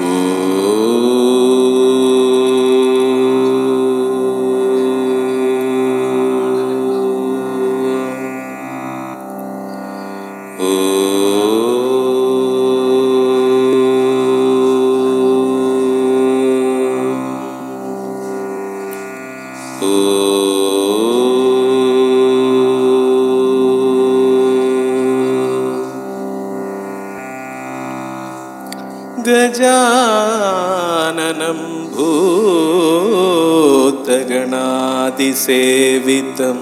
Oh. भूतगणादिसेवितं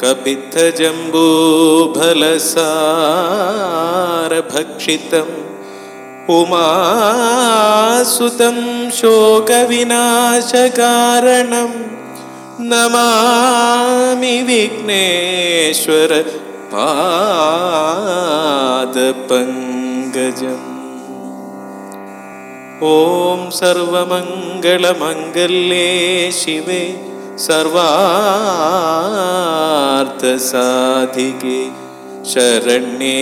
कपित्थजम्बूफलसारभक्षितम् उमासुतं शोकविनाशकारणं Namami Vighneshwar पादपङ्कजम्। ॐ सर्वमङ्गलमङ्गल्ये शिवे सर्वार्थसाधिके शरण्ये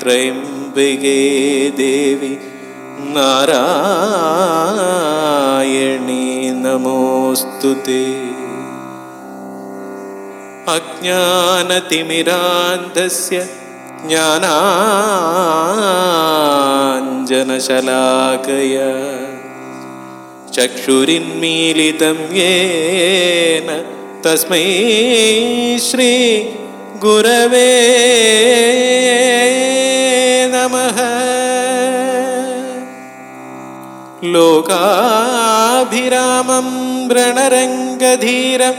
त्र्यम्बिके देवि नारायणी नमोऽस्तु ते। अज्ञानतिमिरान्धस्य ज्ञानाञ्जनशलाकय चक्षुरिन्मीलितं येन तस्मै श्री गुरवे नमः। लोकाभिरामं व्रणरङ्गधीरं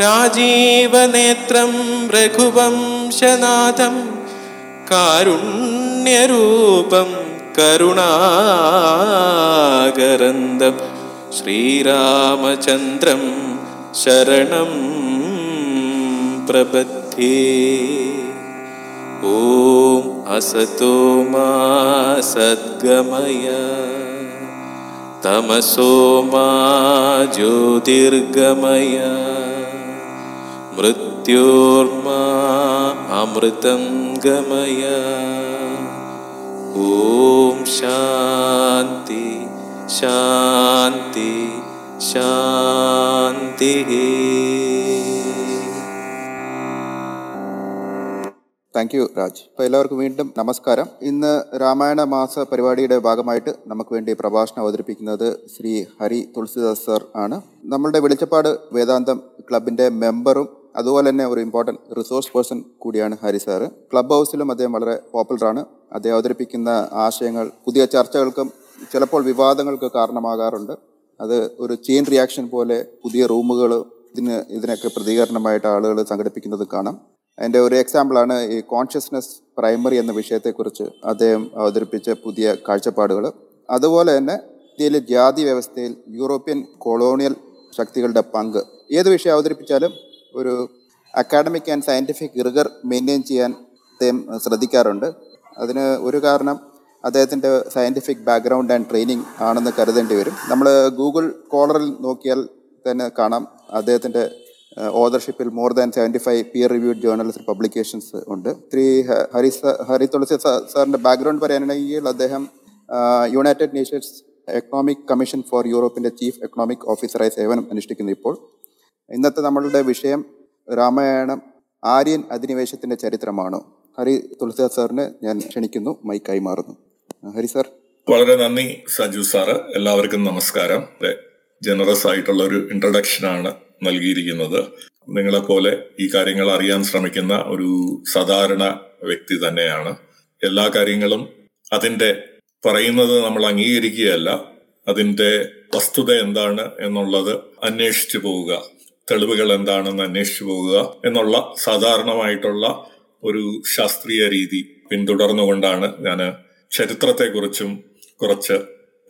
राजीवनेत्रं रघुवंशनाथं कारुण्यरूपं करुणागरन्दं श्रीरामचन्द्रं शरणं प्रपद्ये ॐ असतो मा सद्गमय तमसो मा ज्योतिर्गमय मृत्योर्मा अमृतं गमय ॐ शान्ति ശാന്തി ശാന്തി. താങ്ക് യു രാജ് അപ്പോൾ എല്ലാവർക്കും വീണ്ടും നമസ്കാരം. ഇന്ന് രാമായണ മാസ പരിപാടിയുടെ ഭാഗമായിട്ട് നമുക്ക് വേണ്ടി പ്രഭാഷണം അവതരിപ്പിക്കുന്നത് ശ്രീ ഹരി തുളസിദാസ് സർ ആണ്. നമ്മളുടെ വെളിച്ചപ്പാട് വേദാന്തം ക്ലബിന്റെ മെമ്പറും അതുപോലെ തന്നെ ഒരു ഇമ്പോർട്ടന്റ് റിസോഴ്സ് പേഴ്സൺ കൂടിയാണ് ഹരി സാറ് ക്ലബ് ഹൗസിലും അദ്ദേഹം വളരെ പോപ്പുലറാണ് അദ്ദേഹം അവതരിപ്പിക്കുന്ന ആശയങ്ങൾ പുതിയ ചർച്ചകൾക്കും ചിലപ്പോൾ വിവാദങ്ങൾക്ക് കാരണമാകാറുണ്ട്. അത് ഒരു ചെയിൻ റിയാക്ഷൻ പോലെ പുതിയ റൂമുകൾ ഇതിന് ഇതിനൊക്കെ പ്രതികരണമായിട്ട് ആളുകൾ സംഘടിപ്പിക്കുന്നത് കാണാം. അതിന്റെ ഒരു എക്സാമ്പിളാണ് ഈ കോൺഷ്യസ്നെസ് പ്രൈമറി എന്ന വിഷയത്തെക്കുറിച്ച് അദ്ദേഹം അവതരിപ്പിച്ച പുതിയ കാഴ്ചപ്പാടുകൾ. അതുപോലെ തന്നെ ഇന്ത്യയിലെ ജാതി വ്യവസ്ഥയിൽ യൂറോപ്യൻ കൊളോണിയൽ ശക്തികളുടെ പങ്ക്. ഏത് വിഷയം അവതരിപ്പിച്ചാലും ഒരു academic and scientific rigour maintain ചെയ്യാൻ അദ്ദേഹം ശ്രദ്ധിക്കാറുണ്ട്. അതിന് ഒരു കാരണം അദ്ദേഹത്തിന്റെ സയന്റിഫിക് ബാക്ക്ഗ്രൗണ്ട് ആൻഡ് ട്രെയിനിങ് ആണെന്ന് കരുതേണ്ടി വരും. നമ്മൾ ഗൂഗിൾ കോളറിൽ നോക്കിയാൽ തന്നെ കാണാം. അദ്ദേഹത്തിന്റെ ഓതർഷിപ്പിൽ more than seventy five peer reviewed journalist publications ഉണ്ട്. ശ്രീ ഹരി ഹരി തുളസി സാറിന്റെ ബാക്ക്ഗ്രൗണ്ട് പറയാനാണെങ്കിൽ അദ്ദേഹം United Nations Economic Commission for യൂറോപ്പിന്റെ ചീഫ് എക്കണോമിക് ഓഫീസറായി സേവനം അനുഷ്ഠിക്കുന്നു ഇപ്പോൾ. ഇന്നത്തെ നമ്മളുടെ വിഷയം രാമായണം ആര്യൻ അധിനിവേശത്തിന്റെ ചരിത്രമാണോ. ഹരി തുളസിദാസ് സാറിന് ഞാൻ ക്ഷണിക്കുന്നു മൈ കൈമാറുന്നു ഹരി സാർ. വളരെ നന്ദി സജു സാറ്. എല്ലാവർക്കും നമസ്കാരം. ജനറസ് ആയിട്ടുള്ള ഒരു ഇൻട്രൊഡക്ഷൻ ആണ് നൽകിയിരിക്കുന്നത്. നിങ്ങളെപ്പോലെ ഈ കാര്യങ്ങൾ അറിയാൻ ശ്രമിക്കുന്ന ഒരു സാധാരണ വ്യക്തി തന്നെയാണ്. എല്ലാ കാര്യങ്ങളും അതിന്റെ പറയുന്നത് നമ്മൾ അംഗീകരിക്കുകയല്ല. അതിന്റെ വസ്തുത എന്താണ് എന്നുള്ളത് അന്വേഷിച്ചു പോവുക. തെളിവുകൾ എന്താണെന്ന് അന്വേഷിച്ചു പോവുക എന്നുള്ള സാധാരണമായിട്ടുള്ള ഒരു ശാസ്ത്രീയ രീതി പിന്തുടർന്നുകൊണ്ടാണ് ഞാൻ ചരിത്രത്തെക്കുറിച്ചും കുറച്ച്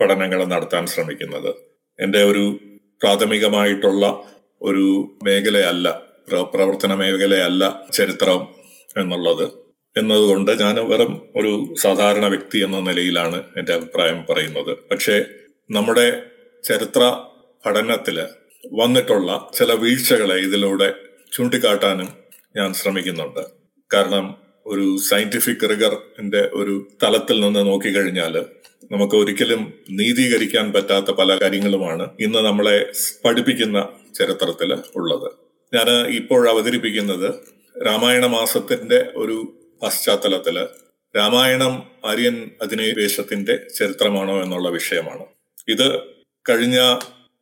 പഠനങ്ങൾ നടത്താൻ ശ്രമിക്കുന്നത്. എന്റെ ഒരു പ്രാഥമികമായിട്ടുള്ള ഒരു മേഖലയല്ല പ്രവർത്തന മേഖലയല്ല ചരിത്രം എന്നുള്ളത്. എന്നതുകൊണ്ട് ഞാൻ വെറും ഒരു സാധാരണ വ്യക്തി എന്ന നിലയിലാണ് എന്റെ അഭിപ്രായം പറയുന്നത്. പക്ഷേ നമ്മുടെ ചരിത്ര പഠനത്തിൽ വന്നിട്ടുള്ള ചില വീഴ്ചകളെ ഇതിലൂടെ ചൂണ്ടിക്കാട്ടാനും ഞാൻ ശ്രമിക്കുന്നുണ്ട്. കാരണം ഒരു സയന്റിഫിക് റിഗറിന്റെ ഒരു തലത്തിൽ നിന്ന് നോക്കിക്കഴിഞ്ഞാൽ നമുക്ക് ഒരിക്കലും നീതീകരിക്കാൻ പറ്റാത്ത പല കാര്യങ്ങളുമാണ് ഇന്ന് നമ്മളെ പഠിപ്പിക്കുന്ന ചരിത്രത്തിൽ ഉള്ളത്. ഞാൻ ഇപ്പോൾ അവതരിപ്പിക്കുന്നത് രാമായണ മാസത്തിന്റെ ഒരു പശ്ചാത്തലത്തിൽ രാമായണം ആര്യൻ അധിനിവേശത്തിന്റെ ചരിത്രമാണോ എന്നുള്ള വിഷയമാണ്. ഇത് കഴിഞ്ഞ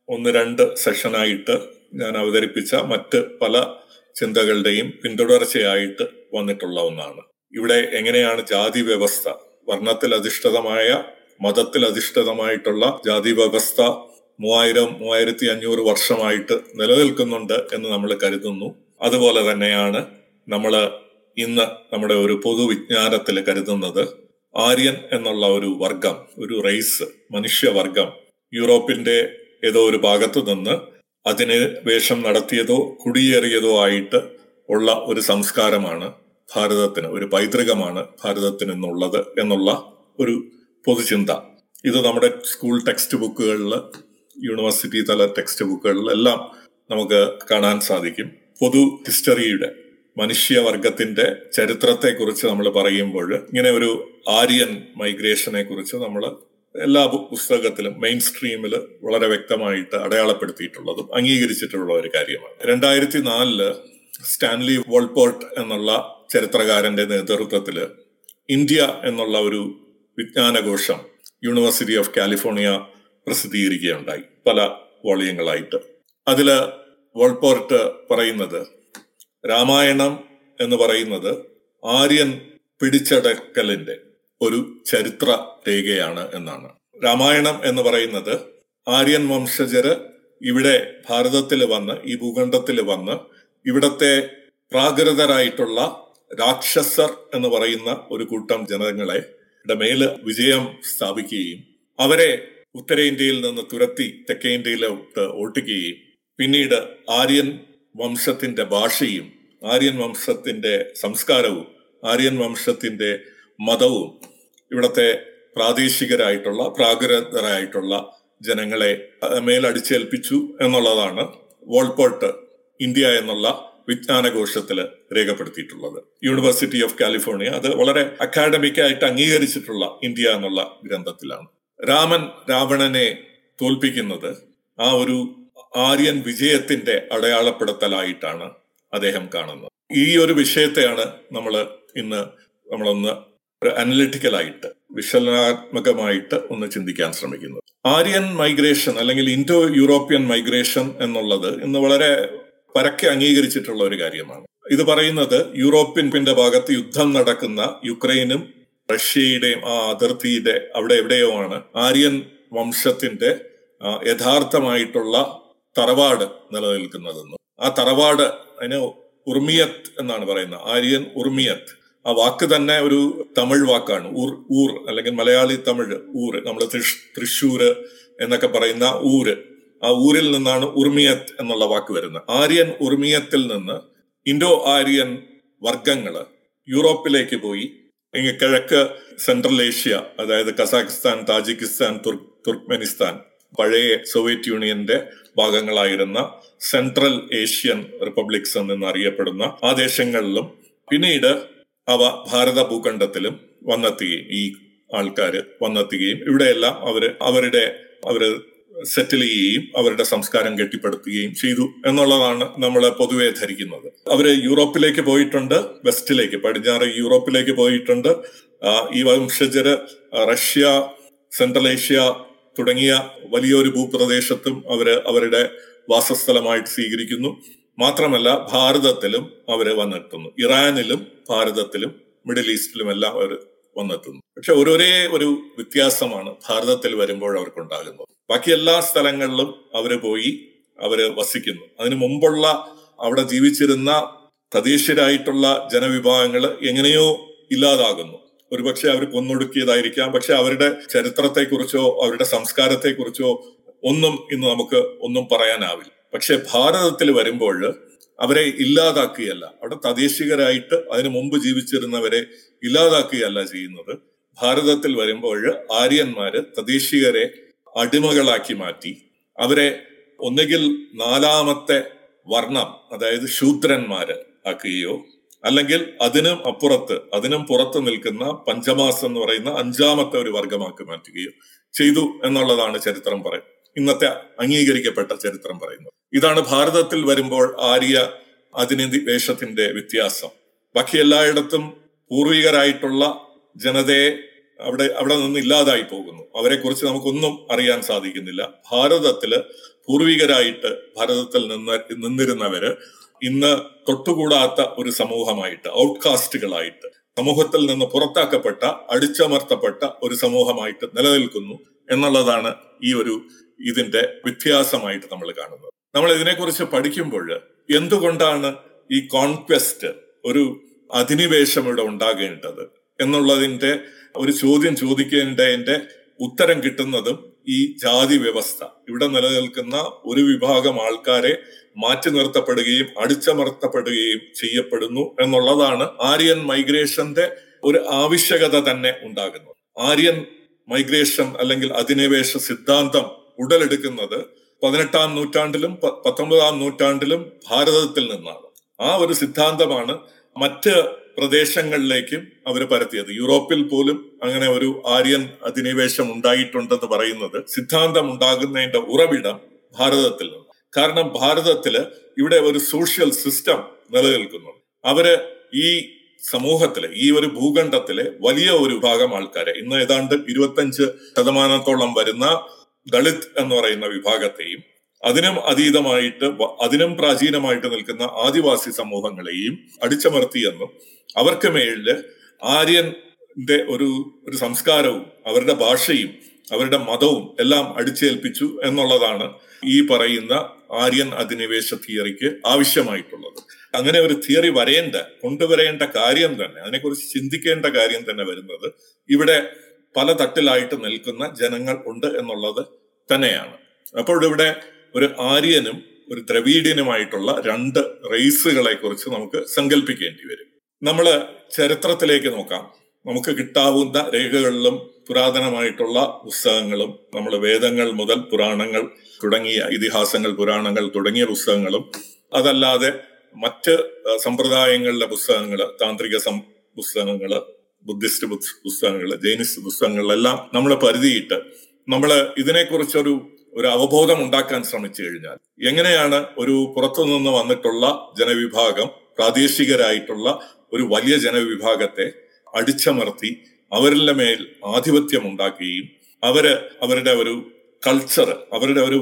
ഒന്ന് രണ്ട് സെഷനായിട്ട് ഞാൻ അവതരിപ്പിച്ച മറ്റ് പല ചിന്തകളുടെയും പിന്തുടർച്ചയായിട്ട് വന്നിട്ടുള്ള ഒന്നാണ് ഇവിടെ എങ്ങനെയാണ് ജാതി വ്യവസ്ഥ വർണത്തിൽ അധിഷ്ഠിതമായ മതത്തിൽ അധിഷ്ഠിതമായിട്ടുള്ള ജാതി വ്യവസ്ഥ മൂവായിരം മൂവായിരത്തി അഞ്ഞൂറ് വർഷമായിട്ട് നിലനിൽക്കുന്നുണ്ട് എന്ന് നമ്മൾ കരുതുന്നു. അതുപോലെ തന്നെയാണ് നമ്മൾ ഇന്ന് നമ്മുടെ ഒരു പൊതുവിജ്ഞാനത്തിൽ കരുതുന്നത് ആര്യൻ എന്നുള്ള ഒരു വർഗം ഒരു റേസ് മനുഷ്യവർഗം യൂറോപ്പിന്റെ ഏതോ ഒരു ഭാഗത്തു നിന്ന് അതിന് വേഷം നടത്തിയതോ കുടിയേറിയതോ ആയിട്ട് ഉള്ള ഒരു സംസ്കാരമാണ് ഭാരതത്തിന് ഒരു പൈതൃകമാണ് ഭാരതത്തിന് എന്നുള്ളത് എന്നുള്ള ഒരു പൊതുചിന്ത. ഇത് നമ്മുടെ സ്കൂൾ ടെക്സ്റ്റ് ബുക്കുകളിൽ യൂണിവേഴ്സിറ്റി തല ടെക്സ്റ്റ് ബുക്കുകളിൽ എല്ലാം നമുക്ക് കാണാൻ സാധിക്കും. പൊതു ഹിസ്റ്ററിയുടെ മനുഷ്യവർഗത്തിന്റെ ചരിത്രത്തെക്കുറിച്ച് നമ്മൾ പറയുമ്പോൾ ഇങ്ങനെ ഒരു ആര്യൻ മൈഗ്രേഷനെ കുറിച്ച് നമ്മൾ എല്ലാ പുസ്തകത്തിലും മെയിൻ സ്ട്രീമിൽ വളരെ വ്യക്തമായിട്ട് അടയാളപ്പെടുത്തിയിട്ടുള്ളതും അംഗീകരിച്ചിട്ടുള്ള ഒരു കാര്യമാണ്. രണ്ടായിരത്തി നാലിൽ സ്റ്റാൻലി വോൾപോർട്ട് എന്നുള്ള ചരിത്രകാരന്റെ നേതൃത്വത്തിൽ ഇന്ത്യ എന്നുള്ള ഒരു വിജ്ഞാനഘോഷം യൂണിവേഴ്സിറ്റി ഓഫ് കാലിഫോർണിയ പ്രസിദ്ധീകരിക്കുകയുണ്ടായി പല വോളിയങ്ങളായിട്ട്. അതിൽ വോൾപോർട്ട് പറയുന്നത് രാമായണം എന്ന് പറയുന്നത് ആര്യൻ പിടിച്ചടക്കലിന്റെ ഒരു ചരിത്ര രേഖയാണ് എന്നാണ്. രാമായണം എന്ന് പറയുന്നത് ആര്യൻ വംശജര് ഇവിടെ ഭാരതത്തിൽ വന്ന് ഈ ഭൂഖണ്ഡത്തിൽ വന്ന് ഇവിടത്തെ പ്രാകൃതരായിട്ടുള്ള രാക്ഷസർ എന്ന് പറയുന്ന ഒരു കൂട്ടം ജനങ്ങളെ മേൽ വിജയം സ്ഥാപിക്കുകയും അവരെ ഉത്തരേന്ത്യയിൽ നിന്ന് തുരത്തി തെക്കേ ഇന്ത്യയിലോട്ട് ഓട്ടിക്കുകയും. പിന്നീട് ആര്യൻ വംശത്തിന്റെ ഭാഷയും ആര്യൻ വംശത്തിന്റെ സംസ്കാരവും ആര്യൻ വംശത്തിന്റെ മതവും ഇവിടത്തെ പ്രാദേശികരായിട്ടുള്ള പ്രാകൃതരായിട്ടുള്ള ജനങ്ങളെ മേലടിച്ചേൽപ്പിച്ചു എന്നുള്ളതാണ് വോൾപോർട്ട് ഇന്ത്യ എന്നുള്ള വിജ്ഞാനകോശത്തിൽ രേഖപ്പെടുത്തിയിട്ടുള്ളത്. യൂണിവേഴ്സിറ്റി ഓഫ് കാലിഫോർണിയ അത് വളരെ അക്കാഡമിക് ആയിട്ട് അംഗീകരിച്ചിട്ടുള്ള ഇന്ത്യ എന്നുള്ള ഗ്രന്ഥത്തിലാണ്. രാമൻ രാവണനെ തോൽപ്പിക്കുന്നത് ആ ഒരു ആര്യൻ വിജയത്തിന്റെ അടയാളപ്പെടുത്തലായിട്ടാണ് അദ്ദേഹം കാണുന്നത്. ഈ ഒരു വിഷയത്തെയാണ് നമ്മൾ ഇന്ന് നമ്മളൊന്ന് അനലിറ്റിക്കലായിട്ട് വിശലനാത്മകമായിട്ട് ഒന്ന് ചിന്തിക്കാൻ ശ്രമിക്കുന്നത്. ആര്യൻ മൈഗ്രേഷൻ അല്ലെങ്കിൽ ഇൻഡോ യൂറോപ്യൻ മൈഗ്രേഷൻ എന്നുള്ളത് ഇന്ന് വളരെ പരക്കെ അംഗീകരിച്ചിട്ടുള്ള ഒരു കാര്യമാണ്. ഇത് പറയുന്നത് യൂറോപ്യൻ പിന്റെ ഭാഗത്ത് യുദ്ധം നടക്കുന്ന യുക്രൈനും റഷ്യയുടെയും ആ അതിർത്തിയുടെ അവിടെ എവിടെയോ ആണ് ആര്യൻ വംശത്തിന്റെ യഥാർത്ഥമായിട്ടുള്ള തറവാട് നിലനിൽക്കുന്നതെന്നും. ആ തറവാട് അതിന് ഉർമിയത്ത് എന്നാണ് പറയുന്നത്. ആര്യൻ ഉർമിയത്ത്. ആ വാക്ക് തന്നെ ഒരു തമിഴ് വാക്കാണ്. ഊർ ഊർ അല്ലെങ്കിൽ മലയാളി തമിഴ് ഊർ. നമ്മൾ തൃശ് തൃശ്ശൂര് എന്നൊക്കെ പറയുന്ന ഊര്. ആ ഊരിൽ നിന്നാണ് ഉർമിയത്ത് എന്നുള്ള വാക്ക് വരുന്നത്. ആര്യൻ ഉർമിയത്തിൽ നിന്ന് ഇൻഡോ ആര്യൻ വർഗങ്ങൾ യൂറോപ്പിലേക്ക് പോയി. കിഴക്ക് സെൻട്രൽ ഏഷ്യ അതായത് കസാഖിസ്ഥാൻ താജിക്കിസ്ഥാൻ തുർക്ക്മെനിസ്ഥാൻ പഴയ സോവിയറ്റ് യൂണിയന്റെ ഭാഗങ്ങളായിരുന്ന സെൻട്രൽ ഏഷ്യൻ റിപ്പബ്ലിക്സ് എന്നറിയപ്പെടുന്ന ആ ദേശങ്ങളിലും പിന്നീട് അവ ഭാരത ഭൂഖണ്ഡത്തിലും വന്നെത്തുകയും ഈ ആൾക്കാർ വന്നെത്തുകയും ഇവിടെയെല്ലാം അവർ അവരുടെ അവർ സെറ്റിൽ ചെയ്യുകയും അവരുടെ സംസ്കാരം കെട്ടിപ്പടുത്തുകയും ചെയ്തു എന്നുള്ളതാണ് നമ്മൾ പൊതുവെ ധരിക്കുന്നത്. അവർ യൂറോപ്പിലേക്ക് പോയിട്ടുണ്ട് വെസ്റ്റിലേക്ക് പടിഞ്ഞാറ് യൂറോപ്പിലേക്ക് പോയിട്ടുണ്ട്. ഈ വംശജര് റഷ്യ സെൻട്രൽ ഏഷ്യ തുടങ്ങിയ വലിയൊരു ഭൂപ്രദേശത്തും അവർ അവരുടെ വാസസ്ഥലമായിട്ട് സ്വീകരിക്കുന്നു. മാത്രമല്ല ഭാരതത്തിലും അവർ വന്നെത്തുന്നു ഇറാനിലും ഭാരതത്തിലും മിഡിൽ ഈസ്റ്റിലും എല്ലാം അവർ വന്നെത്തുന്നു. പക്ഷെ ഒരേ ഒരു വ്യത്യാസമാണ് ഭാരതത്തിൽ വരുമ്പോൾ അവർക്കുണ്ടാകുന്നത്. ബാക്കി എല്ലാ സ്ഥലങ്ങളിലും അവർ പോയി അവർ വസിക്കുന്നു. അതിനു മുമ്പുള്ള അവിടെ ജീവിച്ചിരുന്ന തദ്ദേശീയരായിട്ടുള്ള ജനവിഭാഗങ്ങൾ എങ്ങനെയോ ഇല്ലാതാകുന്നു. ഒരുപക്ഷെ അവർ കൊന്നൊടുക്കിയതായിരിക്കാം. പക്ഷെ അവരുടെ ചരിത്രത്തെക്കുറിച്ചോ അവരുടെ സംസ്കാരത്തെക്കുറിച്ചോ ഒന്നും ഇന്ന് നമുക്ക് ഒന്നും പറയാനാവില്ല. പക്ഷെ ഭാരതത്തിൽ വരുമ്പോൾ അവരെ ഇല്ലാതാക്കുകയല്ല. അവിടെ തദ്ദേശികരായിട്ട് അതിനു മുമ്പ് ജീവിച്ചിരുന്നവരെ ഇല്ലാതാക്കുകയല്ല ചെയ്യുന്നത്. ഭാരതത്തിൽ വരുമ്പോൾ ആര്യന്മാര് തദ്ദേശീയരെ അടിമകളാക്കി മാറ്റി. അവരെ ഒന്നുകിൽ നാലാമത്തെ വർണം അതായത് ശൂദ്രന്മാര് ആക്കുകയോ അല്ലെങ്കിൽ അതിനും അപ്പുറത്ത് അതിനും പുറത്ത് നിൽക്കുന്ന പഞ്ചമാസ് എന്ന് പറയുന്ന അഞ്ചാമത്തെ ഒരു വർഗമാക്കി മാറ്റുകയോ ചെയ്തു എന്നുള്ളതാണ് ചരിത്രം പറയുന്നത് ഇന്നത്തെ അംഗീകരിക്കപ്പെട്ട ചരിത്രം പറയുന്നത്. ഇതാണ് ഭാരതത്തിൽ വരുമ്പോൾ ആര്യ അധിനിവേശത്തിന്റെ വ്യത്യാസം. ബാക്കി എല്ലായിടത്തും പൂർവികരായിട്ടുള്ള ജനതയെ അവിടെ അവിടെ നിന്ന് ഇല്ലാതായി പോകുന്നു. അവരെ കുറിച്ച് നമുക്കൊന്നും അറിയാൻ സാധിക്കുന്നില്ല. ഭാരതത്തിൽ പൂർവികരായിട്ട് ഭാരതത്തിൽ നിന്ന് നിന്നിരുന്നവര് ഇന്ന് തൊട്ടുകൂടാത്ത ഒരു സമൂഹമായിട്ട് ഔട്ട്കാസ്റ്റുകളായിട്ട് സമൂഹത്തിൽ നിന്ന് പുറത്താക്കപ്പെട്ട അടിച്ചമർത്തപ്പെട്ട ഒരു സമൂഹമായിട്ട് നിലനിൽക്കുന്നു എന്നുള്ളതാണ് ഈ ഒരു ഇതിന്റെ വ്യത്യാസമായിട്ട് നമ്മൾ കാണുന്നത്. നമ്മൾ ഇതിനെക്കുറിച്ച് പഠിക്കുമ്പോൾ എന്തുകൊണ്ടാണ് ഈ കോൺക്വസ്റ്റ് ഒരു അധിനിവേശം ഇവിടെ ഉണ്ടാകേണ്ടത് എന്നുള്ളതിന്റെ ഒരു ചോദ്യം ചോദിക്കേണ്ടതിന്റെ ഉത്തരം കിട്ടുന്നതും ഈ ജാതി വ്യവസ്ഥ. ഇവിടെ നിലനിൽക്കുന്ന ഒരു വിഭാഗം ആൾക്കാരെ മാറ്റി നിർത്തപ്പെടുകയും അടിച്ചമർത്തപ്പെടുകയും ചെയ്യപ്പെടുന്നു എന്നുള്ളതാണ് ആര്യൻ മൈഗ്രേഷന്റെ ഒരു ആവശ്യകത തന്നെ ഉണ്ടാകുന്നത്. ആര്യൻ മൈഗ്രേഷൻ അല്ലെങ്കിൽ അധിനിവേശ സിദ്ധാന്തം ഉടലെടുക്കുന്നത് പതിനെട്ടാം നൂറ്റാണ്ടിലും പത്തൊമ്പതാം നൂറ്റാണ്ടിലും ഭാരതത്തിൽ നിന്നാണ്. ആ ഒരു സിദ്ധാന്തമാണ് മറ്റ് പ്രദേശങ്ങളിലേക്കും അവർ പരത്തിയത്. യൂറോപ്പിൽ പോലും അങ്ങനെ ഒരു ആര്യൻ അധിനിവേശം ഉണ്ടായിട്ടുണ്ടെന്ന് പറയുന്നത് സിദ്ധാന്തം ഉണ്ടാകുന്നതിന്റെ ഉറവിടം ഭാരതത്തിൽ നിന്ന് കാരണം ഭാരതത്തിൽ ഇവിടെ ഒരു സോഷ്യൽ സിസ്റ്റം നിലനിൽക്കുന്നു. അവർ ഈ സമൂഹത്തിലെ ഈ ഒരു ഭൂഖണ്ഡത്തിലെ വലിയ ഒരു ഭാഗം ആൾക്കാരെ ഇന്ന് ഏതാണ്ട് ഇരുപത്തഞ്ച് ശതമാനത്തോളം വരുന്ന ദളിത് എന്ന് പറയുന്ന വിഭാഗത്തെയും അതിനും അതീതമായിട്ട് അതിനും പ്രാചീനമായിട്ട് നിൽക്കുന്ന ആദിവാസി സമൂഹങ്ങളെയും അടിച്ചമർത്തിയെന്നും അവർക്ക് മേളിൽ ആര്യന്റെ ഒരു ഒരു സംസ്കാരവും അവരുടെ ഭാഷയും അവരുടെ മതവും എല്ലാം അടിച്ചേൽപ്പിച്ചു എന്നുള്ളതാണ് ഈ പറയുന്ന ആര്യൻ അധിനിവേശ തിയറിക്ക് ആവശ്യമായിട്ടുള്ളത്. അങ്ങനെ ഒരു തിയറി വരേണ്ട കൊണ്ടുവരേണ്ട കാര്യം തന്നെ അതിനെക്കുറിച്ച് ചിന്തിക്കേണ്ട കാര്യം തന്നെ വരുന്നത് ഇവിടെ പല തട്ടിലായിട്ട് നിൽക്കുന്ന ജനങ്ങൾ ഉണ്ട് എന്നുള്ളത് തന്നെയാണ്. അപ്പോൾ ഇവിടെ ഒരു ആര്യനും ഒരു ദ്രവീഡിയനുമായിട്ടുള്ള രണ്ട് റേസുകളെ കുറിച്ച് നമുക്ക് സങ്കല്പിക്കേണ്ടി വരും. നമ്മൾ ചരിത്രത്തിലേക്ക് നോക്കാം. നമുക്ക് കിട്ടാവുന്ന രേഖകളിലും പുരാതനമായിട്ടുള്ള പുസ്തകങ്ങളും നമ്മൾ വേദങ്ങൾ മുതൽ പുരാണങ്ങൾ തുടങ്ങിയ ഇതിഹാസങ്ങൾ പുരാണങ്ങൾ തുടങ്ങിയ പുസ്തകങ്ങളും അതല്ലാതെ മറ്റ് സമ്പ്രദായങ്ങളിലെ പുസ്തകങ്ങൾ താന്ത്രിക സം പുസ്തകങ്ങൾ ബുദ്ധിസ്റ്റ് പുസ്തകങ്ങൾ ജൈനിസ്റ്റ് പുസ്തകങ്ങളിലെല്ലാം നമ്മൾ പരിധിയിട്ട് നമ്മൾ ഇതിനെക്കുറിച്ചൊരു ഒരു അവബോധം ഉണ്ടാക്കാൻ ശ്രമിച്ചു കഴിഞ്ഞാൽ എങ്ങനെയാണ് ഒരു പുറത്തുനിന്ന് വന്നിട്ടുള്ള ജനവിഭാഗം പ്രാദേശികരായിട്ടുള്ള ഒരു വലിയ ജനവിഭാഗത്തെ അടിച്ചമർത്തി അവരുടെ മേൽ ആധിപത്യം ഉണ്ടാക്കുകയും അവർ അവരുടെ ഒരു കൾച്ചർ അവരുടെ ഒരു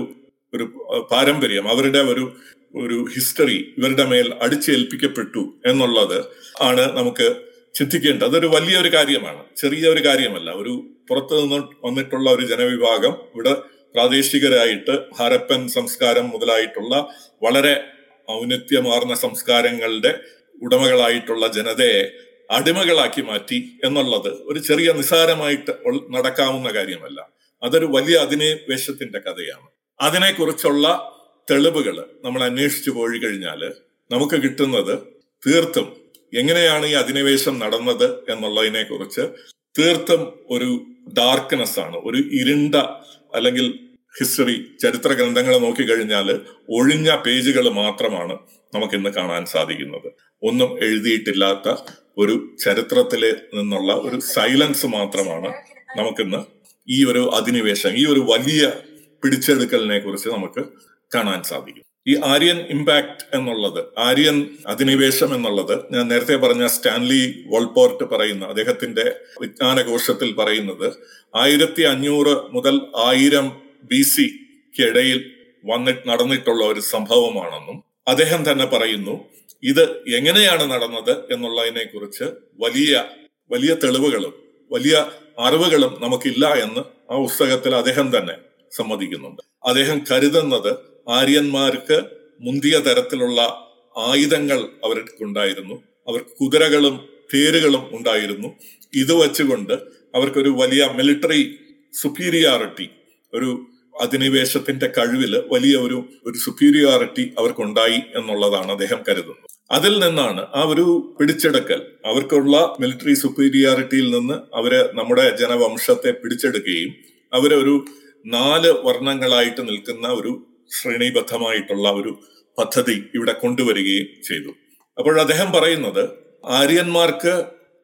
ഒരു പാരമ്പര്യം അവരുടെ ഒരു ഒരു ഹിസ്റ്ററി ഇവരുടെ മേൽ അടിച്ചേൽപ്പിക്കപ്പെട്ടു എന്നുള്ളത് ആണ് നമുക്ക് ചിന്തിക്കേണ്ടത്. അതൊരു വലിയൊരു കാര്യമാണ്. ചെറിയ ഒരു കാര്യമല്ല. ഒരു പുറത്തു നിന്ന് വന്നിട്ടുള്ള ഒരു ജനവിഭാഗം ഇവിടെ പ്രാദേശികരായിട്ട് ഹരപ്പൻ സംസ്കാരം മുതലായിട്ടുള്ള വളരെ ഔന്നത്യമാർന്ന സംസ്കാരങ്ങളുടെ ഉടമകളായിട്ടുള്ള ജനതയെ അടിമകളാക്കി മാറ്റി എന്നുള്ളത് ഒരു ചെറിയ നിസാരമായിട്ട് നടക്കാവുന്ന കാര്യമല്ല. അതൊരു വലിയ അധിനിവേശത്തിന്റെ കഥയാണ്. അതിനെക്കുറിച്ചുള്ള തെളിവുകൾ നമ്മൾ അന്വേഷിച്ചു പോയി കഴിഞ്ഞാൽ നമുക്ക് കിട്ടുന്നത് തീർത്തും എങ്ങനെയാണ് ഈ അധിനിവേശം നടന്നത് എന്നുള്ളതിനെ കുറിച്ച് തീർത്തും ഒരു ഡാർക്ക്നെസ് ആണ് ഒരു ഇരുണ്ട അല്ലെങ്കിൽ ഹിസ്റ്ററി ചരിത്ര ഗ്രന്ഥങ്ങൾ നോക്കിക്കഴിഞ്ഞാൽ ഒഴിഞ്ഞ പേജുകൾ മാത്രമാണ് നമുക്ക് ഇന്ന് കാണാൻ സാധിക്കുന്നത്. ഒന്നും എഴുതിയിട്ടില്ലാത്ത ഒരു ചരിത്രത്തിൽ നിന്നുള്ള ഒരു സൈലൻസ് മാത്രമാണ് നമുക്കിന്ന് ഈ ഒരു അധിനിവേശം ഈ ഒരു വലിയ പിടിച്ചെടുക്കലിനെ കുറിച്ച് നമുക്ക് കാണാൻ സാധിക്കും. ഈ ആര്യൻ ഇമ്പാക്ട് എന്നുള്ളത് ആര്യൻ അധിനിവേശം എന്നുള്ളത് ഞാൻ നേരത്തെ പറഞ്ഞ സ്റ്റാൻലി വോൾപോർട്ട് പറയുന്ന അദ്ദേഹത്തിന്റെ വിജ്ഞാനകോശത്തിൽ പറയുന്നത് ആയിരത്തി അഞ്ഞൂറ് മുതൽ ആയിരം ബി സിക്ക് ഇടയിൽ വന്നിട്ട് നടന്നിട്ടുള്ള ഒരു സംഭവമാണെന്നും അദ്ദേഹം തന്നെ പറയുന്നു ഇത് എങ്ങനെയാണ് നടന്നത് എന്നുള്ളതിനെ കുറിച്ച് വലിയ വലിയ തെളിവുകളും വലിയ അറിവുകളും നമുക്കില്ല എന്ന് ആ പുസ്തകത്തിൽ അദ്ദേഹം തന്നെ സമ്മതിക്കുന്നുണ്ട്. അദ്ദേഹം കരുതുന്നത് ആര്യന്മാർക്ക് മുന്തിയ തരത്തിലുള്ള ആയുധങ്ങൾ അവർക്കുണ്ടായിരുന്നു. അവർക്ക് കുതിരകളും തേരുകളും ഉണ്ടായിരുന്നു. ഇത് വച്ചുകൊണ്ട് അവർക്കൊരു വലിയ മിലിറ്ററി സുപ്പീരിയോറിറ്റി ഒരു അധിനിവേശത്തിന്റെ കഴിവിൽ വലിയ ഒരു ഒരു സുപ്പീരിയോറിറ്റി അവർക്കുണ്ടായി എന്നുള്ളതാണ് അദ്ദേഹം കരുതുന്നത്. അതിൽ നിന്നാണ് ആ ഒരു പിടിച്ചെടുക്കൽ. അവർക്കുള്ള മിലിറ്ററി സുപ്പീരിയോറിറ്റിയിൽ നിന്ന് അവരെ നമ്മുടെ ജനവംശത്തെ പിടിച്ചെടുക്കുകയും അവരൊരു നാല് വർണങ്ങളായിട്ട് നിൽക്കുന്ന ഒരു ശ്രേണിബദ്ധമായിട്ടുള്ള ഒരു പദ്ധതി ഇവിടെ കൊണ്ടുവരികയും ചെയ്തു. അപ്പോൾ അദ്ദേഹം പറയുന്നത് ആര്യന്മാർക്ക്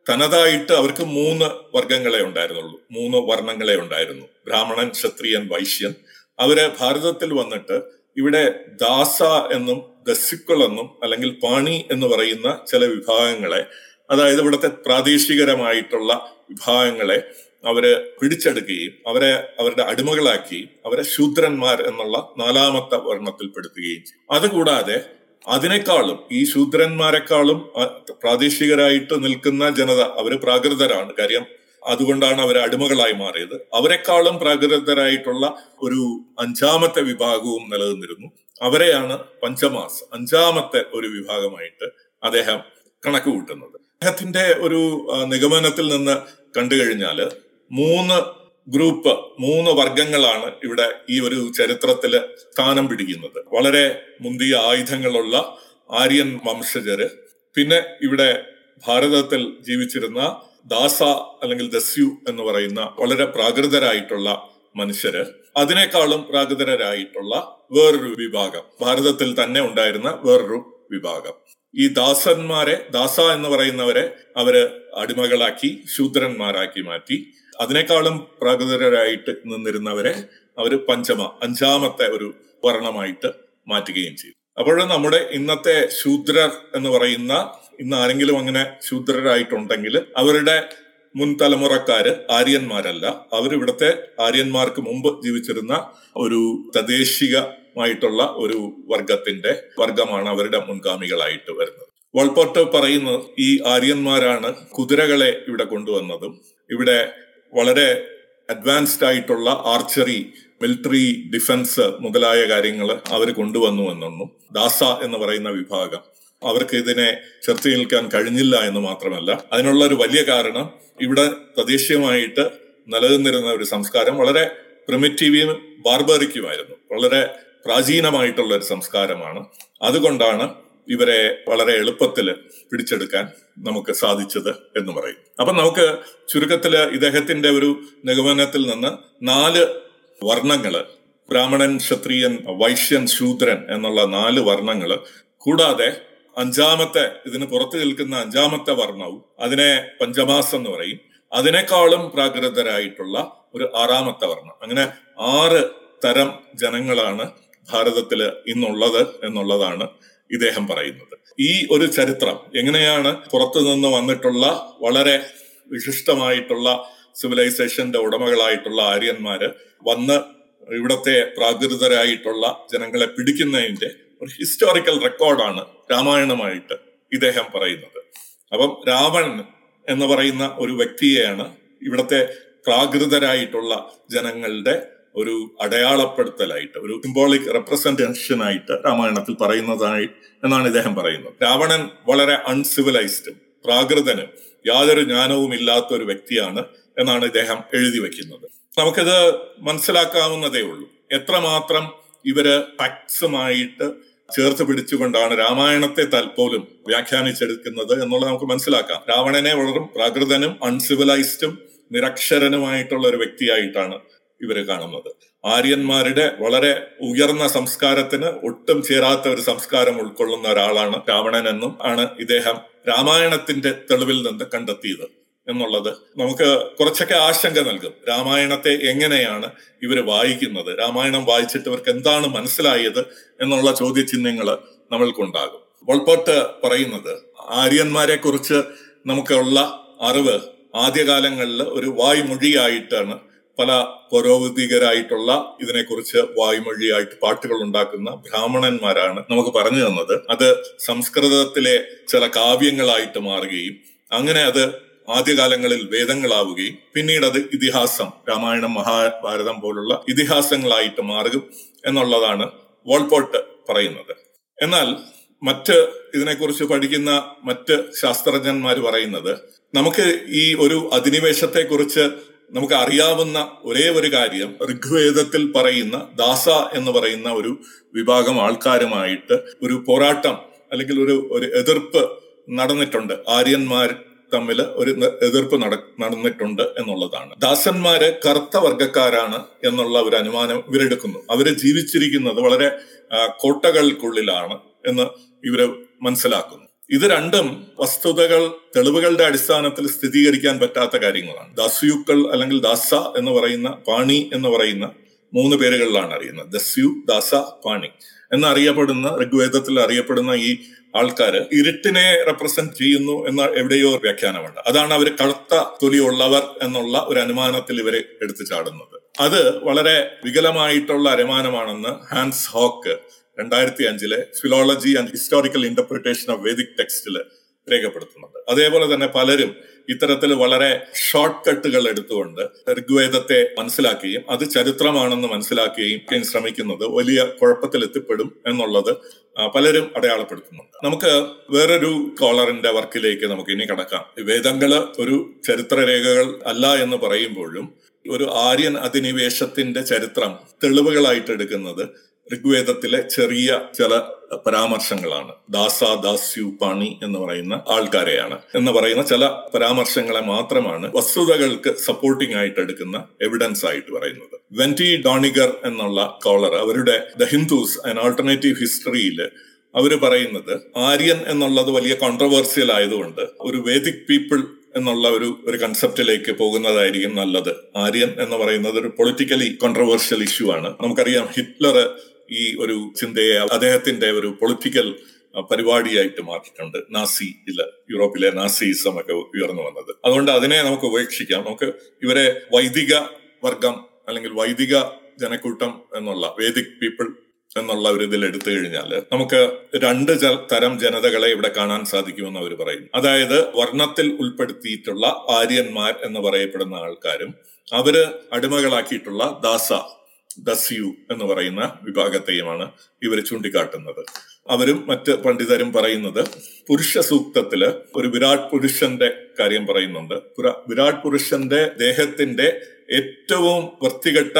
തനതായിട്ട് അവർക്ക് മൂന്ന് വർഗങ്ങളെ ഉണ്ടായിരുന്നുള്ളൂ. മൂന്ന് വർണങ്ങളെ ഉണ്ടായിരുന്നു. ബ്രാഹ്മണൻ ക്ഷത്രിയൻ വൈശ്യൻ. അവരെ ഭാരതത്തിൽ വന്നിട്ട് ഇവിടെ ദാസ എന്നും ദസ്യുക്കൾ എന്നും അല്ലെങ്കിൽ പാണി എന്ന് പറയുന്ന ചില വിഭാഗങ്ങളെ അതായത് ഇവിടുത്തെ പ്രാദേശികരമായിട്ടുള്ള വിഭാഗങ്ങളെ അവർ പിടിച്ചെടുക്കുകയും അവരെ അവരുടെ അടിമകളാക്കി അവരെ ശൂദ്രന്മാർ എന്നുള്ള നാലാമത്തെ വർണത്തിൽപ്പെടുത്തുകയും ചെയ്യും. അതുകൂടാതെ അതിനേക്കാളും ഈ ശൂദ്രന്മാരെക്കാളും പ്രാദേശികരായിട്ട് നിൽക്കുന്ന ജനത അവർ പ്രാകൃതരാണ്. കാര്യം അതുകൊണ്ടാണ് അവർ അടിമകളായി മാറിയത്. അവരെക്കാളും പ്രാകൃതരായിട്ടുള്ള ഒരു അഞ്ചാമത്തെ വിഭാഗവും നിലനിന്നിരുന്നു. അവരെയാണ് പഞ്ചമാസ് അഞ്ചാമത്തെ ഒരു വിഭാഗമായിട്ട് അദ്ദേഹം കണക്ക് കൂട്ടുന്നത് അദ്ദേഹത്തിന്റെ ഒരു നിഗമനത്തിൽ നിന്ന് കണ്ടു കഴിഞ്ഞാൽ മൂന്ന് ഗ്രൂപ്പ് മൂന്ന് വർഗങ്ങളാണ് ഇവിടെ ഈ ഒരു ചരിത്രത്തിൽ സ്ഥാനം പിടിക്കുന്നത്. വളരെ മുന്തിയ ആയുധങ്ങളുള്ള ആര്യൻ വംശജര്. പിന്നെ ഇവിടെ ഭാരതത്തിൽ ജീവിച്ചിരുന്ന ദാസ അല്ലെങ്കിൽ ദസ്യു എന്ന് പറയുന്ന വളരെ പ്രാകൃതരായിട്ടുള്ള മനുഷ്യര്. അതിനേക്കാളും പ്രാകൃതരായിട്ടുള്ള വേറൊരു വിഭാഗം. ഭാരതത്തിൽ തന്നെ ഉണ്ടായിരുന്ന വേറൊരു വിഭാഗം. ഈ ദാസന്മാരെ ദാസ എന്ന് പറയുന്നവരെ അവർ അടിമകളാക്കി ശൂദ്രന്മാരാക്കി മാറ്റി. അതിനേക്കാളും പ്രാകൃതരായിട്ട് നിന്നിരുന്നവരെ അവർ പഞ്ചമ അഞ്ചാമത്തെ ഒരു വർണമായിട്ട് മാറ്റുകയും ചെയ്തു. അപ്പോൾ നമ്മുടെ ഇന്നത്തെ ശൂദ്രർ എന്ന് പറയുന്ന ഇന്ന് ആരെങ്കിലും അങ്ങനെ ശൂദ്രരായിട്ടുണ്ടെങ്കിൽ അവരുടെ മുൻ തലമുറക്കാര് ആര്യന്മാരല്ല. അവരിവിടുത്തെ ആര്യന്മാർക്ക് മുമ്പ് ജീവിച്ചിരുന്ന ഒരു തദ്ദേശികമായിട്ടുള്ള ഒരു വർഗത്തിന്റെ വർഗമാണ് അവരുടെ മുൻഗാമികളായിട്ട് വരുന്നത്. വൾപോട്ട് പറയുന്നത് ഈ ആര്യന്മാരാണ് കുതിരകളെ ഇവിടെ കൊണ്ടുവന്നതും ഇവിടെ വളരെ അഡ്വാൻസ്ഡ് ആയിട്ടുള്ള ആർച്ചറി മിലിറ്ററി ഡിഫൻസ് മുതലായ കാര്യങ്ങൾ അവർ കൊണ്ടുവന്നു എന്നും ദാസ എന്ന് പറയുന്ന വിഭാഗം അവർക്ക് ഇതിനെ ചെറുത്തു നിൽക്കാൻ കഴിഞ്ഞില്ല എന്ന് മാത്രമല്ല. അതിനുള്ള ഒരു വലിയ കാരണം ഇവിടെ തദ്ദേശീയമായിട്ട് നിലനിന്നിരുന്ന ഒരു സംസ്കാരം വളരെ പ്രിമിറ്റീവിയും ബാർബറിക്കുമായിരുന്നു വളരെ പ്രാചീനമായിട്ടുള്ള ഒരു സംസ്കാരമാണ്. അതുകൊണ്ടാണ് ഇവരെ വളരെ എളുപ്പത്തിൽ പിടിച്ചെടുക്കാൻ നമുക്ക് സാധിച്ചത് എന്ന് പറയും. അപ്പൊ നമുക്ക് ചുരുക്കത്തിൽ ഇദ്ദേഹത്തിന്റെ ഒരു നിഗമനത്തിൽ നിന്ന് നാല് വർണങ്ങൾ ബ്രാഹ്മണൻ ക്ഷത്രിയൻ വൈശ്യൻ ശൂദ്രൻ എന്നുള്ള നാല് വർണങ്ങൾ കൂടാതെ അഞ്ചാമത്തെ ഇതിന് പുറത്തു നിൽക്കുന്ന അഞ്ചാമത്തെ വർണവും അതിനെ പഞ്ചമാസം എന്ന് പറയും. അതിനേക്കാളും പ്രാകൃതരായിട്ടുള്ള ഒരു ആറാമത്തെ വർണം. അങ്ങനെ ആറ് തരം ജനങ്ങളാണ് ഭാരതത്തിൽ ഇന്നുള്ളത് എന്നുള്ളതാണ് ഇദ്ദേഹം പറയുന്നത്. ഈ ഒരു ചരിത്രം എങ്ങനെയാണ് പുറത്തു നിന്ന് വന്നിട്ടുള്ള വളരെ വിശിഷ്ടമായിട്ടുള്ള സിവിലൈസേഷന്റെ ഉടമകളായിട്ടുള്ള ആര്യന്മാര് വന്ന് ഇവിടത്തെ പ്രാകൃതരായിട്ടുള്ള ജനങ്ങളെ പിടിക്കുന്നതിന്റെ ഒരു ഹിസ്റ്റോറിക്കൽ റെക്കോർഡാണ് രാമായണമായിട്ട് ഇദ്ദേഹം പറയുന്നത്. അപ്പം രാവണൻ എന്ന് പറയുന്ന ഒരു വ്യക്തിയെയാണ് ഇവിടത്തെ പ്രാകൃതരായിട്ടുള്ള ജനങ്ങളുടെ ഒരു അടയാളപ്പെടുത്തലായിട്ട് ഒരു സിംബോളിക് റെപ്രസെന്റേഷൻ ആയിട്ട് രാമായണത്തിൽ പറയുന്നതായി എന്നാണ് ഇദ്ദേഹം പറയുന്നത്. രാവണൻ വളരെ അൺസിവിലൈസ്ഡും പ്രാകൃതനും യാതൊരു ജ്ഞാനവും ഇല്ലാത്ത ഒരു വ്യക്തിയാണ് എന്നാണ് ഇദ്ദേഹം എഴുതി വെക്കുന്നത്. നമുക്കിത് മനസ്സിലാക്കാവുന്നതേ ഉള്ളൂ. എത്രമാത്രം ഇവർ ഫാക്ട്സുമായിട്ട് ചേർത്ത് പിടിച്ചുകൊണ്ടാണ് രാമായണത്തെ തൽപോലും വ്യാഖ്യാനിച്ചെടുക്കുന്നത് എന്നുള്ളത് നമുക്ക് മനസ്സിലാക്കാം. രാവണനെ വളരും പ്രാകൃതനും അൺസിവിലൈസ്ഡും നിരക്ഷരനുമായിട്ടുള്ള ഒരു വ്യക്തിയായിട്ടാണ് ഇവർ കാണുന്നത്. ആര്യന്മാരുടെ വളരെ ഉയർന്ന സംസ്കാരത്തിന് ഒട്ടും ചേരാത്ത ഒരു സംസ്കാരം ഉൾക്കൊള്ളുന്ന ഒരാളാണ് രാവണൻ എന്നും ആണ് ഇദ്ദേഹം രാമായണത്തിന്റെ തെളിവിൽ നിന്ന് കണ്ടെത്തിയത് എന്നുള്ളത്. നമുക്ക് കുറച്ചൊക്കെ ആശങ്ക നൽകും. രാമായണത്തെ എങ്ങനെയാണ് ഇവർ വായിക്കുന്നത്? രാമായണം വായിച്ചിട്ട് ഇവർക്ക് എന്താണ് മനസ്സിലായത് എന്നുള്ള ചോദ്യചിഹ്നങ്ങൾ നമ്മൾക്കുണ്ടാകും. വൾപോട്ട് പറയുന്നത് ആര്യന്മാരെ കുറിച്ച് നമുക്കുള്ള അറിവ് ആദ്യകാലങ്ങളിൽ ഒരു വായ്മൊഴിയായിട്ടാണ് പല പുരോഗതികരായിട്ടുള്ള ഇതിനെക്കുറിച്ച് വായ്മൊഴിയായിട്ട് പാട്ടുകൾ ഉണ്ടാക്കുന്ന ബ്രാഹ്മണന്മാരാണ് നമുക്ക് പറഞ്ഞു തന്നത്. അത് സംസ്കൃതത്തിലെ ചില കാവ്യങ്ങളായിട്ട് മാറുകയും അങ്ങനെ അത് ആദ്യകാലങ്ങളിൽ വേദങ്ങളാവുകയും പിന്നീട് അത് ഇതിഹാസം രാമായണം മഹാഭാരതം പോലുള്ള ഇതിഹാസങ്ങളായിട്ട് മാറും എന്നുള്ളതാണ് വോൾപോട്ട് പറയുന്നത്. എന്നാൽ മറ്റ് ഇതിനെക്കുറിച്ച് പഠിക്കുന്ന മറ്റ് ശാസ്ത്രജ്ഞന്മാർ പറയുന്നത് നമുക്ക് ഈ ഒരു അധിനിവേശത്തെ കുറിച്ച് നമുക്ക് അറിയാവുന്ന ഒരേ ഒരു കാര്യം. ഋഗ്വേദത്തിൽ പറയുന്ന ദാസ എന്ന് പറയുന്ന ഒരു വിഭാഗം ആൾക്കാരുമായിട്ട് ഒരു പോരാട്ടം അല്ലെങ്കിൽ ഒരു ഒരു എതിർപ്പ് നടന്നിട്ടുണ്ട്. ആര്യന്മാർ തമ്മിൽ ഒരു എതിർപ്പ് നട നടന്നിട്ടുണ്ട് എന്നുള്ളതാണ്. ദാസന്മാര് കറുത്ത വർഗക്കാരാണ് എന്നുള്ള ഒരു അനുമാനം ഇവരെടുക്കുന്നു. അവർ ജീവിച്ചിരിക്കുന്നത് വളരെ കോട്ടകൾക്കുള്ളിലാണ് എന്ന് ഇവർ മനസ്സിലാക്കുന്നു. ഇത് രണ്ടും വസ്തുതകൾ തെളിവുകളുടെ അടിസ്ഥാനത്തിൽ സ്ഥിരീകരിക്കാൻ പറ്റാത്ത കാര്യങ്ങളാണ്. ദസ്യുക്കൾ അല്ലെങ്കിൽ ദാസ എന്ന് പറയുന്ന പാണി എന്ന് പറയുന്ന മൂന്ന് പേരുകളിലാണ് അറിയുന്നത്. ദസ്യു ദാസ പാണി. എന്നറിയപ്പെടുന്ന ഋഗ്വേദത്തിൽ അറിയപ്പെടുന്ന ഈ ആൾക്കാര് ഇരുട്ടിനെ റെപ്രസെന്റ് ചെയ്യുന്നു എന്ന എവിടെയോ വ്യാഖ്യാനമുണ്ട്. അതാണ് അവർ കറുത്ത തൊലിയുള്ളവർ എന്നുള്ള ഒരു അനുമാനത്തിൽ ഇവരെ എടുത്തു ചാടുന്നത്. അത് വളരെ വികലമായിട്ടുള്ള അനുമാനമാണെന്ന് ഹാൻസ് ഹോക്ക് രണ്ടായിരത്തി അഞ്ചിലെ philology and historical interpretation of Vedic ടെക്സ്റ്റിൽ രേഖപ്പെടുത്തുന്നുണ്ട്. അതേപോലെ തന്നെ പലരും ഇത്തരത്തിൽ വളരെ ഷോർട്ട് കട്ടുകൾ എടുത്തുകൊണ്ട് ഋഗ്വേദത്തെ മനസ്സിലാക്കുകയും അത് ചരിത്രമാണെന്ന് മനസ്സിലാക്കുകയും ശ്രമിക്കുന്നത് വലിയ കുഴപ്പത്തിൽ എത്തിപ്പെടും എന്നുള്ളത് പലരും അടയാളപ്പെടുത്തുന്നുണ്ട്. നമുക്ക് വേറൊരു കോളറിന്റെ വർക്കിലേക്ക് നമുക്ക് ഇനി കടക്കാം. വേദങ്ങൾ ഒരു ചരിത്രരേഖകൾ അല്ല എന്ന് പറയുമ്പോഴും ഒരു ആര്യൻ അധിനിവേശത്തിന്റെ ചരിത്രം തെളിവുകളായിട്ട് എടുക്കുന്നത് ഋഗ്വേദത്തിലെ ചെറിയ ചില പരാമർശങ്ങളാണ്. ദാസ ദാസ്യു പാണി എന്ന് പറയുന്ന ആൾക്കാരെയാണ്. എന്ന് പറയുന്ന ചില പരാമർശങ്ങളെ മാത്രമാണ് വസ്തുതകൾക്ക് സപ്പോർട്ടിംഗ് ആയിട്ട് എടുക്കുന്ന എവിഡൻസ് ആയിട്ട് പറയുന്നത്. വെന്റി ഡോണിഗർ എന്നുള്ള കോളർ അവരുടെ ദ ഹിന്ദുസ് ആൻഡ് ആൾട്ടർനേറ്റീവ് ഹിസ്റ്ററിയിൽ അവർ പറയുന്നത് ആര്യൻ എന്നുള്ളത് വലിയ കോൺട്രവേഴ്സ്യൽ ആയതുകൊണ്ട് ഒരു വേദിക് പീപ്പിൾ എന്നുള്ള ഒരു ഒരു കൺസെപ്റ്റിലേക്ക് പോകുന്നതായിരിക്കും നല്ലത്. ആര്യൻ എന്ന് പറയുന്നത് ഒരു പൊളിറ്റിക്കലി കോൺട്രവേഴ്ഷ്യൽ ഇഷ്യൂ ആണ്. നമുക്കറിയാം ഹിറ്റ്ലർ ഈ ഒരു ചിന്തയെ അദ്ദേഹത്തിന്റെ ഒരു പൊളിറ്റിക്കൽ പരിപാടിയായിട്ട് മാറ്റിയിട്ടുണ്ട്. നാസി ഇല്ല യൂറോപ്പിലെ നാസിസം ഒക്കെ ഉയർന്നു വന്നത്. അതുകൊണ്ട് അതിനെ നമുക്ക് ഉപേക്ഷിക്കാം. നമുക്ക് ഇവരെ വൈദിക വർഗം അല്ലെങ്കിൽ വൈദിക ജനക്കൂട്ടം എന്നുള്ള വേദിക് പീപ്പിൾ എന്നുള്ള ഒരു ഇതിൽ എടുത്തു കഴിഞ്ഞാൽ നമുക്ക് രണ്ട് തരം ജനതകളെ ഇവിടെ കാണാൻ സാധിക്കുമെന്ന് അവർ പറയുന്നു അതായത് വർണത്തിൽ ഉൾപ്പെടുത്തിയിട്ടുള്ള ആര്യന്മാർ എന്ന് പറയപ്പെടുന്ന ആൾക്കാരും അവർ അടിമകളാക്കിയിട്ടുള്ള ദാസ ദസ്യു എന്ന് പറയുന്ന വിഭാഗത്തെയുമാണ് ഇവർ ചൂണ്ടിക്കാട്ടുന്നത്. അവരും മറ്റ് പണ്ഡിതരും പറയുന്നത് പുരുഷ സൂക്തത്തിൽ ഒരു വിരാട് പുരുഷന്റെ കാര്യം പറയുന്നുണ്ട്. വിരാട് പുരുഷന്റെ ദേഹത്തിന്റെ ഏറ്റവും വൃത്തികെട്ട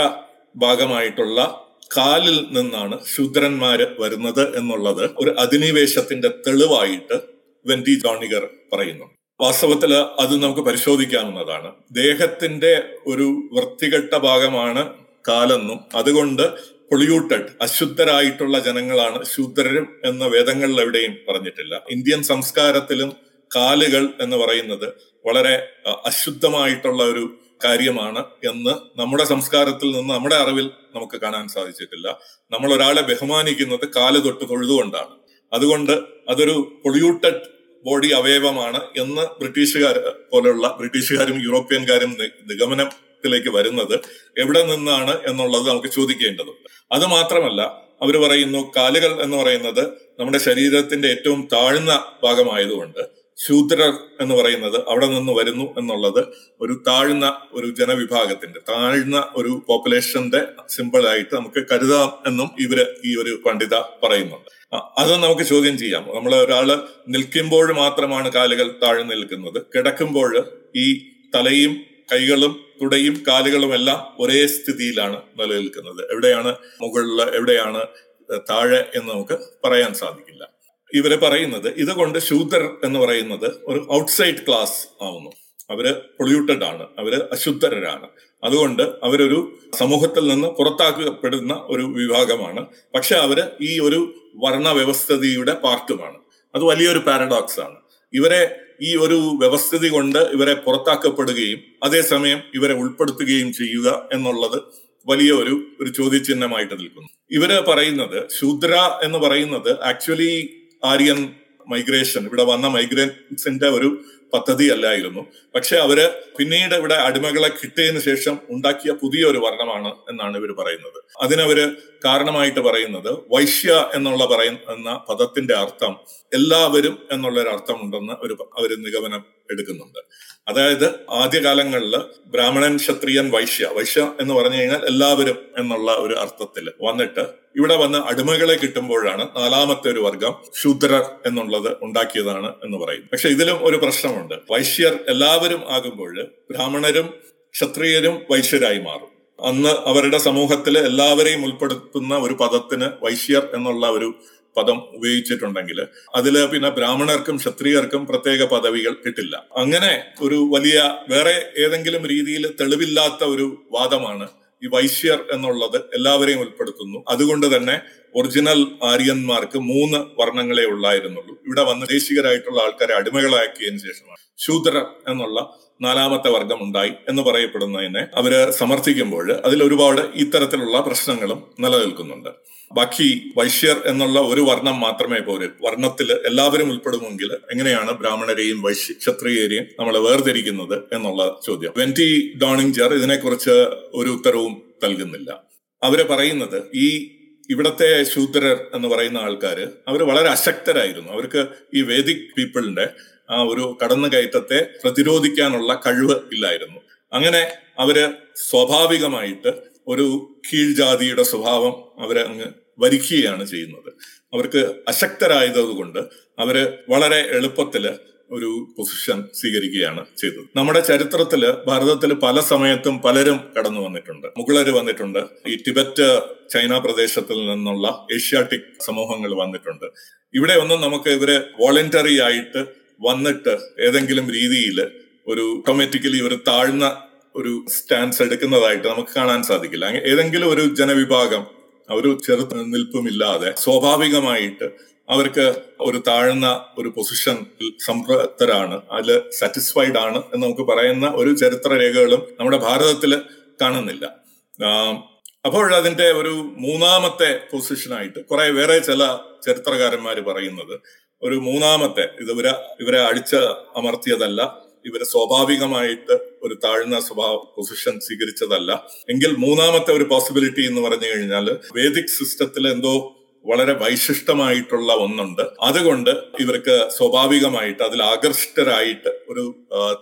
ഭാഗമായിട്ടുള്ള കാലിൽ നിന്നാണ് ശൂദ്രന്മാര് വരുന്നത് എന്നുള്ളത് ഒരു അധിനിവേശത്തിന്റെ തെളിവായിട്ട് വെന്റി ജോണിഗർ പറയുന്നു വാസ്തവത്തിൽ അത് നമുക്ക് പരിശോധിക്കാവുന്നതാണ്. ദേഹത്തിന്റെ ഒരു വൃത്തികെട്ട ഭാഗമാണ് കാലെന്നും. അതുകൊണ്ട് പൊളിയൂട്ടഡ് അശുദ്ധരായിട്ടുള്ള ജനങ്ങളാണ് ശൂദ്രരും എന്ന വേദങ്ങളിൽ എവിടെയും പറഞ്ഞിട്ടില്ല. ഇന്ത്യൻ സംസ്കാരത്തിലും കാലുകൾ എന്ന് പറയുന്നത് വളരെ അശുദ്ധമായിട്ടുള്ള ഒരു കാര്യമാണ് എന്ന് നമ്മുടെ സംസ്കാരത്തിൽ നിന്ന് നമ്മുടെ അറിവിൽ നമുക്ക് കാണാൻ സാധിച്ചിട്ടില്ല. നമ്മൾ ഒരാളെ ബഹുമാനിക്കുന്നത് കാൽ തൊട്ട് തൊഴുതുകൊണ്ടാണ്. അതുകൊണ്ട് അതൊരു പൊളിയൂട്ടഡ് ബോഡി അവയവമാണ് എന്ന് ബ്രിട്ടീഷുകാർ പോലെയുള്ള ബ്രിട്ടീഷുകാരും യൂറോപ്യൻകാരും നിഗമനത്തിലേക്ക് വരുന്നത് എവിടെ നിന്നാണ് എന്നുള്ളത് നമുക്ക് ചോദിക്കേണ്ടതുണ്ട്. അത് മാത്രമല്ല അവർ പറയുന്നു കാലുകൾ എന്ന് പറയുന്നത് നമ്മുടെ ശരീരത്തിന്റെ ഏറ്റവും താഴ്ന്ന ഭാഗമായതുകൊണ്ട് ശൂദ്രർ എന്ന് പറയുന്നത് അവിടെ നിന്ന് വരുന്നു എന്നുള്ളത് ഒരു താഴ്ന്ന ഒരു ജനവിഭാഗത്തിന്റെ താഴ്ന്ന ഒരു പോപ്പുലേഷന്റെ സിമ്പിളായിട്ട് നമുക്ക് കരുതാം എന്നും ഇവർ ഈ ഒരു പണ്ഡിത പറയുന്നുണ്ട്. അത് നമുക്ക് ചോദ്യം ചെയ്യാം. നമ്മൾ ഒരാൾ നിൽക്കുമ്പോൾ മാത്രമാണ് കാലുകൾ താഴ്ന്നു നിൽക്കുന്നത്. കിടക്കുമ്പോൾ ഈ തലയും കൈകളും തുടയും കാലുകളുമെല്ലാം ഒരേ സ്ഥിതിയിലാണ് നിലനിൽക്കുന്നത്. എവിടെയാണ് മുകളിൽ എവിടെയാണ് താഴെ എന്ന് നമുക്ക് പറയാൻ സാധിക്കില്ല. ഇവർ പറയുന്നത് ഇതുകൊണ്ട് ശൂദ്രർ എന്ന് പറയുന്നത് ഒരു ഔട്ട്സൈഡ് ക്ലാസ് ആവുന്നു. അവർ പൊള്യൂട്ടഡ് ആണ്. അവർ അശുദ്ധരാണ് അതുകൊണ്ട് അവരൊരു സമൂഹത്തിൽ നിന്ന് പുറത്താക്കപ്പെടുന്ന ഒരു വിഭാഗമാണ്. പക്ഷെ അവർ ഈ ഒരു വർണ വ്യവസ്ഥതയുടെ പാർട്ടുമാണ്. അത് വലിയൊരു പാരഡോക്സ് ആണ്. ഇവരെ ഈ ഒരു വ്യവസ്ഥിതി കൊണ്ട് ഇവരെ പുറത്താക്കപ്പെടുകയും അതേസമയം ഇവരെ ഉൾപ്പെടുത്തുകയും ചെയ്യുക എന്നുള്ളത് വലിയ ഒരു ഒരു ചോദ്യചിഹ്നമായിട്ട് നിൽക്കുന്നു. ഇവർ പറയുന്നത് ശൂദ്ര എന്ന് പറയുന്നത് ആക്ച്വലി ആര്യൻ മൈഗ്രേഷൻ ഇവിടെ വന്ന മൈഗ്രേറ്റ്സിന്റെ ഒരു പദ്ധതി അല്ലായിരുന്നു പക്ഷെ അവർ പിന്നീട് ഇവിടെ അടിമകളെ കിട്ടിയതിനു ശേഷം ഉണ്ടാക്കിയ പുതിയ ഒരു വർണമാണ് എന്നാണ് ഇവർ പറയുന്നത്. അതിനവര് കാരണമായിട്ട് പറയുന്നത് വൈശ്യ എന്നുള്ള പറയുന്ന പദത്തിന്റെ അർത്ഥം എല്ലാവരും എന്നുള്ള ഒരു അർത്ഥമുണ്ടെന്ന് ഒരു അവർ നിഗമനം എടുക്കുന്നുണ്ട്. അതായത് ആദ്യകാലങ്ങളിൽ ബ്രാഹ്മണൻ ക്ഷത്രിയൻ വൈശ്യ. വൈശ്യ എന്ന് പറഞ്ഞു കഴിഞ്ഞാൽ എല്ലാവരും എന്നുള്ള ഒരു അർത്ഥത്തിൽ വന്നിട്ട് ഇവിടെ വന്ന് അടിമകളെ കിട്ടുമ്പോഴാണ് നാലാമത്തെ ഒരു വർഗം ശൂദ്രർ എന്നുള്ളത് ഉണ്ടാക്കിയതാണ് എന്ന് പറയും പക്ഷെ ഇതിലും ഒരു പ്രശ്നമുണ്ട്. വൈശ്യർ എല്ലാവരും ആകുമ്പോൾ ബ്രാഹ്മണരും ക്ഷത്രിയരും വൈശ്യരായി മാറും. അന്ന് അവരുടെ സമൂഹത്തിൽ എല്ലാവരെയും ഉൾപ്പെടുത്തുന്ന ഒരു പദത്തിന് വൈശ്യർ എന്നുള്ള ഒരു പദം ഉപയോഗിച്ചിട്ടുണ്ടെങ്കിൽ അതിൽ പിന്നെ ബ്രാഹ്മണർക്കും ക്ഷത്രിയർക്കും പ്രത്യേക പദവികൾ കിട്ടില്ല. അങ്ങനെ ഒരു വലിയ വേറെ ഏതെങ്കിലും രീതിയിൽ തെളിവില്ലാത്ത ഒരു വാദമാണ് ഈ വൈശ്യർ എന്നുള്ളത് എല്ലാവരെയും ഉൾപ്പെടുത്തുന്നു. അതുകൊണ്ട് തന്നെ ഒറിജിനൽ ആര്യന്മാർക്ക് മൂന്ന് വർണങ്ങളെ ഉള്ളായിരുന്നുള്ളൂ. ഇവിടെ വന്ന് ദേശികരായിട്ടുള്ള ആൾക്കാരെ അടിമകളാക്കിയതിനു ശേഷമാണ്. ശൂദ്രർ എന്നുള്ള നാലാമത്തെ വർഗം ഉണ്ടായി എന്ന് പറയപ്പെടുന്നതിനെ അവർ സമർത്ഥിക്കുമ്പോൾ അതിൽ ഒരുപാട് ഇത്തരത്തിലുള്ള പ്രശ്നങ്ങളും നിലനിൽക്കുന്നുണ്ട്. ബാക്കി വൈശ്യർ എന്നുള്ള ഒരു വർണം മാത്രമേ പോരെ. വർണത്തിൽ എല്ലാവരും ഉൾപ്പെടുമെങ്കിൽ എങ്ങനെയാണ് ബ്രാഹ്മണരെയും വൈശ്യ ക്ഷത്രിയരെയും നമ്മൾ വേർതിരിക്കുന്നത് എന്നുള്ള ചോദ്യം. വെന്റി ഡോണിഞ്ചർ ഇതിനെക്കുറിച്ച് ഒരു ഉത്തരവും നൽകുന്നില്ല. അവർ പറയുന്നത് ഈ ഇവിടത്തെ ശൂദ്രർ എന്ന് പറയുന്ന ആൾക്കാർ അവർ വളരെ അശക്തരായിരുന്നു. അവർക്ക് ഈ വേദിക് പീപ്പിളിന്റെ ആ ഒരു കടന്നുകയറ്റത്തെ പ്രതിരോധിക്കാനുള്ള കഴിവ് ഇല്ലായിരുന്നു. അങ്ങനെ അവർ സ്വാഭാവികമായിട്ട് ഒരു കീഴ്ജാതിയുടെ സ്വഭാവം അവരെ അങ്ങ് വരിക്കുകയാണ് ചെയ്യുന്നത്. അവർക്ക് അശക്തരായതുകൊണ്ട് അവർ വളരെ എളുപ്പത്തിൽ ഒരു പൊസിഷൻ സ്വീകരിക്കുകയാണ് ചെയ്തത്. നമ്മുടെ ചരിത്രത്തിൽ ഭാരതത്തിൽ പല സമയത്തും പലരും കടന്നു വന്നിട്ടുണ്ട്. മുഗളര് വന്നിട്ടുണ്ട്. ഈ ടിബറ്റ് ചൈന പ്രദേശത്തിൽ നിന്നുള്ള ഏഷ്യാറ്റിക് സമൂഹങ്ങൾ വന്നിട്ടുണ്ട്. ഇവിടെ ഒന്നും നമുക്ക് ഇവരെ വോളണ്ടറി ആയിട്ട് വന്നിട്ട് ഏതെങ്കിലും രീതിയിൽ ഒരു ഓട്ടോമാറ്റിക്കലി ഒരു താഴ്ന്ന ഒരു സ്റ്റാൻസ് എടുക്കുന്നതായിട്ട് നമുക്ക് കാണാൻ സാധിക്കില്ല. ഏതെങ്കിലും ഒരു ജനവിഭാഗം ഒരു നിൽപ്പുമില്ലാതെ സ്വാഭാവികമായിട്ട് അവർക്ക് ഒരു താഴ്ന്ന ഒരു പൊസിഷൻ സംതൃപ്തരാണ് അതിൽ സാറ്റിസ്ഫൈഡ് ആണ് എന്ന് നമുക്ക് പറയുന്ന ഒരു ചരിത്ര രേഖകളും നമ്മുടെ ഭാരതത്തിൽ കാണുന്നില്ല. അപ്പോൾ അതിന്റെ ഒരു മൂന്നാമത്തെ പൊസിഷനായിട്ട് കുറെ വേറെ ചില ചരിത്രകാരന്മാർ പറയുന്നത് ഒരു മൂന്നാമത്തെ ഇത് ഇവരെ ഇവരെ അടിച്ച് അമർത്തിയതല്ല ഇവർ സ്വാഭാവികമായിട്ട് ഒരു താഴ്ന്ന സ്വഭാവ പൊസിഷൻ സ്വീകരിച്ചതല്ല. എങ്കിൽ മൂന്നാമത്തെ ഒരു പോസിബിലിറ്റി എന്ന് പറഞ്ഞു കഴിഞ്ഞാൽ വേദിക് സിസ്റ്റത്തിൽ എന്തോ വളരെ വൈശിഷ്ടമായിട്ടുള്ള ഒന്നുണ്ട്. അതുകൊണ്ട് ഇവർക്ക് സ്വാഭാവികമായിട്ട് അതിൽ ആകർഷ്ടരായിട്ട് ഒരു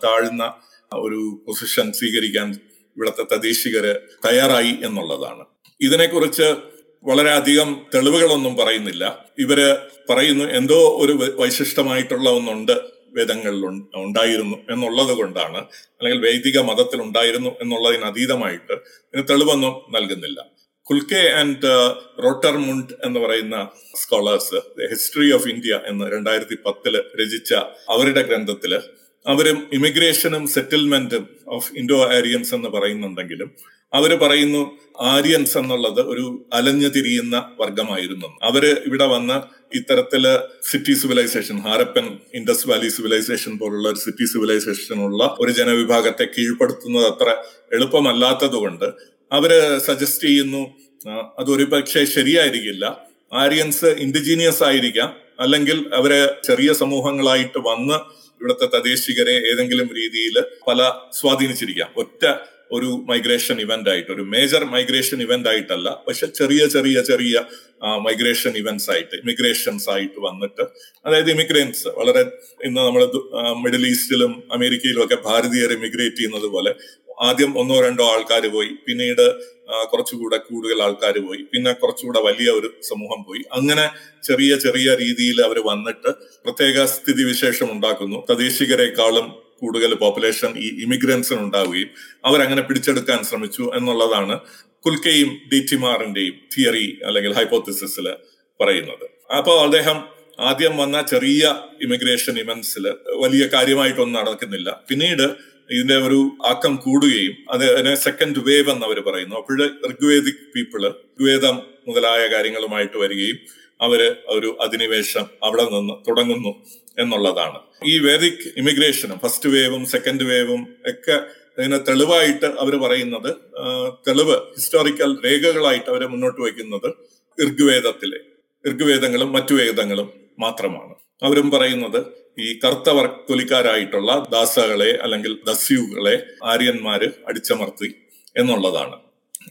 താഴ്ന്ന ഒരു പൊസിഷൻ സ്വീകരിക്കാൻ ഇവിടുത്തെ തദ്ദേശികര് തയ്യാറായി എന്നുള്ളതാണ്. ഇതിനെക്കുറിച്ച് വളരെ അധികം തെളിവുകളൊന്നും പറയുന്നില്ല. ഇവർ പറയുന്നു എന്തോ ഒരു വൈശിഷ്ടമായിട്ടുള്ള ഒന്നുണ്ട് വേദങ്ങളിൽ ഉണ്ടായിരുന്നു എന്നുള്ളത് കൊണ്ടാണ് അല്ലെങ്കിൽ വൈദിക മതത്തിൽ ഉണ്ടായിരുന്നു എന്നുള്ളതിന് അതീതമായിട്ട് ഇതിന് തെളിവൊന്നും നൽകുന്നില്ല. കുൽക്കെ ആൻഡ് റോട്ടർമുണ്ട് എന്ന് പറയുന്ന സ്കോളേഴ്സ് ഹിസ്റ്ററി ഓഫ് ഇന്ത്യ എന്ന് രണ്ടായിരത്തി പത്തിൽ രചിച്ച അവരുടെ ഗ്രന്ഥത്തിൽ അവരും ഇമിഗ്രേഷനും സെറ്റിൽമെന്റും ഓഫ് ഇൻഡോ ആരിയൻസ് എന്ന് പറയുന്നുണ്ടെങ്കിലും അവർ പറയുന്നു ആര്യൻസ് എന്നുള്ളത് ഒരു അലഞ്ഞു തിരിയുന്ന വർഗമായിരുന്നു അവർ ഇവിടെ വന്ന് ഇത്തരത്തിൽ city civilisation Harappan Indus valley civilisation പോലുള്ള ഒരു സിറ്റി സിവിലൈസേഷൻ ഉള്ള ഒരു ജനവിഭാഗത്തെ കീഴ്പ്പെടുത്തുന്നത് അത്ര എളുപ്പമല്ലാത്തത് കൊണ്ട് അവർ സജസ്റ്റ് ചെയ്യുന്നു അതൊരു പക്ഷേ ശരിയായിരിക്കില്ല. ആര്യൻസ് ഇൻഡിജീനിയസ് ആയിരിക്കാം. അല്ലെങ്കിൽ അവർ ചെറിയ സമൂഹങ്ങളായിട്ട് വന്ന് ഇവിടുത്തെ തദ്ദേശികരെ ഏതെങ്കിലും രീതിയിൽ പല സ്വാധീനിച്ചിരിക്കാം. ഒറ്റ ഒരു മൈഗ്രേഷൻ ഇവന്റ് ആയിട്ട് ഒരു മേജർ മൈഗ്രേഷൻ ഇവന്റ് ആയിട്ടല്ല പക്ഷെ ചെറിയ ചെറിയ ചെറിയ മൈഗ്രേഷൻ ഇവന്റ്സ് ആയിട്ട് ഇമിഗ്രേഷൻസ് ആയിട്ട് വന്നിട്ട് അതായത് ഇമിഗ്രൻസ് വളരെ ഇന്ന് നമ്മൾ മിഡിൽ ഈസ്റ്റിലും അമേരിക്കയിലും ഒക്കെ ഭാരതീയർ ഇമിഗ്രേറ്റ് ചെയ്യുന്നത് പോലെ ആദ്യം ഒന്നോ രണ്ടോ ആൾക്കാർ പോയി പിന്നീട് കുറച്ചുകൂടെ കൂടുതൽ ആൾക്കാർ പോയി പിന്നെ കുറച്ചുകൂടെ വലിയ ഒരു സമൂഹം പോയി. അങ്ങനെ ചെറിയ ചെറിയ രീതിയിൽ അവർ വന്നിട്ട് പ്രത്യേക സ്ഥിതിവിശേഷം ഉണ്ടാക്കുന്നു. തദ്ദേശികരെക്കാളും കൂടുതൽ പോപ്പുലേഷൻ ഈ ഇമിഗ്രൻസിന് ഉണ്ടാവുകയും അവരങ്ങനെ പിടിച്ചെടുക്കാൻ ശ്രമിച്ചു എന്നുള്ളതാണ് കുൽക്കയും ഡി ടിമാറിന്റെയും തിയറി അല്ലെങ്കിൽ ഹൈപ്പോത്തിസിസിൽ പറയുന്നത്. അപ്പോൾ അദ്ദേഹം ആദ്യം വന്ന ചെറിയ ഇമിഗ്രേഷൻ ഇമൻസിൽ വലിയ കാര്യമായിട്ടൊന്നും നടക്കുന്നില്ല. പിന്നീട് ഇതിന്റെ ഒരു ആക്കം കൂടുകയും അതിനെ സെക്കൻഡ് വേവ് എന്ന് അവർ പറയുന്നു. അപ്പോൾ ഋഗ്വേദിക് പീപ്പിൾ ഋഗ്വേദം മുതലായ കാര്യങ്ങളുമായിട്ട് വരികയും അവർ ഒരു അധിനിവേശം അവിടെ നിന്ന് തുടങ്ങുന്നു. എന്നുള്ളതാണ്. ഈ വേദിക് ഇമിഗ്രേഷനും ഫസ്റ്റ് വേവും സെക്കൻഡ് വേവും ഒക്കെ ഇതിനെ തെളിവായിട്ട് അവർ പറയുന്നത് തെളിവ് ഹിസ്റ്റോറിക്കൽ രേഖകളായിട്ട് അവരെ മുന്നോട്ട് വയ്ക്കുന്നത് ഋഗ്വേദത്തിലെ ഋഗ്വേദങ്ങളും മറ്റു വേദങ്ങളും മാത്രമാണ്. അവരും പറയുന്നത് ഈ കറുത്ത തൊലിക്കാരായിട്ടുള്ള ദാസകളെ അല്ലെങ്കിൽ ദസ്യുകളെ ആര്യന്മാര് അടിച്ചമർത്തി എന്നുള്ളതാണ്.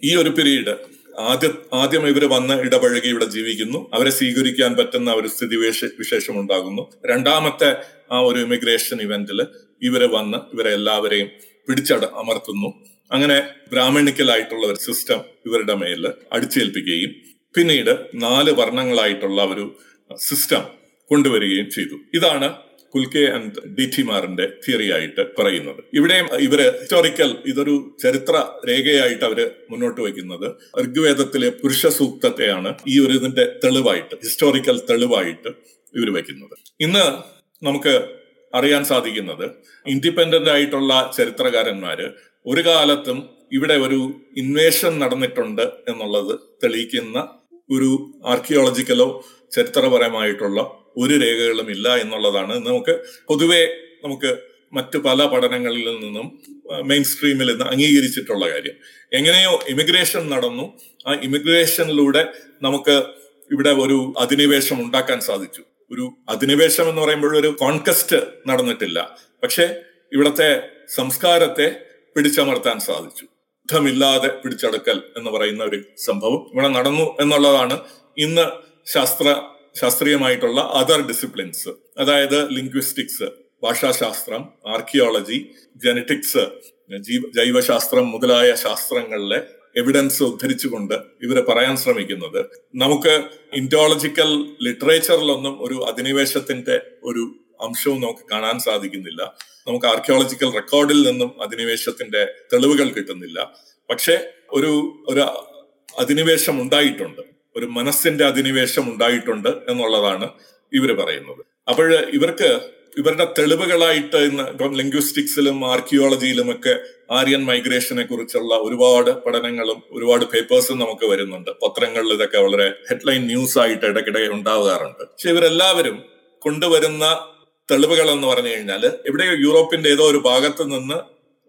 ഈ ഒരു പീരീഡ് ആദ്യ ആദ്യം ഇവർ വന്ന് ഇടപഴകി ഇവിടെ ജീവിക്കുന്നു. അവരെ സ്വീകരിക്കാൻ പറ്റുന്ന ഒരു സ്ഥിതി വിശേഷം ഉണ്ടാകുന്നു രണ്ടാമത്തെ ആ ഒരു ഇമിഗ്രേഷൻ ഇവന്റിൽ ഇവരെ വന്ന് ഇവരെ എല്ലാവരെയും പിടിച്ചട അമർത്തുന്നു. അങ്ങനെ ബ്രാഹ്മണിക്കലായിട്ടുള്ള ഒരു സിസ്റ്റം ഇവരുടെ മേൽ അടിച്ചേൽപ്പിക്കുകയും പിന്നീട് നാല് വർണങ്ങളായിട്ടുള്ള ഒരു സിസ്റ്റം കൊണ്ടുവരികയും ചെയ്തു. ഇതാണ് കുൽക്കെ ആൻഡ് ഡിറ്റിമാറിന്റെ തിയറി ആയിട്ട് പറയുന്നത്. ഇവിടെ ഇവർ ഹിസ്റ്റോറിക്കൽ ഇതൊരു ചരിത്ര രേഖയായിട്ട് അവർ മുന്നോട്ട് വയ്ക്കുന്നത്. ഋഗ്വേദത്തിലെ പുരുഷ സൂക്തത്തെയാണ് ഈ ഒരു ഇതിന്റെ തെളിവായിട്ട് ഹിസ്റ്റോറിക്കൽ തെളിവായിട്ട് ഇവർ വയ്ക്കുന്നത്. ഇന്ന് നമുക്ക് അറിയാൻ സാധിക്കുന്നത് ഇൻഡിപെൻഡന്റ് ആയിട്ടുള്ള ചരിത്രകാരന്മാര് ഒരു കാലത്തും ഇവിടെ ഒരു ഇൻവേഷൻ നടന്നിട്ടുണ്ട് എന്നുള്ളത് തെളിയിക്കുന്ന ഒരു ആർക്കിയോളജിക്കലോ ചരിത്രപരമായിട്ടുള്ള ഒരു രേഖകളും ഇല്ല എന്നുള്ളതാണ്. നമുക്ക് പൊതുവെ നമുക്ക് മറ്റു പല പഠനങ്ങളിൽ നിന്നും മെയിൻ സ്ട്രീമിൽ നിന്ന് അംഗീകരിച്ചിട്ടുള്ള കാര്യം. എങ്ങനെയോ ഇമിഗ്രേഷൻ നടന്നു. ആ ഇമിഗ്രേഷനിലൂടെ നമുക്ക് ഇവിടെ ഒരു അധിനിവേശം ഉണ്ടാക്കാൻ സാധിച്ചു. ഒരു അധിനിവേശം എന്ന് പറയുമ്പോൾ ഒരു കോൺകസ്റ്റ് നടന്നിട്ടില്ല. പക്ഷെ ഇവിടത്തെ സംസ്കാരത്തെ പിടിച്ചമർത്താൻ സാധിച്ചു. യുദ്ധമില്ലാതെ പിടിച്ചെടുക്കൽ എന്ന് പറയുന്ന ഒരു സംഭവം ഇവിടെ നടന്നു എന്നുള്ളതാണ് ഇന്ന് ശാസ്ത്ര ശാസ്ത്രീയമായിട്ടുള്ള അതർ ഡിസിപ്ലിൻസ് അതായത് ലിംഗ്വിസ്റ്റിക്സ് ഭാഷാശാസ്ത്രം ആർക്കിയോളജി ജനറ്റിക്സ് ജൈവശാസ്ത്രം മുതലായ ശാസ്ത്രങ്ങളിലെ എവിഡൻസ് ഉദ്ധരിച്ചുകൊണ്ട് ഇവർ പറയാൻ ശ്രമിക്കുന്നത്. നമുക്ക് ഇൻഡോളജിക്കൽ ലിറ്ററേച്ചറിലൊന്നും ഒരു അധിനിവേശത്തിന്റെ ഒരു അംശവും നമുക്ക് കാണാൻ സാധിക്കുന്നില്ല. നമുക്ക് ആർക്കിയോളജിക്കൽ റെക്കോർഡിൽ നിന്നും അധിനിവേശത്തിന്റെ തെളിവുകൾ കിട്ടുന്നില്ല. പക്ഷെ ഒരു ഒരു അധിനിവേശം ഉണ്ടായിട്ടുണ്ട്. ഒരു മനസ്സിന്റെ അധിനിവേശം ഉണ്ടായിട്ടുണ്ട് എന്നുള്ളതാണ് ഇവർ പറയുന്നത്. അപ്പോൾ ഇവർക്ക് ഇവരുടെ തെളിവുകളായിട്ട് ഇന്ന് ഇപ്പം ലിംഗ്വിസ്റ്റിക്സിലും ആർക്കിയോളജിയിലും ഒക്കെ ആര്യൻ മൈഗ്രേഷനെ കുറിച്ചുള്ള ഒരുപാട് പഠനങ്ങളും ഒരുപാട് പേപ്പേഴ്സും നമുക്ക് വരുന്നുണ്ട്. പത്രങ്ങളിൽ ഇതൊക്കെ വളരെ ഹെഡ്ലൈൻ ന്യൂസ് ആയിട്ട് ഇടയ്ക്കിടെ ഉണ്ടാവാറുണ്ട് പക്ഷെ ഇവരെല്ലാവരും കൊണ്ടുവരുന്ന തെളിവുകൾ എന്ന് പറഞ്ഞു കഴിഞ്ഞാൽ എവിടെയോ യൂറോപ്പിന്റെ ഏതോ ഒരു ഭാഗത്ത് നിന്ന്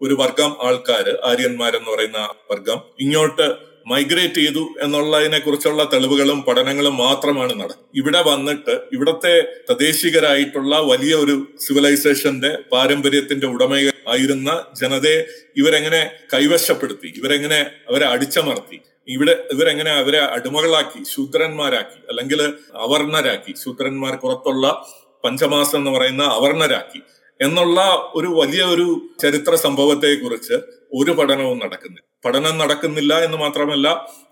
ഒരു വർഗം ആൾക്കാർ ആര്യന്മാരെന്ന് പറയുന്ന വർഗം ഇങ്ങോട്ട് മൈഗ്രേറ്റ് ചെയ്തു എന്നുള്ളതിനെ കുറിച്ചുള്ള തെളിവുകളും പഠനങ്ങളും മാത്രമാണ് നട. ഇവിടെ വന്നിട്ട് ഇവിടത്തെ തദ്ദേശികരായിട്ടുള്ള വലിയ ഒരു സിവിലൈസേഷന്റെ പാരമ്പര്യത്തിന്റെ ഉടമ ആയിരുന്ന ജനതയെ ഇവരെങ്ങനെ കൈവശപ്പെടുത്തി ഇവരെങ്ങനെ അവരെ അടിച്ചമർത്തി ഇവിടെ ഇവരെങ്ങനെ അവരെ അടിമകളാക്കി ശൂദ്രന്മാരാക്കി അല്ലെങ്കിൽ അവർണരാക്കി ശൂദ്രന്മാർ പുറത്തുള്ള പഞ്ചമാസം എന്ന് പറയുന്ന അവർണരാക്കി എന്നുള്ള ഒരു വലിയ ഒരു ചരിത്ര സംഭവത്തെ കുറിച്ച് ഒരു പഠനവും നടക്കുന്നില്ല. പഠനം നടക്കുന്നില്ല എന്ന് മാത്രമല്ല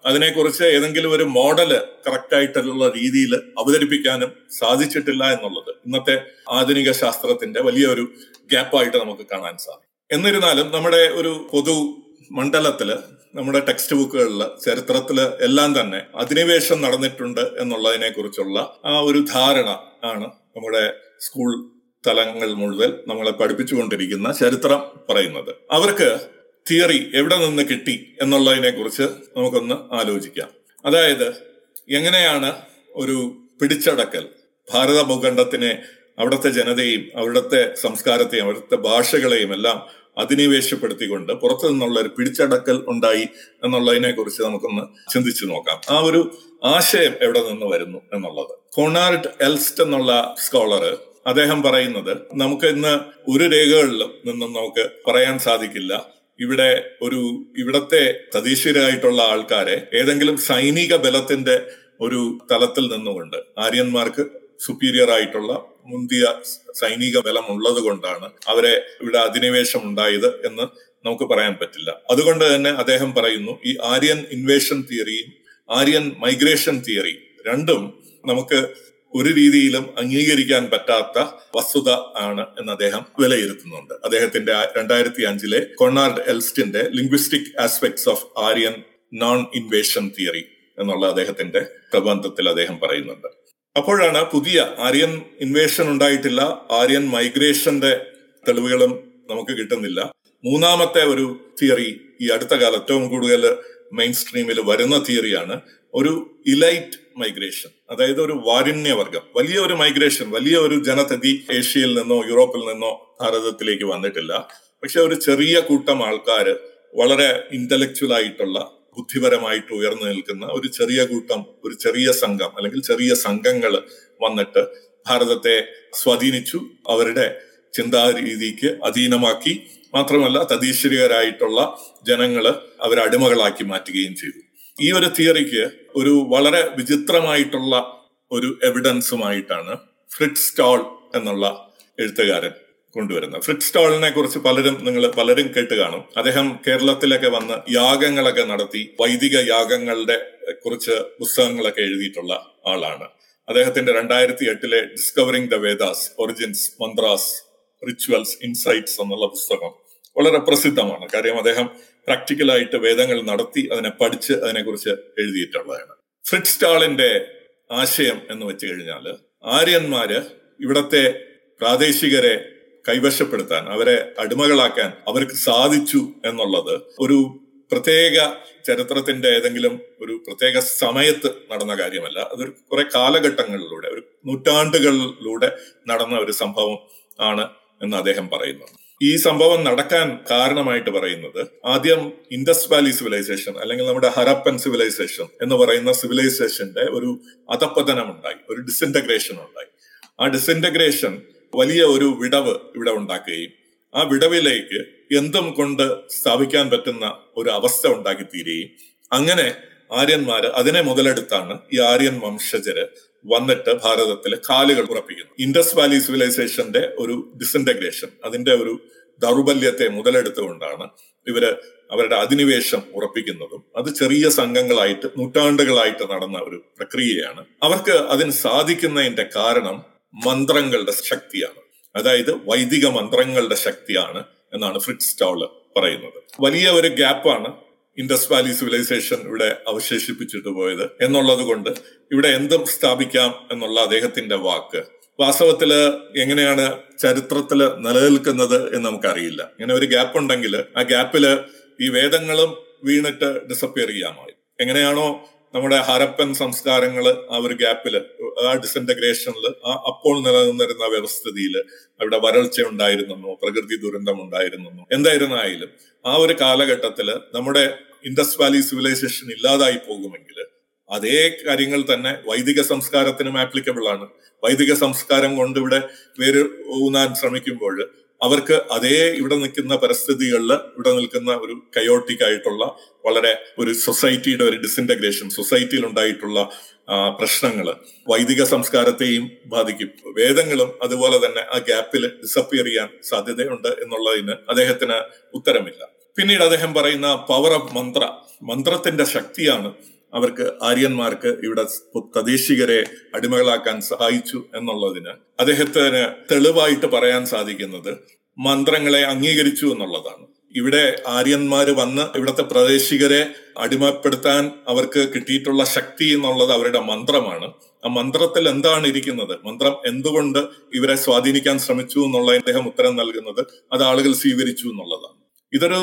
അതിനെക്കുറിച്ച് ഏതെങ്കിലും ഒരു മോഡൽ കറക്റ്റ് ആയിട്ടുള്ള രീതിയിൽ അവതരിപ്പിക്കാനും സാധിച്ചിട്ടില്ല എന്നുള്ളത് ഇന്നത്തെ ആധുനിക ശാസ്ത്രത്തിന്റെ വലിയൊരു ഗ്യാപ്പായിട്ട് നമുക്ക് കാണാൻ സാധിക്കും. എന്നിരുന്നാലും നമ്മുടെ ഒരു പൊതു മണ്ഡലത്തിൽ നമ്മുടെ ടെക്സ്റ്റ് ബുക്കുകളിൽ ചരിത്രത്തിൽ എല്ലാം തന്നെ അധിനിവേശം നടന്നിട്ടുണ്ട് എന്നുള്ളതിനെ കുറിച്ചുള്ള ആ ഒരു ധാരണ ആണ് നമ്മുടെ സ്കൂൾ തലങ്ങൾ മുഴുവൻ നമ്മളെ പഠിപ്പിച്ചുകൊണ്ടിരിക്കുന്ന ചരിത്രം പറയുന്നത്. അവർക്ക് തിയറി എവിടെ നിന്ന് കിട്ടി എന്നുള്ളതിനെ കുറിച്ച് നമുക്കൊന്ന് ആലോചിക്കാം. അതായത് എങ്ങനെയാണ് ഒരു പിടിച്ചടക്കൽ? ഭാരത ഭൂഖണ്ഡത്തിനെ അവിടുത്തെ ജനതയും അവിടുത്തെ സംസ്കാരത്തെയും അവിടുത്തെ ഭാഷകളെയും എല്ലാം അധിനിവേശപ്പെടുത്തിക്കൊണ്ട് പുറത്തു നിന്നുള്ള ഒരു പിടിച്ചടക്കൽ ഉണ്ടായി എന്നുള്ളതിനെ കുറിച്ച് നമുക്കൊന്ന് ചിന്തിച്ചു നോക്കാം. ആ ഒരു ആശയം എവിടെ നിന്ന് വരുന്നു എന്നുള്ളത്. കൊണാർഡ് എൽസ്റ്റ് എന്നുള്ള സ്കോളർ അദ്ദേഹം പറയുന്നത് നമുക്ക് ഇന്ന് ഒരു രേഖകളിലും നിന്നും നമുക്ക് പറയാൻ സാധിക്കില്ല. ഇവിടെ ഒരു ഇവിടത്തെ തദ്ദേശീയരായിട്ടുള്ള ആൾക്കാരെ ഏതെങ്കിലും സൈനിക ബലത്തിന്റെ ഒരു തലത്തിൽ നിന്നുകൊണ്ട് ആര്യന്മാർക്ക് സുപ്പീരിയർ ആയിട്ടുള്ള മുന്തിയ സൈനിക ബലം ഉള്ളത് കൊണ്ടാണ് അവരെ ഇവിടെ അധിനിവേശം ഉണ്ടായത് എന്ന് നമുക്ക് പറയാൻ പറ്റില്ല. അതുകൊണ്ട് തന്നെ അദ്ദേഹം പറയുന്നു ഈ ആര്യൻ ഇൻവേഷൻ തിയറിയും ആര്യൻ മൈഗ്രേഷൻ തിയറി രണ്ടും നമുക്ക് ഒരു രീതിയിലും അംഗീകരിക്കാൻ പറ്റാത്ത വസ്തുത ആണ് എന്ന് അദ്ദേഹം വിലയിരുത്തുന്നുണ്ട്. അദ്ദേഹത്തിന്റെ രണ്ടായിരത്തി അഞ്ചിലെ കൊണാർഡ് എൽസ്റ്റിന്റെ linguistic aspects of Aryan non invasion theory എന്നുള്ള അദ്ദേഹത്തിന്റെ പ്രബന്ധത്തിൽ അദ്ദേഹം പറയുന്നുണ്ട്. അപ്പോഴാണ് പുതിയ ആര്യൻ ഇൻവേഷൻ ഉണ്ടായിട്ടില്ല ആര്യൻ മൈഗ്രേഷന്റെ തെളിവുകളും നമുക്ക് കിട്ടുന്നില്ല. മൂന്നാമത്തെ ഒരു തിയറി ഈ അടുത്ത കാലം ഏറ്റവും കൂടുതൽ മെയിൻ സ്ട്രീമിൽ വരുന്ന തിയറിയാണ് ഒരു ഇലൈറ്റ് മൈഗ്രേഷൻ അതായത് ഒരു വാരുണ്യവർഗം. വലിയ ഒരു മൈഗ്രേഷൻ വലിയ ഒരു ജനതതി ഏഷ്യയിൽ നിന്നോ യൂറോപ്പിൽ നിന്നോ ഭാരതത്തിലേക്ക് വന്നിട്ടില്ല. പക്ഷെ ഒരു ചെറിയ കൂട്ടം ആൾക്കാർ വളരെ ഇന്റലക്ച്വൽ ആയിട്ടുള്ള ബുദ്ധിപരമായിട്ട് ഉയർന്നു നിൽക്കുന്ന ഒരു ചെറിയ കൂട്ടം ഒരു ചെറിയ സംഘം അല്ലെങ്കിൽ ചെറിയ സംഘങ്ങൾ വന്നിട്ട് ഭാരതത്തെ സ്വാധീനിച്ചു. അവരുടെ ചിന്താരീതിക്ക് അധീനമാക്കി മാത്രമല്ല തദ്ദേശീയരായിട്ടുള്ള ജനങ്ങൾ അവരെ അടിമകളാക്കി മാറ്റുകയും ചെയ്തു. ഈ ഒരു തിയറിക്ക് ഒരു വളരെ വിചിത്രമായിട്ടുള്ള ഒരു എവിഡൻസുമായിട്ടാണ് ഫ്രിഡ് സ്റ്റോൾ എന്നുള്ള എഴുത്തുകാരൻ കൊണ്ടുവരുന്നത്. ഫ്രിഡ് സ്റ്റോളിനെ കുറിച്ച് പലരും നിങ്ങൾ പലരും കേട്ട് കാണും. അദ്ദേഹം കേരളത്തിലൊക്കെ വന്ന് യാഗങ്ങളൊക്കെ നടത്തി വൈദിക യാഗങ്ങളുടെ കുറിച്ച് പുസ്തകങ്ങളൊക്കെ എഴുതിയിട്ടുള്ള ആളാണ്. അദ്ദേഹത്തിന്റെ രണ്ടായിരത്തി എട്ടിലെ discovering the Vedas origins mantras rituals insights എന്നുള്ള പുസ്തകം വളരെ പ്രസിദ്ധമാണ്. കാര്യം അദ്ദേഹം പ്രാക്ടിക്കലായിട്ട് വേദങ്ങൾ നടത്തി അതിനെ പഠിച്ച് അതിനെക്കുറിച്ച് എഴുതിയിട്ടുള്ളതാണ്. ഫ്രിഡ് സ്റ്റാളിന്റെ ആശയം എന്ന് വെച്ച് കഴിഞ്ഞാൽ ആര്യന്മാര് ഇവിടത്തെ പ്രാദേശികരെ കൈവശപ്പെടുത്താൻ അവരെ അടിമകളാക്കാൻ അവർക്ക് സാധിച്ചു എന്നുള്ളത് ഒരു പ്രത്യേക ചരിത്രത്തിന്റെ ഏതെങ്കിലും ഒരു പ്രത്യേക സമയത്ത് നടന്ന കാര്യമല്ല. അതൊരു കുറെ കാലഘട്ടങ്ങളിലൂടെ ഒരു നൂറ്റാണ്ടുകളിലൂടെ നടന്ന ഒരു സംഭവം ആണ് എന്ന് അദ്ദേഹം പറയുന്നു. ഈ സംഭവം നടക്കാൻ കാരണമായിട്ട് പറയുന്നത് ആദ്യം ഇൻഡസ് വാലി സിവിലൈസേഷൻ അല്ലെങ്കിൽ നമ്മുടെ ഹരപ്പൻ സിവിലൈസേഷൻ എന്ന് പറയുന്ന സിവിലൈസേഷന്റെ ഒരു അധപ്പതനം ഉണ്ടായി ഒരു ഡിസിന്റഗ്രേഷൻ ഉണ്ടായി. ആ ഡിസിന്റഗ്രേഷൻ വലിയ ഒരു വിടവ് ഇവിടെ ഉണ്ടാക്കുകയും ആ വിടവിലേക്ക് എന്തും കൊണ്ട് സ്ഥാപിക്കാൻ പറ്റുന്ന ഒരു അവസ്ഥ ഉണ്ടാക്കി തീരുകയും അങ്ങനെ ആര്യന്മാര് അതിനെ മുതലെടുത്താണ് ഈ ആര്യൻ വംശജര് വന്നിട്ട് ഭാരതത്തിലെ കാലുകൾ ഉറപ്പിക്കുന്നു. ഇൻഡസ് വാലി സിവിലൈസേഷന്റെ ഒരു ഡിസിന്റഗ്രേഷൻ അതിന്റെ ഒരു ദൗർബല്യത്തെ മുതലെടുത്തുകൊണ്ടാണ് ഇവർ അവരുടെ അധിനിവേശം ഉറപ്പിക്കുന്നതും അത് ചെറിയ സംഘങ്ങളായിട്ട് നൂറ്റാണ്ടുകളായിട്ട് നടന്ന ഒരു പ്രക്രിയയാണ്. അവർക്ക് അതിന് സാധിക്കുന്നതിന്റെ കാരണം മന്ത്രങ്ങളുടെ ശക്തിയാണ്. അതായത് വൈദിക മന്ത്രങ്ങളുടെ ശക്തിയാണ് എന്നാണ് ഫ്രിഡ് സ്റ്റോൾ പറയുന്നത്. വലിയ ഒരു ഗ്യാപ്പാണ് ഇൻഡസ് വാലി സിവിലൈസേഷൻ ഇവിടെ അവശേഷിപ്പിച്ചിട്ട് പോയത് എന്നുള്ളത് കൊണ്ട് ഇവിടെ എന്തും സ്ഥാപിക്കാം എന്നുള്ള അദ്ദേഹത്തിന്റെ വാക്ക്. വാസ്തവത്തിൽ എങ്ങനെയാണ് ചരിത്രത്തിൽ നിലനിൽക്കുന്നത് എന്ന് നമുക്കറിയില്ല. ഇങ്ങനെ ഒരു ഗ്യാപ്പ് ഉണ്ടെങ്കിൽ ആ ഗ്യാപ്പിൽ ഈ വേദങ്ങളും വീണിട്ട് ഡിസപ്പിയർ ചെയ്യാമായി എങ്ങനെയാണോ നമ്മുടെ ഹരപ്പൻ സംസ്കാരങ്ങൾ ആ ഒരു ഗ്യാപ്പിൽ ആ ഡിസന്റഗ്രേഷനിൽ ആ അപ്പോൾ നിലനിന്നിരുന്ന വ്യവസ്ഥിതിയിൽ അവിടെ വരൾച്ച ഉണ്ടായിരുന്നെന്നോ പ്രകൃതി ദുരന്തം ഉണ്ടായിരുന്നെന്നോ എന്തായിരുന്നായാലും ആ ഒരു കാലഘട്ടത്തിൽ നമ്മുടെ ഇൻഡസ് വാലി സിവിലൈസേഷൻ ഇല്ലാതായി പോകുമെങ്കിൽ അതേ കാര്യങ്ങൾ തന്നെ വൈദിക സംസ്കാരത്തിനും ആപ്ലിക്കബിൾ ആണ്. വൈദിക സംസ്കാരം കൊണ്ട് ഇവിടെ വേര് ഊന്നാൻ ശ്രമിക്കുമ്പോൾ അവർക്ക് അതേ ഇവിടെ നിൽക്കുന്ന പരിസ്ഥിതികളിൽ ഇവിടെ നിൽക്കുന്ന ഒരു കയോട്ടിക് ആയിട്ടുള്ള വളരെ ഒരു സൊസൈറ്റിയുടെ ഒരു ഡിസിന്റഗ്രേഷൻ സൊസൈറ്റിയിൽ ഉണ്ടായിട്ടുള്ള പ്രശ്നങ്ങൾ വൈദിക സംസ്കാരത്തെയും ബാധിക്കും. വേദങ്ങളും അതുപോലെ തന്നെ ആ ഗ്യാപ്പിൽ ഡിസപ്പിയർ ചെയ്യാൻ സാധ്യതയുണ്ട് എന്നുള്ളതിന് അദ്ദേഹത്തിന് ഉത്തരമില്ല. പിന്നീട് അദ്ദേഹം പറയുന്ന പവർ ഓഫ് മന്ത്ര മന്ത്രത്തിന്റെ ശക്തിയാണ് അവർക്ക് ആര്യന്മാർക്ക് ഇവിടെ തദ്ദേശികരെ അടിമകളാക്കാൻ സഹായിച്ചു എന്നുള്ളതിന് അദ്ദേഹത്തിന് തെളിവായിട്ട് പറയാൻ സാധിക്കുന്നത് മന്ത്രങ്ങളെ അംഗീകരിച്ചു എന്നുള്ളതാണ്. ഇവിടെ ആര്യന്മാർ വന്ന് ഇവിടുത്തെ പ്രദേശികരെ അടിമപ്പെടുത്താൻ അവർക്ക് കിട്ടിയിട്ടുള്ള ശക്തി എന്നുള്ളത് അവരുടെ മന്ത്രമാണ്. ആ മന്ത്രത്തിൽ എന്താണ് ഇരിക്കുന്നത്? മന്ത്രം എന്തുകൊണ്ട് ഇവരെ സ്വാധീനിക്കാൻ ശ്രമിച്ചു എന്നുള്ള അദ്ദേഹം ഉത്തരം നൽകുന്നത് അത് ആളുകൾ സ്വീകരിച്ചു എന്നുള്ളതാണ്. ഇതൊരു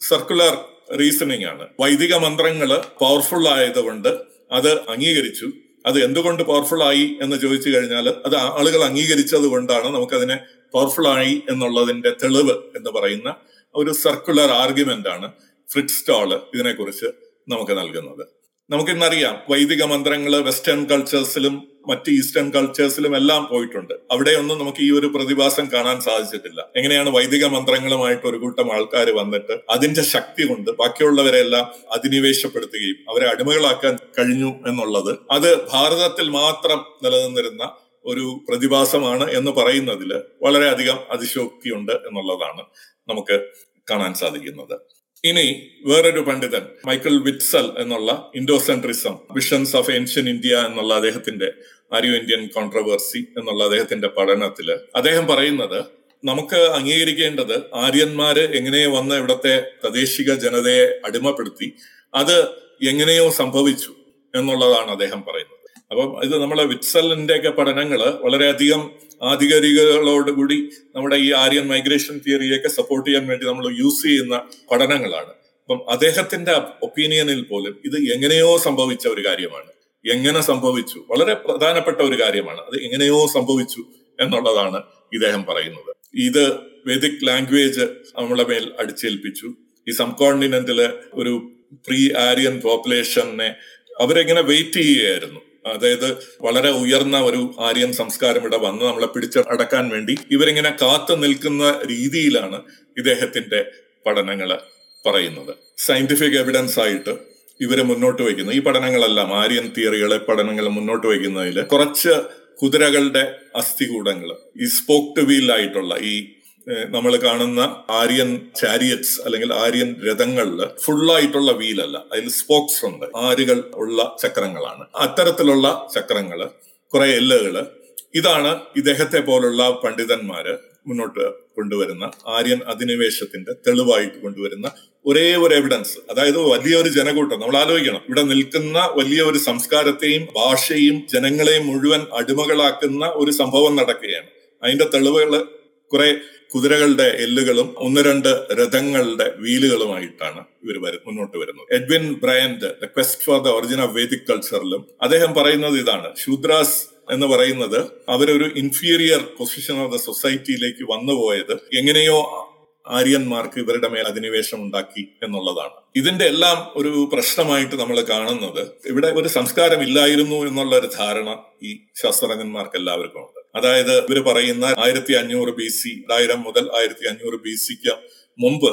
സർക്കുലർ റീസണിങ് ആണ്. വൈദിക മന്ത്രങ്ങൾ പവർഫുൾ ആയതുകൊണ്ട് അത് അംഗീകരിച്ചു. അത് എന്തുകൊണ്ട് പവർഫുൾ ആയി എന്ന് ചോദിച്ചു കഴിഞ്ഞാൽ അത് ആളുകൾ അംഗീകരിച്ചത് കൊണ്ടാണ് നമുക്കതിനെ പവർഫുൾ ആയി എന്നുള്ളതിന്റെ തെളിവ് എന്ന് പറയുന്ന ഒരു സർക്കുലർ ആർഗ്യുമെന്റ് ആണ് ഫ്രിഡ് സ്റ്റോൾ ഇതിനെക്കുറിച്ച് നമുക്ക് നൽകുന്നത്. നമുക്കിന്നറിയാം വൈദിക മന്ത്രങ്ങൾ വെസ്റ്റേൺ കൾച്ചേഴ്സിലും മറ്റ് ഈസ്റ്റേൺ കൾച്ചേഴ്സിലും എല്ലാം പോയിട്ടുണ്ട്. അവിടെയൊന്നും നമുക്ക് ഈ ഒരു പ്രതിഭാസം കാണാൻ സാധിച്ചിട്ടില്ല. എങ്ങനെയാണ് വൈദിക മന്ത്രങ്ങളുമായിട്ട് ഒരു കൂട്ടം ആൾക്കാർ വന്നിട്ട് അതിന്റെ ശക്തി കൊണ്ട് ബാക്കിയുള്ളവരെല്ലാം അധിനിവേശപ്പെടുത്തുകയും അവരെ അടിമകളാക്കാൻ കഴിഞ്ഞു എന്നുള്ളത് അത് ഭാരതത്തിൽ മാത്രം നിലനിന്നിരുന്ന ഒരു പ്രതിഭാസമാണ് എന്ന് പറയുന്നതിൽ വളരെയധികം അതിശോക്തിയുണ്ട് എന്നുള്ളതാണ് നമുക്ക് കാണാൻ സാധിക്കുന്നത്. ഇനി വേറൊരു പണ്ഡിതൻ മൈക്കിൾ വിറ്റ്സൽ എന്നുള്ള Indocentrism visions of ancient India എന്നുള്ള അദ്ദേഹത്തിന്റെ ആര്യോ ഇന്ത്യൻ കോൺട്രവേഴ്സി എന്നുള്ള അദ്ദേഹത്തിന്റെ പഠനത്തിൽ അദ്ദേഹം പറയുന്നത് നമുക്ക് അംഗീകരിക്കേണ്ടത് ആര്യന്മാര് എങ്ങനെ വന്ന് ഇവിടത്തെ പ്രാദേശിക ജനതയെ അടിമപ്പെടുത്തി അത് എങ്ങനെയോ സംഭവിച്ചു എന്നുള്ളതാണ് അദ്ദേഹം പറയുന്നത്. അപ്പം ഇത് നമ്മളെ വിറ്റ്സലിന്റെ ഒക്കെ പഠനങ്ങൾ വളരെയധികം ആധികാരികളോടുകൂടി നമ്മുടെ ഈ ആര്യൻ മൈഗ്രേഷൻ തിയറിയൊക്കെ സപ്പോർട്ട് ചെയ്യാൻ വേണ്ടി നമ്മൾ യൂസ് ചെയ്യുന്ന പഠനങ്ങളാണ്. അപ്പം അദ്ദേഹത്തിന്റെ ഒപ്പീനിയനിൽ പോലും ഇത് എങ്ങനെയോ സംഭവിച്ച ഒരു കാര്യമാണ്. എങ്ങനെ സംഭവിച്ചു? വളരെ പ്രധാനപ്പെട്ട ഒരു കാര്യമാണ്. അത് എങ്ങനെയോ സംഭവിച്ചു എന്നുള്ളതാണ് ഇദ്ദേഹം പറയുന്നത്. ഇത് വേദിക് ലാംഗ്വേജ് നമ്മളെ മേൽ അടിച്ചേൽപ്പിച്ചു. ഈ സബ്കോണ്ടിനെന്റിലെ ഒരു പ്രീ ആര്യൻ പോപ്പുലേഷനെ അവരെങ്ങനെ വെയിറ്റ് ചെയ്യുകയായിരുന്നു? അതായത് വളരെ ഉയർന്ന ഒരു ആര്യൻ സംസ്കാരം ഇവിടെ വന്ന് നമ്മളെ പിടിച്ചടക്കാൻ വേണ്ടി ഇവരിങ്ങനെ കാത്തു നിൽക്കുന്ന രീതിയിലാണ് ഇദ്ദേഹത്തിന്റെ പഠനങ്ങൾ പറയുന്നത്. സയന്റിഫിക് എവിഡൻസ് ആയിട്ട് ഇവരെ മുന്നോട്ട് വയ്ക്കുന്നത് ഈ പഠനങ്ങളെല്ലാം ആര്യൻ തിയറികളെ പഠനങ്ങൾ മുന്നോട്ട് വയ്ക്കുന്നതിൽ കുറച്ച് കുതിരകളുടെ അസ്ഥികൂടങ്ങൾ ഈ സ്പോക്ട് വീലായിട്ടുള്ള ഈ നമ്മൾ കാണുന്ന ആര്യൻ ചാരിയറ്റ്സ് അല്ലെങ്കിൽ ആര്യൻ രഥങ്ങളിൽ ഫുള്ളായിട്ടുള്ള വീലല്ല. അതിൽ സ്പോക്സ് ഉണ്ട്. ആരുകൾ ഉള്ള ചക്രങ്ങളാണ്. അത്തരത്തിലുള്ള ചക്രങ്ങൾ കുറെ എല്ലുകൾ ഇതാണ് ഇദ്ദേഹത്തെ പോലുള്ള പണ്ഡിതന്മാര് മുന്നോട്ട് കൊണ്ടുവരുന്ന ആര്യൻ അധിനിവേശത്തിന്റെ തെളിവായിട്ട് കൊണ്ടുവരുന്ന ഒരേ ഒരു എവിഡൻസ് അതായത് വലിയൊരു ജനകൂട്ടം. നമ്മൾ ആലോചിക്കണം. ഇവിടെ നിൽക്കുന്ന വലിയ ഒരു സംസ്കാരത്തെയും ഭാഷയും ജനങ്ങളെയും മുഴുവൻ അടിമകളാക്കുന്ന ഒരു സംഭവം നടക്കുകയാണ്. അതിന്റെ തെളിവുകൾ കുറെ കുതിരകളുടെ എല്ലുകളും ഒന്ന് രണ്ട് രഥങ്ങളുടെ വീലുകളുമായിട്ടാണ് ഇവർ മുന്നോട്ട് വരുന്നത്. Edwin Bryant the quest for the origin of Vedic കൾച്ചറിലും അദ്ദേഹം പറയുന്നത് ഇതാണ്. ശൂദ്രാസ് എന്ന് പറയുന്നത് അവരൊരു ഇൻഫീരിയർ പൊസിഷൻ ഓഫ് ദ സൊസൈറ്റിയിലേക്ക് വന്നുപോയത് എങ്ങനെയോ ആര്യന്മാർക്ക് ഇവരുടെ മേൽ അധിനിവേശം ഉണ്ടാക്കി എന്നുള്ളതാണ്. ഇതിന്റെ എല്ലാം ഒരു പ്രശ്നമായിട്ട് നമ്മൾ കാണുന്നത് ഇവിടെ ഒരു സംസ്കാരം ഇല്ലായിരുന്നു എന്നുള്ള ഒരു ധാരണ ഈ ശാസ്ത്രജ്ഞന്മാർക്ക് എല്ലാവർക്കും ഉണ്ട്. അതായത് ഇവർ പറയുന്ന ആയിരത്തി അഞ്ഞൂറ് ബി സി ആയിരം മുതൽ ആയിരത്തി അഞ്ഞൂറ് ബി സിക്ക് മുമ്പ്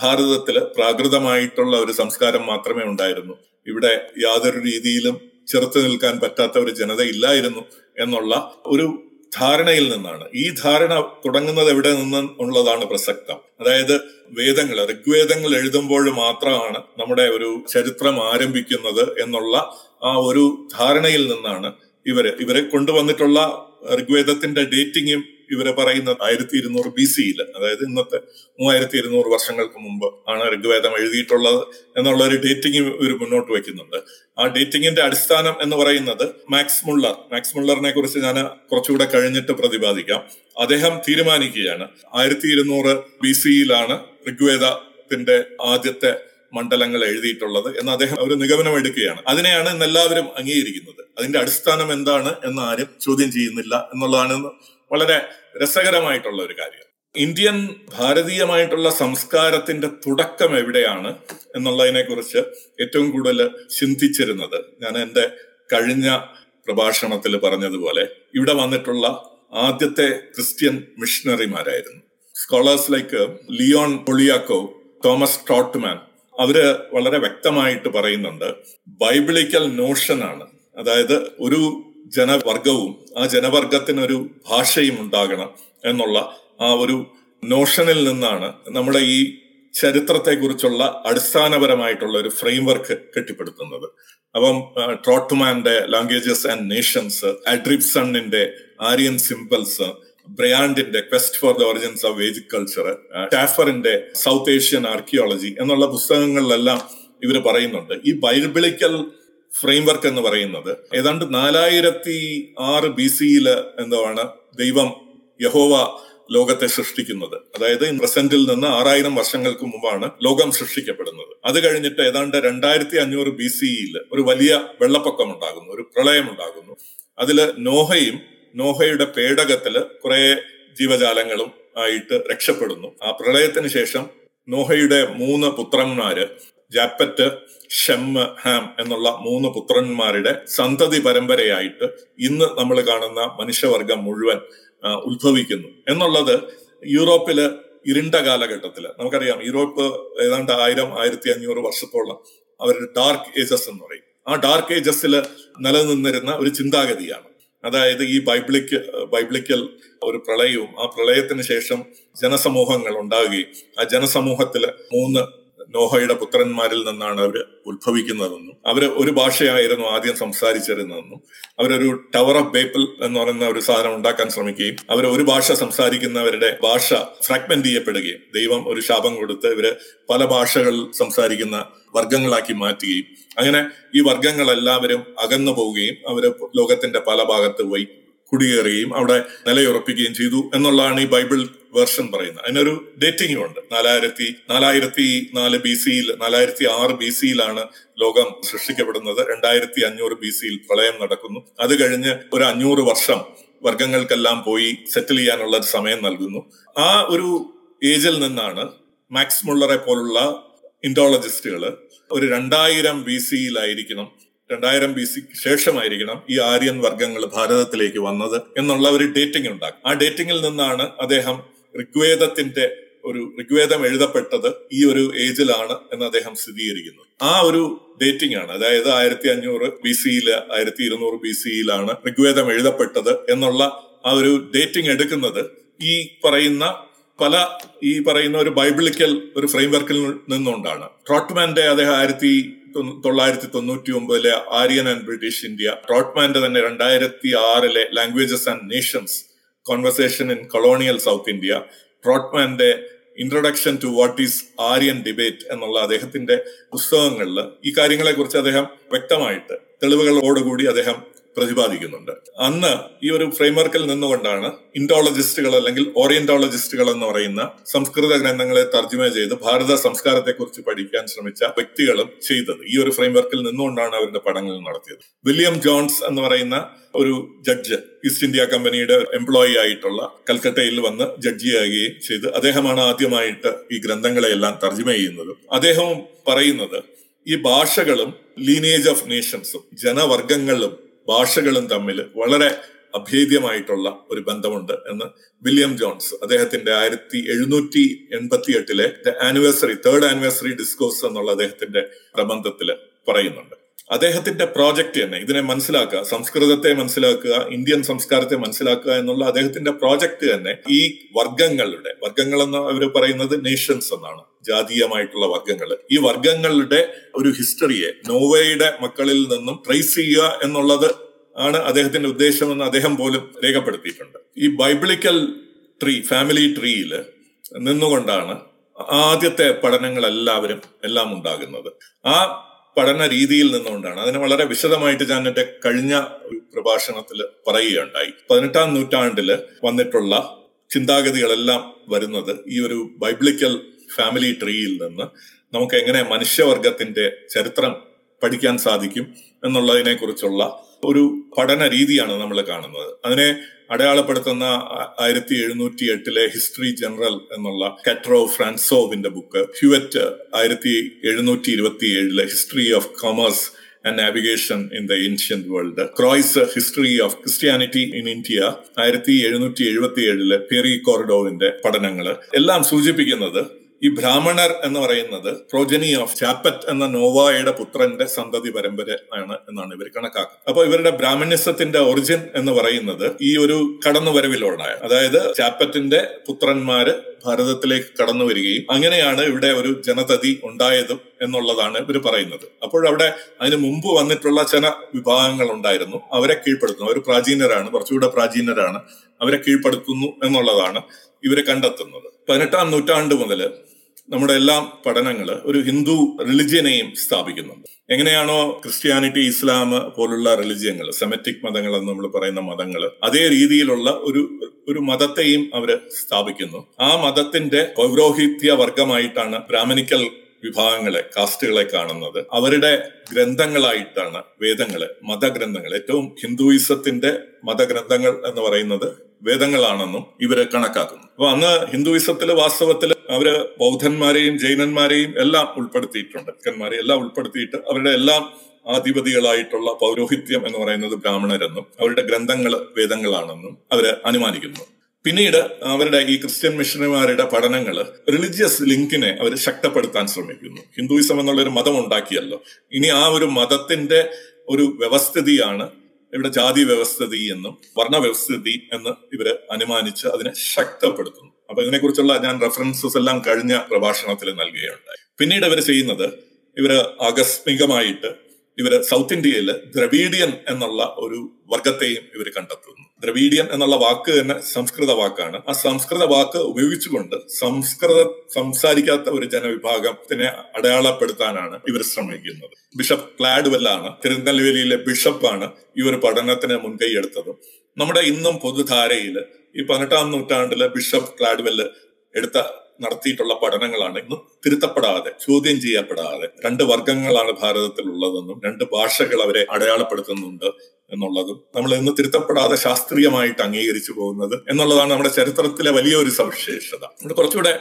ഭാരതത്തിൽ പ്രാകൃതമായിട്ടുള്ള ഒരു സംസ്കാരം മാത്രമേ ഉണ്ടായിരുന്നു. ഇവിടെ യാതൊരു രീതിയിലും ചെറുത്തു നിൽക്കാൻ പറ്റാത്ത ഒരു ജനത ഇല്ലായിരുന്നു എന്നുള്ള ഒരു ധാരണയിൽ നിന്നാണ്. ഈ ധാരണ തുടങ്ങുന്നത് എവിടെ നിന്ന് ഉള്ളതാണ് പ്രസക്തം. അതായത് വേദങ്ങൾ ഋഗ്വേദങ്ങൾ എഴുതുമ്പോൾ മാത്രമാണ് നമ്മുടെ ഒരു ചരിത്രം ആരംഭിക്കുന്നത് എന്നുള്ള ആ ഒരു ധാരണയിൽ നിന്നാണ് ഇവർ ഇവരെ കൊണ്ടുവന്നിട്ടുള്ള ഋഗ്വേദത്തിന്റെ ഡേറ്റിംഗും ഇവരെ പറയുന്ന ആയിരത്തി ഇരുന്നൂറ് ബി സിയിൽ അതായത് ഇന്നത്തെ മൂവായിരത്തി ഇരുന്നൂറ് വർഷങ്ങൾക്ക് മുമ്പ് ആണ് ഋഗ്വേദം എഴുതിയിട്ടുള്ളത് എന്നുള്ള ഒരു ഡേറ്റിംഗ് ഇവർ മുന്നോട്ട് വെക്കുന്നുണ്ട് ആ ഡേറ്റിംഗിന്റെ അടിസ്ഥാനം എന്ന് പറയുന്നത് മാക്സ് മുള്ളർ. മാക്സ് മുള്ളറിനെ കുറിച്ച് ഞാൻ കുറച്ചുകൂടെ കഴിഞ്ഞിട്ട് പ്രതിപാദിക്കാം. അദ്ദേഹം തീരുമാനിക്കുകയാണ് ആയിരത്തി ഇരുന്നൂറ് ബി സിയിലാണ് ഋഗ്വേദത്തിന്റെ ആദ്യത്തെ മണ്ഡലങ്ങൾ എഴുതിയിട്ടുള്ളത് എന്ന് അദ്ദേഹം ഒരു നിഗമനം എടുക്കുകയാണ്. അതിനെയാണ് ഇന്ന് എല്ലാവരും അംഗീകരിക്കുന്നത്. അതിന്റെ അടിസ്ഥാനം എന്താണ് എന്ന് ആരും ചോദ്യം ചെയ്യുന്നില്ല എന്നുള്ളതാണ് വളരെ രസകരമായിട്ടുള്ള ഒരു കാര്യം. ഇന്ത്യൻ ഭാരതീയമായിട്ടുള്ള സംസ്കാരത്തിന്റെ തുടക്കം എവിടെയാണ് എന്നുള്ളതിനെ കുറിച്ച് ഏറ്റവും കൂടുതൽ ചിന്തിച്ചിരുന്നത്. ഞാൻ എന്റെ കഴിഞ്ഞ പ്രഭാഷണത്തിൽ പറഞ്ഞതുപോലെ ഇവിടെ വന്നിട്ടുള്ള ആദ്യത്തെ Christian മിഷണറിമാരായിരുന്നു. Scholars like Leon Poliakov Thomas Trautmann അവർ വളരെ വ്യക്തമായിട്ട് പറയുന്നുണ്ട്. ബൈബിളിക്കൽ നോഷനാണ് അതായത് ഒരു ജനവർഗവും ആ ജനവർഗത്തിനൊരു ഭാഷയും ഉണ്ടാകണം എന്നുള്ള ആ ഒരു നോഷനിൽ നിന്നാണ് നമ്മുടെ ഈ ചരിത്രത്തെക്കുറിച്ചുള്ള അടിസ്ഥാനപരമായിട്ടുള്ള ഒരു ഫ്രെയിംവർക്ക് കെട്ടിപ്പടുത്തുന്നത്. അപ്പം ട്രോട്ട്മാന്റെ ലാംഗ്വേജസ് ആൻഡ് നേഷൻസ് അഡ്രിപ്സണിന്റെ Aryan symbols ബ്രയാൻഡിന്റെ quest for the origins of Vedic culture ടാഫറിന്റെ South Asian archaeology എന്നുള്ള പുസ്തകങ്ങളിലെല്ലാം ഇവർ പറയുന്നുണ്ട്. ഈ ബൈബിളിക്കൽ ഫ്രെയിംവർക്ക് എന്ന് പറയുന്നത് ഏതാണ്ട് നാലായിരത്തി ആറ് ബി സിയിൽ എന്താണ് ദൈവം യഹോവ ലോകത്തെ സൃഷ്ടിക്കുന്നത്. അതായത് പ്രസന്റിൽ നിന്ന് ആറായിരം വർഷങ്ങൾക്ക് മുമ്പാണ് ലോകം സൃഷ്ടിക്കപ്പെടുന്നത്. അത് കഴിഞ്ഞിട്ട് ഏതാണ്ട് രണ്ടായിരത്തി അഞ്ഞൂറ് ബി സിയിൽ ഒരു വലിയ വെള്ളപ്പൊക്കം ഉണ്ടാകുന്നു ഒരു പ്രളയം ഉണ്ടാകുന്നു അതിൽ നോഹയും നോഹയുടെ പേടകത്തിൽ കുറെ ജീവജാലങ്ങളും ആയിട്ട് രക്ഷപ്പെടുന്നു. ആ പ്രളയത്തിന് ശേഷം നോഹയുടെ മൂന്ന് പുത്രന്മാര് ജാപ്പറ്റ് ഷെമ്മ് ഹാം എന്നുള്ള മൂന്ന് പുത്രന്മാരുടെ സന്തതി പരമ്പരയായിട്ട് ഇന്ന് നമ്മൾ കാണുന്ന മനുഷ്യവർഗം മുഴുവൻ ഉത്ഭവിക്കുന്നു. എന്നുള്ളത് യൂറോപ്പിൽ ഇരുണ്ട കാലഘട്ടത്തിൽ നമുക്കറിയാം യൂറോപ്പ് ഏതാണ്ട് ആയിരം ആയിരത്തി അഞ്ഞൂറ് വർഷത്തോളം അവരുടെ ഡാർക്ക് ഏജസ് എന്ന് പറയും. ആ ഡാർക്ക് ഏജസിൽ നിലനിന്നിരുന്ന ഒരു ചിന്താഗതിയാണ്. അതായത് ഈ ബൈബിളിക്ക് ബൈബിളിക്കൽ ഒരു പ്രളയവും ആ പ്രളയത്തിന് ശേഷം ജനസമൂഹങ്ങൾ ഉണ്ടാവുകയും ആ ജനസമൂഹത്തിൽ മൂന്ന് നോഹയുടെ പുത്രന്മാരിൽ നിന്നാണ് അവർ ഉത്ഭവിക്കുന്നതെന്നും അവർ ഒരു ഭാഷയായിരുന്നു ആദ്യം സംസാരിച്ചിരുന്നതെന്നും അവരൊരു ടവർ ഓഫ് ബേപ്പിൾ എന്ന് പറയുന്ന ഒരു സാധനം ഉണ്ടാക്കാൻ ശ്രമിക്കുകയും അവർ ഒരു ഭാഷ സംസാരിക്കുന്നവരുടെ ഭാഷ ഫ്രാഗ്മെന്റ് ചെയ്യപ്പെടുകയും ദൈവം ഒരു ശാപം കൊടുത്ത് ഇവർ പല ഭാഷകൾ സംസാരിക്കുന്ന വർഗങ്ങളാക്കി മാറ്റുകയും അങ്ങനെ ഈ വർഗങ്ങളെല്ലാവരും അകന്നു പോവുകയും അവർ ലോകത്തിന്റെ പല ഭാഗത്ത് പോയി കുടിയേറുകയും അവിടെ നിലയുറപ്പിക്കുകയും ചെയ്തു എന്നുള്ളതാണ് ഈ ബൈബിൾ വേർഷൻ പറയുന്നത്. അതിനൊരു ഡേറ്റിംഗും ഉണ്ട്. നാലായിരത്തി നാലായിരത്തി നാല് ബി സിയിൽ നാലായിരത്തി ആറ് ബി സിയിലാണ് ലോകം സൃഷ്ടിക്കപ്പെടുന്നത്. രണ്ടായിരത്തി അഞ്ഞൂറ് ബി സിയിൽ പ്രളയം നടക്കുന്നു. അത് കഴിഞ്ഞ് ഒരു അഞ്ഞൂറ് വർഷം വർഗങ്ങൾക്കെല്ലാം പോയി സെറ്റിൽ ചെയ്യാനുള്ള ഒരു സമയം നൽകുന്നു. ആ ഒരു ഏജിൽ നിന്നാണ് മാക്സ് മുള്ളറെ പോലുള്ള ഇൻഡോളജിസ്റ്റുകൾ ഒരു രണ്ടായിരം ബി സിയിലായിരിക്കണം രണ്ടായിരം ബി സിക്ക് ശേഷമായിരിക്കണം ഈ ആര്യൻ വർഗങ്ങൾ ഭാരതത്തിലേക്ക് വന്നത് എന്നുള്ള ഒരു ഡേറ്റിംഗ് ഉണ്ടാക്കും. ആ ഡേറ്റിംഗിൽ നിന്നാണ് അദ്ദേഹം ഋഗ്വേദത്തിന്റെ ഒരു ഋഗ്വേദം എഴുതപ്പെട്ടത് ഈ ഒരു ഏജിലാണ് എന്ന് അദ്ദേഹം സ്ഥിരീകരിക്കുന്നു. ആ ഒരു ഡേറ്റിംഗ് ആണ് അതായത് ആയിരത്തി അഞ്ഞൂറ് ബി സിയിൽ ആയിരത്തി ഇരുന്നൂറ് ബി സിയിലാണ് ഋഗ്വേദം എഴുതപ്പെട്ടത് എന്നുള്ള ആ ഒരു ഡേറ്റിംഗ് എടുക്കുന്നത് ഈ പറയുന്ന പല ഈ പറയുന്ന ഒരു ബൈബിളിക്കൽ ഒരു ഫ്രെയിംവർക്കിൽ നിന്നുകൊണ്ടാണ്. ട്രോട്ട്മാന്റെ അദ്ദേഹം ആയിരത്തി തൊള്ളായിരത്തി തൊണ്ണൂറ്റി ഒമ്പതിലെ ആര്യൻ ആൻഡ് ബ്രിട്ടീഷ് ഇന്ത്യ. ട്രോട്ട്മാന്റെ തന്നെ രണ്ടായിരത്തി ആറിലെ languages and nations conversation in colonial South India ട്രോട്ട്മാന്റെ introduction to what is Aryan debate എന്നുള്ള അദ്ദേഹത്തിന്റെ പുസ്തകങ്ങളിൽ ഈ കാര്യങ്ങളെ കുറിച്ച് അദ്ദേഹം വ്യക്തമായിട്ട് തെളിവുകളോടുകൂടി അദ്ദേഹം പ്രതിപാദിക്കുന്നുണ്ട്. അന്ന് ഈ ഒരു ഫ്രെയിംവർക്കിൽ നിന്നുകൊണ്ടാണ് ഇൻഡോളജിസ്റ്റുകൾ അല്ലെങ്കിൽ ഓറിയന്റോളജിസ്റ്റുകൾ എന്ന് പറയുന്ന സംസ്കൃത ഗ്രന്ഥങ്ങളെ തർജമ ചെയ്ത് ഭാരത സംസ്കാരത്തെക്കുറിച്ച് പഠിക്കാൻ ശ്രമിച്ച വ്യക്തികളും ചെയ്തത്. ഈ ഒരു ഫ്രെയിംവർക്കിൽ നിന്നുകൊണ്ടാണ് അവരുടെ പഠനങ്ങൾ നടത്തിയത്. വില്യം ജോൺസ് എന്ന് പറയുന്ന ഒരു ജഡ്ജ് ഈസ്റ്റ് ഇന്ത്യ കമ്പനിയുടെ എംപ്ലോയി ആയിട്ടുള്ള കൽക്കട്ടയിൽ വന്ന് ജഡ്ജിയാകുകയും ചെയ്ത് അദ്ദേഹമാണ് ആദ്യമായിട്ട് ഈ ഗ്രന്ഥങ്ങളെല്ലാം തർജമ ചെയ്യുന്നത്. അദ്ദേഹവും പറയുന്നത് ഈ ഭാഷകളും ലീനേജ് ഓഫ് നേഷൻസും ജനവർഗങ്ങളും ഭാഷകളും തമ്മിൽ വളരെ അഭേദ്യമായിട്ടുള്ള ഒരു ബന്ധമുണ്ട് എന്ന് വില്യം ജോൺസ് അദ്ദേഹത്തിന്റെ ആയിരത്തി എഴുന്നൂറ്റി എൺപത്തി എട്ടിലെ ആനിവേഴ്സറി തേർഡ് ആനിവേഴ്സറി ഡിസ്കോസ് എന്നുള്ള അദ്ദേഹത്തിന്റെ പ്രബന്ധത്തിൽ പറയുന്നുണ്ട്. അദ്ദേഹത്തിന്റെ പ്രോജക്റ്റ് തന്നെ ഇതിനെ മനസ്സിലാക്കുക സംസ്കൃതത്തെ മനസ്സിലാക്കുക ഇന്ത്യൻ സംസ്കാരത്തെ മനസ്സിലാക്കുക എന്നുള്ള അദ്ദേഹത്തിന്റെ പ്രോജക്റ്റ് തന്നെ ഈ വർഗങ്ങളുടെ വർഗങ്ങൾ എന്ന് അവർ പറയുന്നത് നേഷൻസ് എന്നാണ് ജാതീയമായിട്ടുള്ള വർഗങ്ങൾ ഈ വർഗങ്ങളുടെ ഒരു ഹിസ്റ്ററിയെ നോവയുടെ മക്കളിൽ നിന്നും ട്രേസ് ചെയ്യുക എന്നുള്ളത് ആണ് അദ്ദേഹത്തിന്റെ ഉദ്ദേശമെന്ന് അദ്ദേഹം പോലും രേഖപ്പെടുത്തിയിട്ടുണ്ട്. ഈ ബൈബിളിക്കൽ ട്രീ ഫാമിലി ട്രീയിൽ നിന്നുകൊണ്ടാണ് ആദ്യത്തെ പഠനങ്ങൾ എല്ലാവരും എല്ലാം ഉണ്ടാകുന്നത്. ആ പഠന രീതിയിൽ നിന്നുകൊണ്ടാണ്. അതിന് വളരെ വിശദമായിട്ട് ഞാൻ എന്റെ കഴിഞ്ഞ പ്രഭാഷണത്തിൽ പറയുകയുണ്ടായി. പതിനെട്ടാം നൂറ്റാണ്ടിൽ വന്നിട്ടുള്ള ചിന്താഗതികളെല്ലാം വരുന്നത് ഈ ഒരു ബൈബിളിക്കൽ ഫാമിലി ട്രീയിൽ നിന്ന് നമുക്ക് എങ്ങനെ മനുഷ്യവർഗത്തിന്റെ ചരിത്രം പഠിക്കാൻ സാധിക്കും എന്നുള്ളതിനെ കുറിച്ചുള്ള ഒരു പഠന രീതിയാണ് നമ്മൾ കാണുന്നത്. അതിനെ അടയാളപ്പെടുത്തുന്ന ആയിരത്തി എഴുന്നൂറ്റി എട്ടിലെ ഹിസ്റ്ററി ജനറൽ എന്നുള്ള കെട്രോ ഫ്രാൻസോവിന്റെ ബുക്ക് ഹ്യുവറ്റ് ആയിരത്തി എഴുന്നൂറ്റി ഇരുപത്തി ഏഴിലെ history of commerce and navigation in the ancient world Croze history of Christianity in India ആയിരത്തി എഴുന്നൂറ്റി എഴുപത്തി ഏഴിലെ പെറി കോറിഡോവിന്റെ പഠനങ്ങൾ എല്ലാം സൂചിപ്പിക്കുന്നത് ഈ ബ്രാഹ്മണർ എന്ന് പറയുന്നത് പ്രോജനി ഓഫ് ചാപ്പറ്റ് എന്ന നോവായുടെ പുത്രന്റെ സന്തതി പരമ്പര ആണ് എന്നാണ് ഇവർ കണക്കാക്കുന്നത്. അപ്പൊ ഇവരുടെ ബ്രാഹ്മണ്യസത്തിന്റെ ഒറിജിൻ എന്ന് പറയുന്നത് ഈ ഒരു കടന്നുവരവിലുണ്ടായ അതായത് ചാപ്പറ്റിന്റെ പുത്രന്മാര് ഭാരതത്തിലേക്ക് കടന്നു വരികയും അങ്ങനെയാണ് ഇവിടെ ഒരു ജനതതി ഉണ്ടായതും എന്നുള്ളതാണ് ഇവർ പറയുന്നത്. അപ്പോഴവിടെ അതിന് മുമ്പ് വന്നിട്ടുള്ള ചില വിഭാഗങ്ങൾ ഉണ്ടായിരുന്നു. അവരെ കീഴ്പ്പെടുത്തുന്നു. അവർ പ്രാചീനരാണ് കുറച്ചുകൂടെ പ്രാചീനരാണ്. അവരെ കീഴ്പ്പെടുത്തുന്നു എന്നുള്ളതാണ് ഇവരെ കണ്ടെത്തുന്നത്. പതിനെട്ടാം നൂറ്റാണ്ട് മുതൽ നമ്മുടെ എല്ലാ പഠനങ്ങൾ ഒരു ഹിന്ദു റിലിജിയനെയും സ്ഥാപിക്കുന്നുണ്ട്. എങ്ങനെയാണോ ക്രിസ്ത്യാനിറ്റി ഇസ്ലാം പോലുള്ള റിലിജിയങ്ങൾ സെമറ്റിക് മതങ്ങൾ എന്ന് നമ്മൾ പറയുന്ന മതങ്ങൾ അതേ രീതിയിലുള്ള ഒരു ഒരു മതത്തെയും അവർ സ്ഥാപിക്കുന്നു. ആ മതത്തിന്റെ പൗരോഹിത്യ വർഗമായിട്ടാണ് ബ്രാഹ്മണിക്കൽ വിഭാഗങ്ങളെ കാസ്റ്റുകളെ കാണുന്നത്. അവരുടെ ഗ്രന്ഥങ്ങളായിട്ടാണ് വേദങ്ങൾ മതഗ്രന്ഥങ്ങൾ ഏറ്റവും ഹിന്ദുയിസത്തിന്റെ മതഗ്രന്ഥങ്ങൾ എന്ന് പറയുന്നത് വേദങ്ങളാണെന്നും ഇവരെ കണക്കാക്കുന്നു. അപ്പൊ അന്ന് ഹിന്ദുയിസത്തിൽ വാസ്തവത്തിൽ അവർ ബൗദ്ധന്മാരെയും ജൈനന്മാരെയും എല്ലാം ഉൾപ്പെടുത്തിയിട്ടുണ്ട്. ക്കന്മാരെ എല്ലാം ഉൾപ്പെടുത്തിയിട്ട് അവരുടെ എല്ലാം ആധിപതികളായിട്ടുള്ള പൗരോഹിത്യം എന്ന് പറയുന്നത് ബ്രാഹ്മണരെന്നും അവരുടെ ഗ്രന്ഥങ്ങൾ വേദങ്ങളാണെന്നും അവർ അനുമാനിക്കുന്നു. പിന്നീട് അവരുടെ ഈ ക്രിസ്ത്യൻ മിഷനറിമാരുടെ പഠനങ്ങൾ റിലിജിയസ് ലിങ്കിനെ അവർ ശക്തപ്പെടുത്താൻ ശ്രമിക്കുന്നു. ഹിന്ദുയിസം എന്നുള്ള ഒരു മതം ഉണ്ടാക്കിയല്ലോ ഇനി ആ ഒരു മതത്തിന്റെ ഒരു വ്യവസ്ഥിതിയാണ് ഇവിടെ ജാതി വ്യവസ്ഥിതി എന്നും വർണ വ്യവസ്ഥിതി എന്ന് ഇവർ അനുമാനിച്ച് അതിനെ ശക്തപ്പെടുത്തുന്നു. അപ്പൊ ഇതിനെക്കുറിച്ചുള്ള ഞാൻ റെഫറൻസസ് എല്ലാം കഴിഞ്ഞ പ്രഭാഷണത്തിൽ നൽകുകയുണ്ടായി. പിന്നീട് ഇവർ ചെയ്യുന്നത് ഇവർ ആകസ്മികമായിട്ട് ഇവർ സൗത്ത് ഇന്ത്യയിൽ ദ്രവീഡിയൻ എന്നുള്ള ഒരു വർഗത്തെയും ഇവർ കണ്ടെത്തുന്നു. ദ്രവീഡിയൻ എന്നുള്ള വാക്ക് തന്നെ സംസ്കൃത വാക്കാണ്. ആ സംസ്കൃത വാക്ക് ഉപയോഗിച്ചുകൊണ്ട് സംസ്കൃത സംസാരിക്കാത്ത ഒരു ജനവിഭാഗത്തിനെ അടയാളപ്പെടുത്താനാണ് ഇവർ ശ്രമിക്കുന്നത്. ബിഷപ്പ് ക്ലാഡ്വെല്ലാണ് തിരുനെൽവേലിയിലെ ബിഷപ്പാണ് ഈ ഒരു പഠനത്തിന് മുൻകൈ എടുത്തതും. നമ്മുടെ ഇന്നും പൊതുധാരയിൽ ഈ പതിനെട്ടാം നൂറ്റാണ്ടിലെ ബിഷപ്പ് ക്ലാഡ്വെല്ല് എടുത്ത നടത്തിയിട്ടുള്ള പഠനങ്ങളാണ് ഇന്നും തിരുത്തപ്പെടാതെ ചോദ്യം ചെയ്യപ്പെടാതെ രണ്ട് വർഗങ്ങളാണ് ഭാരതത്തിൽ ഉള്ളതെന്നും രണ്ട് ഭാഷകൾ അവരെ അടയാളപ്പെടുത്തുന്നുണ്ട് എന്നുള്ളതും നമ്മൾ ഇന്ന് തിരുത്തപ്പെടാതെ ശാസ്ത്രീയമായിട്ട് അംഗീകരിച്ചു പോകുന്നത് എന്നുള്ളതാണ് നമ്മുടെ ചരിത്രത്തിലെ വലിയൊരു സവിശേഷത. നമ്മൾ കുറച്ചുകൂടെ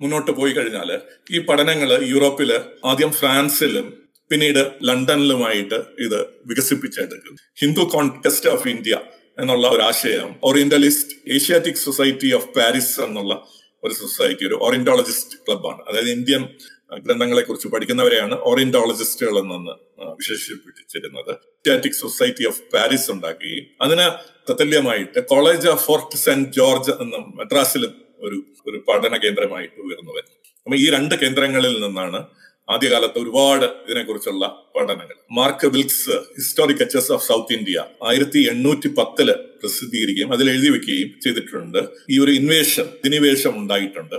മുന്നോട്ട് പോയി കഴിഞ്ഞാൽ ഈ പഠനങ്ങൾ യൂറോപ്പിൽ ആദ്യം ഫ്രാൻസിലും പിന്നീട് ലണ്ടനിലുമായിട്ട് ഇത് വികസിപ്പിച്ചെടുക്കും ഹിന്ദു കോൺടെസ്റ്റ് ഓഫ് ഇന്ത്യ എന്നുള്ള ഒരു ആശയം orientalist Asiatic society of Paris എന്നുള്ള ഒരു സൊസൈറ്റി ഒരു ഓറിയന്റോളജിസ്റ്റ് ക്ലബ്ബാണ് അതായത് ഇന്ത്യൻ ഗ്രന്ഥങ്ങളെ കുറിച്ച് പഠിക്കുന്നവരെയാണ് ഓറിയന്റോളജിസ്റ്റുകൾ എന്നൊന്ന് വിശേഷിപ്പിച്ചിരുന്നത്. സ്റ്റാറ്റിക് സൊസൈറ്റി ഓഫ് പാരീസ് ഉണ്ടാക്കുകയും അതിന് തത്തുല്യമായിട്ട് college of Fort Saint George എന്ന മദ്രാസിലും ഒരു ഒരു പഠന കേന്ദ്രമായിട്ട് ഉയർന്നു വരുന്നു. അപ്പൊ ഈ രണ്ട് കേന്ദ്രങ്ങളിൽ നിന്നാണ് ആദ്യകാലത്ത് ഒരുപാട് ഇതിനെക്കുറിച്ചുള്ള പഠനങ്ങൾ. മാർക്ക് വിൽക്സ് ഹിസ്റ്റോറിക് എച്ചസ് ഓഫ് സൗത്ത് ഇന്ത്യ ആയിരത്തി എണ്ണൂറ്റി പത്തിൽ പ്രസിദ്ധീകരിക്കുകയും അതിൽ എഴുതി വെക്കുകയും ചെയ്തിട്ടുണ്ട്. ഈ ഒരു ഇൻവേഷൻ അധിനിവേശം ഉണ്ടായിട്ടുണ്ട്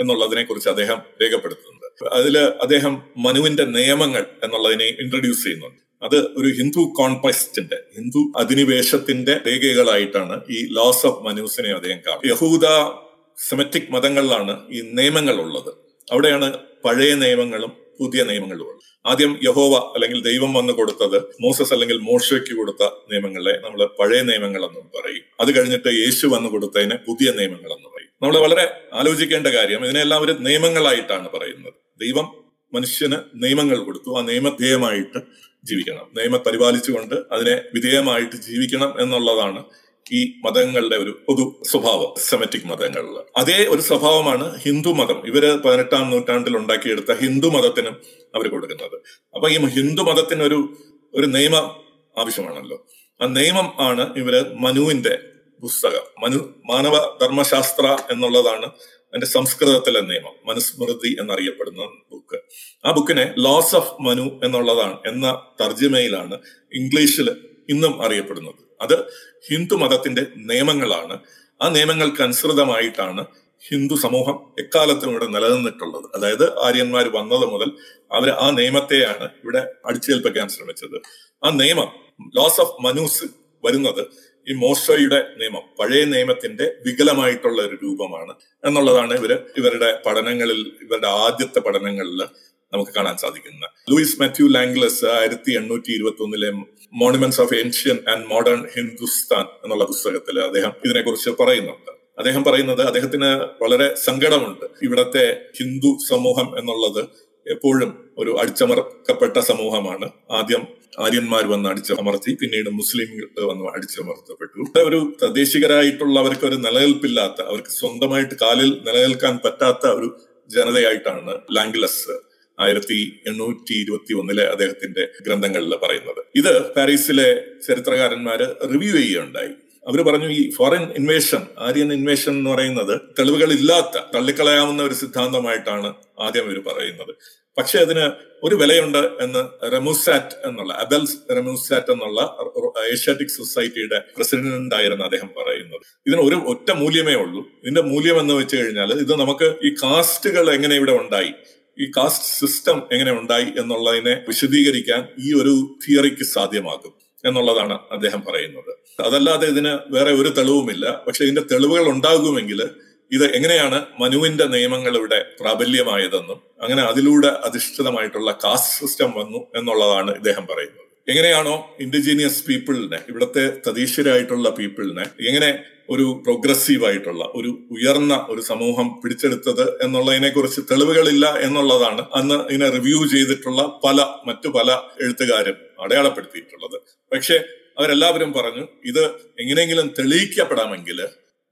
എന്നുള്ളതിനെ കുറിച്ച് അദ്ദേഹം രേഖപ്പെടുത്തുന്നുണ്ട്. അതിൽ അദ്ദേഹം മനുവിന്റെ നിയമങ്ങൾ എന്നുള്ളതിനെ ഇൻട്രൊഡ്യൂസ് ചെയ്യുന്നുണ്ട്. അത് ഒരു ഹിന്ദു കോൺപെസ്റ്റിന്റെ ഹിന്ദു അധിനിവേശത്തിന്റെ രേഖകളായിട്ടാണ് ഈ ലോസ് ഓഫ് മനൂസിനെ അദ്ദേഹം കാണുന്നത്. യഹൂദ സെമറ്റിക് മതങ്ങളിലാണ് ഈ നിയമങ്ങൾ ഉള്ളത് അവിടെയാണ് പഴയ നിയമങ്ങളും പുതിയ നിയമങ്ങളും ഉള്ളത് ആദ്യം യഹോവ അല്ലെങ്കിൽ ദൈവം വന്ന് കൊടുത്തത് മോസസ് അല്ലെങ്കിൽ മോഷയ്ക്ക് കൊടുത്ത നിയമങ്ങളെ നമ്മൾ പഴയ നിയമങ്ങൾ എന്ന് പറയും. അത് കഴിഞ്ഞിട്ട് യേശു വന്ന് കൊടുത്തതിനെ പുതിയ നിയമങ്ങൾ എന്ന് പറയും. നമ്മൾ വളരെ ആലോചിക്കേണ്ട കാര്യം ഇതിനെല്ലാം ഒരു നിയമങ്ങളായിട്ടാണ് പറയുന്നത്. ദൈവം മനുഷ്യന് നിയമങ്ങൾ കൊടുത്തു. ആ നിയമധേയമായിട്ട് ജീവിക്കണം. നിയമം പരിപാലിച്ചുകൊണ്ട് അതിനെ വിധേയമായിട്ട് ജീവിക്കണം എന്നുള്ളതാണ് ഈ മതങ്ങളുടെ ഒരു പൊതു സ്വഭാവം സെമറ്റിക് മതങ്ങളിൽ അതേ ഒരു സ്വഭാവമാണ് ഹിന്ദു മതം. ഇവർ പതിനെട്ടാം നൂറ്റാണ്ടിൽ ഉണ്ടാക്കിയെടുത്ത ഹിന്ദു മതത്തിനും അവർ കൊടുക്കുന്നത്. അപ്പൊ ഈ ഹിന്ദു മതത്തിന് ഒരു ഒരു നിയമം ആവശ്യമാണല്ലോ. ആ നിയമം ആണ് ഇവർ മനുവിന്റെ പുസ്തകം. മനു മാനവ ധർമ്മശാസ്ത്ര എന്നുള്ളതാണ് അതിന്റെ സംസ്കൃതത്തിലെ നിയമം. മനുസ്മൃതി എന്നറിയപ്പെടുന്ന ബുക്ക്. ആ ബുക്കിനെ ലോസ് ഓഫ് മനു എന്നുള്ളതാണ് എന്ന തർജമയിലാണ് ഇംഗ്ലീഷിൽ ഇന്നും അറിയപ്പെടുന്നത്. അത് ഹിന്ദു മതത്തിന്റെ നിയമങ്ങളാണ്. ആ നിയമങ്ങൾക്ക് അനുസൃതമായിട്ടാണ് ഹിന്ദു സമൂഹം എക്കാലത്തും ഇവിടെ നിലനിന്നിട്ടുള്ളത്. അതായത് ആര്യന്മാർ വന്നത് മുതൽ അവർ ആ നിയമത്തെയാണ് ഇവിടെ അടിച്ചേൽപ്പിക്കാൻ ശ്രമിച്ചത്. ആ നിയമം ലോസ് ഓഫ് മനൂസ് വരുന്നത് ഈ മോശയുടെ നിയമം പഴയ നിയമത്തിന്റെ വികലമായിട്ടുള്ള ഒരു രൂപമാണ് എന്നുള്ളതാണ് ഇവർ ഇവരുടെ പഠനങ്ങളിൽ ഇവരുടെ ആദ്യത്തെ പഠനങ്ങളിൽ നമുക്ക് കാണാൻ സാധിക്കുന്നത്. ലൂയിസ് മാത്യു ലാംഗ്ലസ് ആയിരത്തി എണ്ണൂറ്റി ഇരുപത്തി ഒന്നിലെ monuments of ancient and modern Hindustan എന്നുള്ള പുസ്തകത്തിൽ അദ്ദേഹം ഇതിനെക്കുറിച്ച് പറയുന്നുണ്ട്. അദ്ദേഹം പറയുന്നത് അദ്ദേഹത്തിന് വളരെ സങ്കടമുണ്ട്. ഇവിടത്തെ ഹിന്ദു സമൂഹം എന്നുള്ളത് എപ്പോഴും ഒരു അടിച്ചമർക്കപ്പെട്ട സമൂഹമാണ്. ആദ്യം ആര്യന്മാർ വന്ന് അടിച്ചമർത്തി പിന്നീട് മുസ്ലിംകൾ വന്ന് അടിച്ചമർത്തപ്പെട്ടു. ഒരു തദ്ദേശികരായിട്ടുള്ളവർക്ക് ഒരു നിലനിൽപ്പില്ലാത്ത അവർക്ക് സ്വന്തമായിട്ട് കാലിൽ നിലനിൽക്കാൻ പറ്റാത്ത ഒരു ജനതയായിട്ടാണ് ലാംഗ്ലസ് ആയിരത്തി എണ്ണൂറ്റി ഇരുപത്തി ഒന്നിലെ അദ്ദേഹത്തിന്റെ ഗ്രന്ഥങ്ങളിൽ പറയുന്നത്. ഇത് പാരീസിലെ ചരിത്രകാരന്മാര് റിവ്യൂ ചെയ്യുകയുണ്ടായി. അവർ പറഞ്ഞു ഈ ഫോറിൻ ഇൻവേഷൻ ആര്യൻ ഇൻവേഷൻ എന്ന് പറയുന്നത് തെളിവുകളില്ലാത്ത തള്ളിക്കളയാവുന്ന ഒരു സിദ്ധാന്തമായിട്ടാണ് ആദ്യം ഇവർ പറയുന്നത്. പക്ഷെ അതിന് ഒരു വിലയുണ്ട് എന്ന് റെമുസാറ്റ് എന്നുള്ള അബൽസ് റെമുസാറ്റ് എന്നുള്ള ഏഷ്യാറ്റിക് സൊസൈറ്റിയുടെ പ്രസിഡന്റ് ആയിരുന്നു അദ്ദേഹം പറയുന്നത്. ഇതിന് ഒരു ഒറ്റ മൂല്യമേ ഉള്ളൂ. ഇതിന്റെ മൂല്യം എന്ന് വെച്ച് കഴിഞ്ഞാൽ ഇത് നമുക്ക് ഈ കാസ്റ്റുകൾ എങ്ങനെ ഇവിടെ ഉണ്ടായി? ഈ കാസ്റ്റ് സിസ്റ്റം എങ്ങനെ ഉണ്ടായി എന്നുള്ളതിനെ വിശദീകരിക്കാൻ ഈ ഒരു തിയറിക്ക് സാധ്യമാകും എന്നുള്ളതാണ് അദ്ദേഹം പറയുന്നത്. അതല്ലാതെ ഇതിന് വേറെ ഒരു തെളിവുമില്ല. പക്ഷെ ഇതിന്റെ തെളിവുകൾ ഉണ്ടാകുമെങ്കിൽ ഇത് എങ്ങനെയാണ് മനുവിന്റെ നിയമങ്ങൾ ഇവിടെ പ്രാബല്യമായതെന്നും അങ്ങനെ അതിലൂടെ അധിഷ്ഠിതമായിട്ടുള്ള കാസ്റ്റ് സിസ്റ്റം വന്നു എന്നുള്ളതാണ് ഇദ്ദേഹം പറയുന്നത്. എങ്ങനെയാണോ ഇൻഡിജീനിയസ് പീപ്പിളിനെ ഇവിടുത്തെ തദ്ദേശീയരായിട്ടുള്ള പീപ്പിളിനെ എങ്ങനെ ഒരു പ്രോഗ്രസീവ് ആയിട്ടുള്ള ഒരു ഉയർന്ന ഒരു സമൂഹം പിടിച്ചെടുത്തത് എന്നുള്ളതിനെ കുറിച്ച് തെളിവുകളില്ല എന്നുള്ളതാണ് അന്ന് ഇതിനെ റിവ്യൂ ചെയ്തിട്ടുള്ള പല മറ്റു പല എഴുത്തുകാരും അടയാളപ്പെടുത്തിയിട്ടുള്ളത്. പക്ഷെ അവരെല്ലാവരും പറഞ്ഞു ഇത് എങ്ങനെയെങ്കിലും തെളിയിക്കപ്പെടാമെങ്കിൽ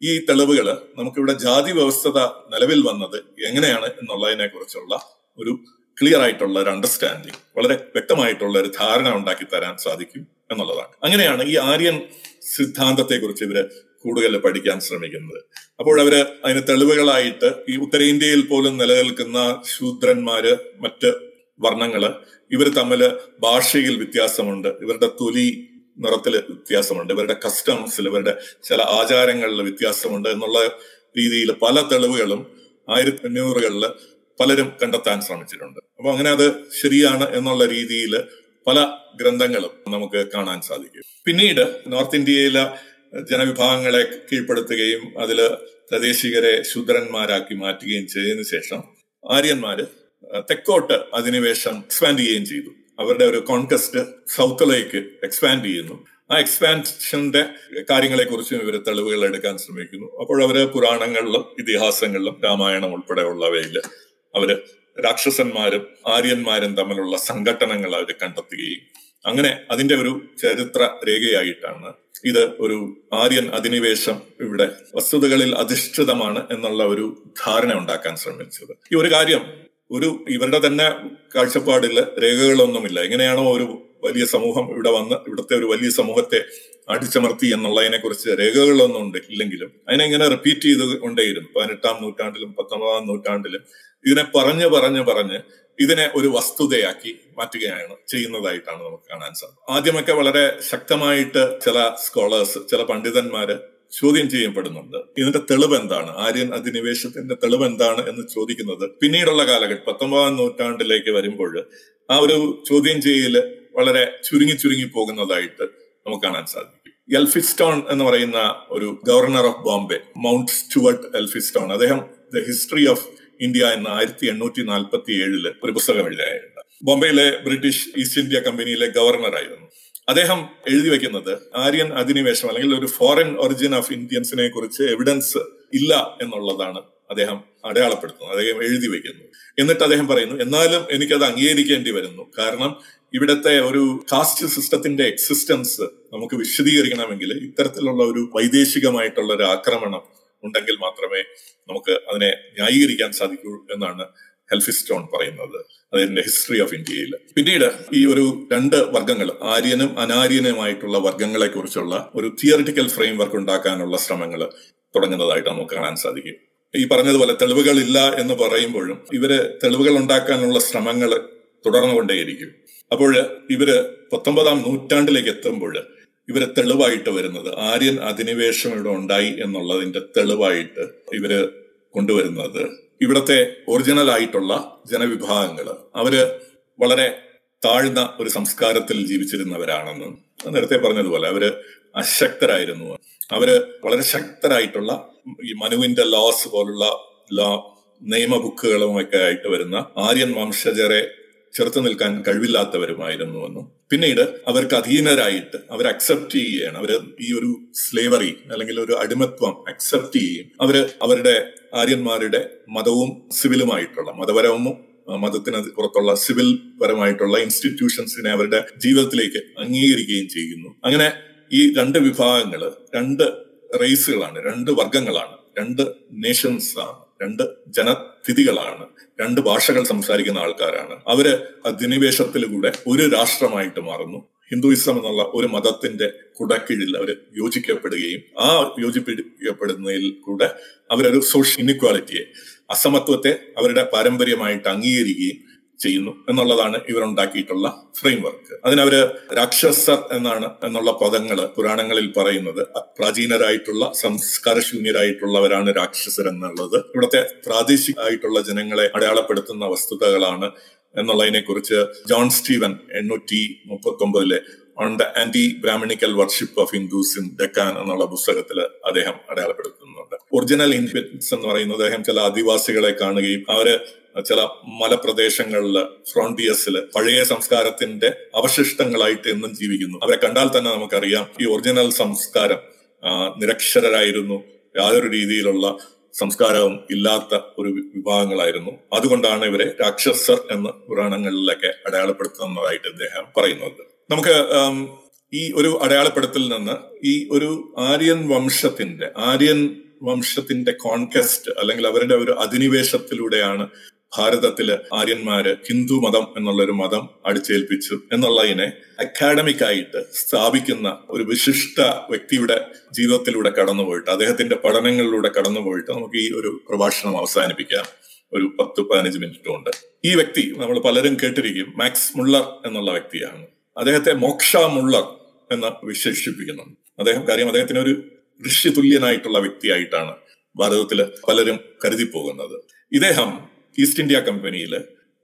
ഈ തെളിവുകൾ നമുക്കിവിടെ ജാതി വ്യവസ്ഥത നിലവിൽ വന്നത് എങ്ങനെയാണ് എന്നുള്ളതിനെ കുറിച്ചുള്ള ഒരു ക്ലിയർ ആയിട്ടുള്ള ഒരു അണ്ടർസ്റ്റാൻഡിങ് വളരെ വ്യക്തമായിട്ടുള്ള ഒരു ധാരണ ഉണ്ടാക്കി തരാൻ സാധിക്കും എന്നുള്ളതാണ്. അങ്ങനെയാണ് ഈ ആര്യൻ സിദ്ധാന്തത്തെ കുറിച്ച് ഇവർ കൂടുതൽ പഠിക്കാൻ ശ്രമിക്കുന്നത്. അപ്പോൾ അവർ അതിന് തെളിവുകളായിട്ട് ഈ ഉത്തരേന്ത്യയിൽ പോലും നിലനിൽക്കുന്ന ശൂദ്രന്മാര് മറ്റ് വർണങ്ങൾ ഇവർ തമ്മിൽ ഭാഷയിൽ വ്യത്യാസമുണ്ട് ഇവരുടെ തൊലി നിറത്തിൽ വ്യത്യാസമുണ്ട് ഇവരുടെ കസ്റ്റംസിൽ ഇവരുടെ ചില ആചാരങ്ങളിൽ വ്യത്യാസമുണ്ട് എന്നുള്ള രീതിയിൽ പല തെളിവുകളും ആയിരത്തി എണ്ണൂറുകളിൽ പലരും കണ്ടെത്താൻ ശ്രമിച്ചിട്ടുണ്ട്. അപ്പൊ അങ്ങനെ അത് ശരിയാണ് എന്നുള്ള രീതിയിൽ പല ഗ്രന്ഥങ്ങളും നമുക്ക് കാണാൻ സാധിക്കും. പിന്നീട് നോർത്ത് ഇന്ത്യയിലെ ജനവിഭാഗങ്ങളെ കീഴ്പ്പെടുത്തുകയും അതിൽ പ്രദേശികരെ ശൂദ്രന്മാരാക്കി മാറ്റുകയും ചെയ്തതിനു ശേഷം ആര്യന്മാര് തെക്കോട്ട് അധിനിവേശം എക്സ്പാൻഡ് ചെയ്യുകയും ചെയ്തു. അവരുടെ ഒരു കോൺകസ്റ്റ് സൗത്തിലേക്ക് എക്സ്പാൻഡ് ചെയ്യുന്നു. ആ എക്സ്പാൻഷന്റെ കാര്യങ്ങളെ കുറിച്ചും ഇവർ തെളിവുകൾ എടുക്കാൻ ശ്രമിക്കുന്നു. അപ്പോൾ അവർ പുരാണങ്ങളിലും ഇതിഹാസങ്ങളിലും രാമായണം ഉൾപ്പെടെയുള്ളവയിൽ അവർ രാക്ഷസന്മാരും ആര്യന്മാരും തമ്മിലുള്ള സംഘട്ടനങ്ങൾ അവർ കണ്ടെത്തുകയും അങ്ങനെ അതിന്റെ ഒരു ചരിത്ര രേഖയായിട്ടാണ് ഇത് ഒരു ആര്യൻ അധിനിവേശം ഇവിടെ വസ്തുതകളിൽ അധിഷ്ഠിതമാണ് എന്നുള്ള ഒരു ധാരണ ഉണ്ടാക്കാൻ ശ്രമിച്ചത്. ഈ ഒരു കാര്യം ഒരു ഇവരുടെ തന്നെ കാഴ്ചപ്പാടിൽ രേഖകളൊന്നുമില്ല. എങ്ങനെയാണോ ഒരു വലിയ സമൂഹം ഇവിടെ വന്ന് ഇവിടുത്തെ ഒരു വലിയ സമൂഹത്തെ അടിച്ചമർത്തി എന്നുള്ളതിനെ കുറിച്ച് രേഖകളൊന്നും ഉണ്ട് ഇല്ലെങ്കിലും അതിനെ ഇങ്ങനെ റിപ്പീറ്റ് ചെയ്ത് കൊണ്ടേയിരുന്നു പതിനെട്ടാം നൂറ്റാണ്ടിലും പത്തൊമ്പതാം നൂറ്റാണ്ടിലും ഇതിനെ പറഞ്ഞ് പറഞ്ഞ് പറഞ്ഞ് ഇതിനെ ഒരു വസ്തുതയാക്കി മാറ്റുകയാണ് ചെയ്യുന്നതായിട്ടാണ് നമുക്ക് കാണാൻ സാധിക്കും ആദ്യമൊക്കെ വളരെ ശക്തമായിട്ട് ചില സ്കോളേഴ്സ് ചില പണ്ഡിതന്മാര് ചോദ്യം ചെയ്യപ്പെടുന്നുണ്ട് ഇതിന്റെ തെളിവ് എന്താണ് ആര്യൻ അധിനിവേശത്തിന്റെ തെളിവ് എന്താണ് എന്ന് ചോദിക്കുന്നത്? പിന്നീടുള്ള കാലഘട്ടം പത്തൊമ്പതാം നൂറ്റാണ്ടിലേക്ക് വരുമ്പോൾ ആ ഒരു ചോദ്യം ചെയ്യൽ വളരെ ചുരുങ്ങി ചുരുങ്ങി പോകുന്നതായിട്ട് നമുക്ക് കാണാൻ സാധിക്കും. എൽഫിസ്റ്റോൺ എന്ന് പറയുന്ന ഒരു governor of Bombay Mount Stuart Elphinstone അദ്ദേഹം ദ ഹിസ്റ്ററി ഓഫ് ഇന്ത്യ എന്ന ആയിരത്തി എണ്ണൂറ്റി നാൽപ്പത്തി ഏഴിൽ ഒരു പുസ്തകം എഴുതിയായിരുന്നു ബോംബെയിലെ ബ്രിട്ടീഷ് ഈസ്റ്റ് ഇന്ത്യ കമ്പനിയിലെ ഗവർണറായിരുന്നു. അദ്ദേഹം എഴുതി വെക്കുന്നത് ആര്യൻ അധിനിവേശം അല്ലെങ്കിൽ ഒരു ഫോറിൻ ഒറിജിൻ ഓഫ് ഇന്ത്യൻസിനെ കുറിച്ച് എവിഡൻസ് ഇല്ല എന്നുള്ളതാണ് അദ്ദേഹം അടയാളപ്പെടുത്തുന്നത്. അദ്ദേഹം എഴുതി വെക്കുന്നു. എന്നിട്ട് അദ്ദേഹം പറയുന്നു എന്നാലും എനിക്കത് അംഗീകരിക്കേണ്ടി വരുന്നു. കാരണം ഇവിടത്തെ ഒരു കാസ്റ്റ് സിസ്റ്റത്തിന്റെ എക്സിസ്റ്റൻസ് നമുക്ക് വിശദീകരിക്കണമെങ്കിൽ ഇത്തരത്തിലുള്ള ഒരു വൈദേശികമായിട്ടുള്ള ഒരു ആക്രമണം ഉണ്ടെങ്കിൽ മാത്രമേ നമുക്ക് അതിനെ ന്യായീകരിക്കാൻ സാധിക്കൂ എന്നാണ് ഹെൽഫിസ്റ്റോൺ പറയുന്നത്. അതിന്റെ ഹിസ്റ്ററി ഓഫ് ഇന്ത്യയിൽ. പിന്നീട് ഈ ഒരു രണ്ട് വർഗങ്ങൾ ആര്യനും അനാര്യനുമായിട്ടുള്ള വർഗങ്ങളെ കുറിച്ചുള്ള ഒരു തിയറിറ്റിക്കൽ ഫ്രെയിം വർക്ക് ഉണ്ടാക്കാനുള്ള ശ്രമങ്ങൾ തുടങ്ങുന്നതായിട്ട് നമുക്ക് കാണാൻ സാധിക്കും. ഈ പറഞ്ഞതുപോലെ തെളിവുകളില്ല എന്ന് പറയുമ്പോഴും ഇവർ തെളിവുകൾ ഉണ്ടാക്കാനുള്ള ശ്രമങ്ങൾ തുടർന്നുകൊണ്ടേയിരിക്കും. അപ്പോൾ ഇവർ പത്തൊമ്പതാം നൂറ്റാണ്ടിലേക്ക് എത്തുമ്പോൾ ഇവർ തെളിവായിട്ട് വരുന്നത്. ആര്യൻ അധിനിവേശം ഇവിടെ ഉണ്ടായി എന്നുള്ളതിന്റെ തെളിവായിട്ട് ഇവർ കൊണ്ടുവരുന്നത്. ഇവിടത്തെ ഒറിജിനൽ ആയിട്ടുള്ള ജനവിഭാഗങ്ങൾ അവർ വളരെ താഴ്ന്ന ഒരു സംസ്കാരത്തിൽ ജീവിച്ചിരുന്നവരാണെന്നും നേരത്തെ പറഞ്ഞതുപോലെ അവർ അശക്തരായിരുന്നു. അവർ വളരെ ശക്തരായിട്ടുള്ള ഈ മനുവിന്റെ ലോസ് പോലുള്ള ലോ നിയമ ബുക്കുകളുമൊക്കെ ആയിട്ട് വരുന്ന ആര്യൻ വംശജരെ ചെറുത്തു നിൽക്കാൻ കഴിവില്ലാത്തവരുമായിരുന്നുവെന്നും പിന്നീട് അവർക്ക് അധീനരായിട്ട് അവർ അക്സെപ്റ്റ് ചെയ്യുകയാണ്. അവർ ഈ ഒരു സ്ലേവറി അല്ലെങ്കിൽ ഒരു അടിമത്വം അക്സെപ്റ്റ് ചെയ്യും അവർ അവരുടെ ആര്യന്മാരുടെ മതവും സിവിലുമായിട്ടുള്ള മതപരവും മതത്തിന് പുറത്തുള്ള സിവിൽ പരമായിട്ടുള്ള ഇൻസ്റ്റിറ്റ്യൂഷൻസിനെ അവരുടെ ജീവിതത്തിലേക്ക് അംഗീകരിക്കുകയും ചെയ്യുന്നു. അങ്ങനെ ഈ രണ്ട് വിഭാഗങ്ങൾ രണ്ട് റേസുകളാണ് രണ്ട് വർഗങ്ങളാണ് രണ്ട് നേഷൻസ് ആണ്. രണ്ട് ജനസ്ഥിതികളാണ് രണ്ട് ഭാഷകൾ സംസാരിക്കുന്ന ആൾക്കാരാണ്. അവർ അധിനിവേശത്തിലൂടെ ഒരു രാഷ്ട്രമായിട്ട് മാറുന്നു. ഹിന്ദുയിസം എന്നുള്ള ഒരു മതത്തിന്റെ കുടക്കീഴിൽ അവർ യോജിക്കപ്പെടുകയും ആ യോജിപ്പിക്കപ്പെടുന്നതിൽ കൂടെ അവരൊരു സോഷ്യൽ ഇനിക്വാലിറ്റിയെ അസമത്വത്തെ അവരുടെ പാരമ്പര്യമായിട്ട് അംഗീകരിക്കുകയും ചെയ്യുന്നു എന്നുള്ളതാണ് ഇവരുണ്ടാക്കിയിട്ടുള്ള ഫ്രെയിംവർക്ക് അതിനവര് രാക്ഷസർ എന്നാണ് എന്നുള്ള പദങ്ങൾ പുരാണങ്ങളിൽ പറയുന്നത്. പ്രാചീനരായിട്ടുള്ള സംസ്കാരശൂന്യരായിട്ടുള്ളവരാണ് രാക്ഷസർ എന്നുള്ളത്. ഇവിടുത്തെ പ്രാദേശികമായിട്ടുള്ള ജനങ്ങളെ അടയാളപ്പെടുത്തുന്ന വസ്തുതകളാണ് എന്നുള്ളതിനെ കുറിച്ച് ജോൺ സ്റ്റീവൻ എണ്ണൂറ്റി മുപ്പത്തി ഒമ്പതിലെ on the anti Brahmanical worship of Hindus in Deccan എന്നുള്ള പുസ്തകത്തിൽ അദ്ദേഹം അടയാളപ്പെടുത്തുന്നുണ്ട്. ഒറിജിനൽ ഇന്ത്യൻസ് എന്ന് പറയുന്നത് അദ്ദേഹം ചില ആദിവാസികളെ കാണുകയും അവർ ചില മലപ്രദേശങ്ങളിൽ ഫ്രോണ്ടിയസിൽ പഴയ സംസ്കാരത്തിന്റെ അവശിഷ്ടങ്ങളായിട്ട് എന്നും ജീവിക്കുന്നു. അവരെ കണ്ടാൽ തന്നെ നമുക്കറിയാം ഈ ഒറിജിനൽ സംസ്കാരം നിരക്ഷരായിരുന്നു യാതൊരു രീതിയിലുള്ള സംസ്കാരവും ഇല്ലാത്ത ഒരു വിഭാഗങ്ങളായിരുന്നു. അതുകൊണ്ടാണ് ഇവരെ രാക്ഷസർ എന്ന് പുരാണങ്ങളിലൊക്കെ അടയാളപ്പെടുത്തുന്നതായിട്ട് അദ്ദേഹം പറയുന്നത്. നമുക്ക് ഈ ഒരു അടയാളപ്പെടുത്തൽ നിന്ന് ഈ ഒരു ആര്യൻ വംശത്തിന്റെ ആര്യൻ വംശത്തിന്റെ കോൺകെസ്റ്റ് അല്ലെങ്കിൽ അവരുടെ ഒരു അധിനിവേശത്തിലൂടെയാണ് ഭാരതത്തിൽ ആര്യന്മാര് ഹിന്ദു മതം എന്നുള്ളൊരു മതം അടിച്ചേൽപ്പിച്ചു എന്നുള്ളതിനെ അക്കാഡമിക് ആയിട്ട് സ്ഥാപിക്കുന്ന ഒരു വിശിഷ്ട വ്യക്തിയുടെ ജീവിതത്തിലൂടെ കടന്നുപോയിട്ട് അദ്ദേഹത്തിന്റെ പഠനങ്ങളിലൂടെ കടന്നുപോയിട്ട് നമുക്ക് ഈ ഒരു പ്രഭാഷണം അവസാനിപ്പിക്കാം. ഒരു പത്ത് പതിനഞ്ച് മിനിറ്റ് കൊണ്ട് ഈ വ്യക്തി നമ്മൾ പലരും കേട്ടിരിക്കും മാക്സ് മുള്ളർ എന്നുള്ള വ്യക്തിയാണ്. അദ്ദേഹത്തെ മോക്ഷ മുള്ളർ എന്ന് വിശേഷിപ്പിക്കുന്നു. അദ്ദേഹം കാര്യം അദ്ദേഹത്തിന് ഒരു ഋഷ്യതുല്യനായിട്ടുള്ള വ്യക്തിയായിട്ടാണ് ഭാരതത്തിൽ പലരും കരുതി പോകുന്നത് ഇദ്ദേഹം ഈസ്റ്റ് ഇന്ത്യ കമ്പനിയിൽ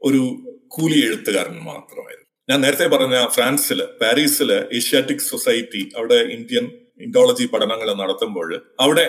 ഒരു കൂലി എഴുത്തുകാരൻ മാത്രമായിരുന്നു. ഞാൻ നേരത്തെ പറഞ്ഞ ഫ്രാൻസിൽ പാരീസിൽ ഏഷ്യാറ്റിക് സൊസൈറ്റി അവിടെ ഇന്ത്യൻ ഇൻഡോളജി പഠനങ്ങൾ നടത്തുമ്പോൾ അവിടെ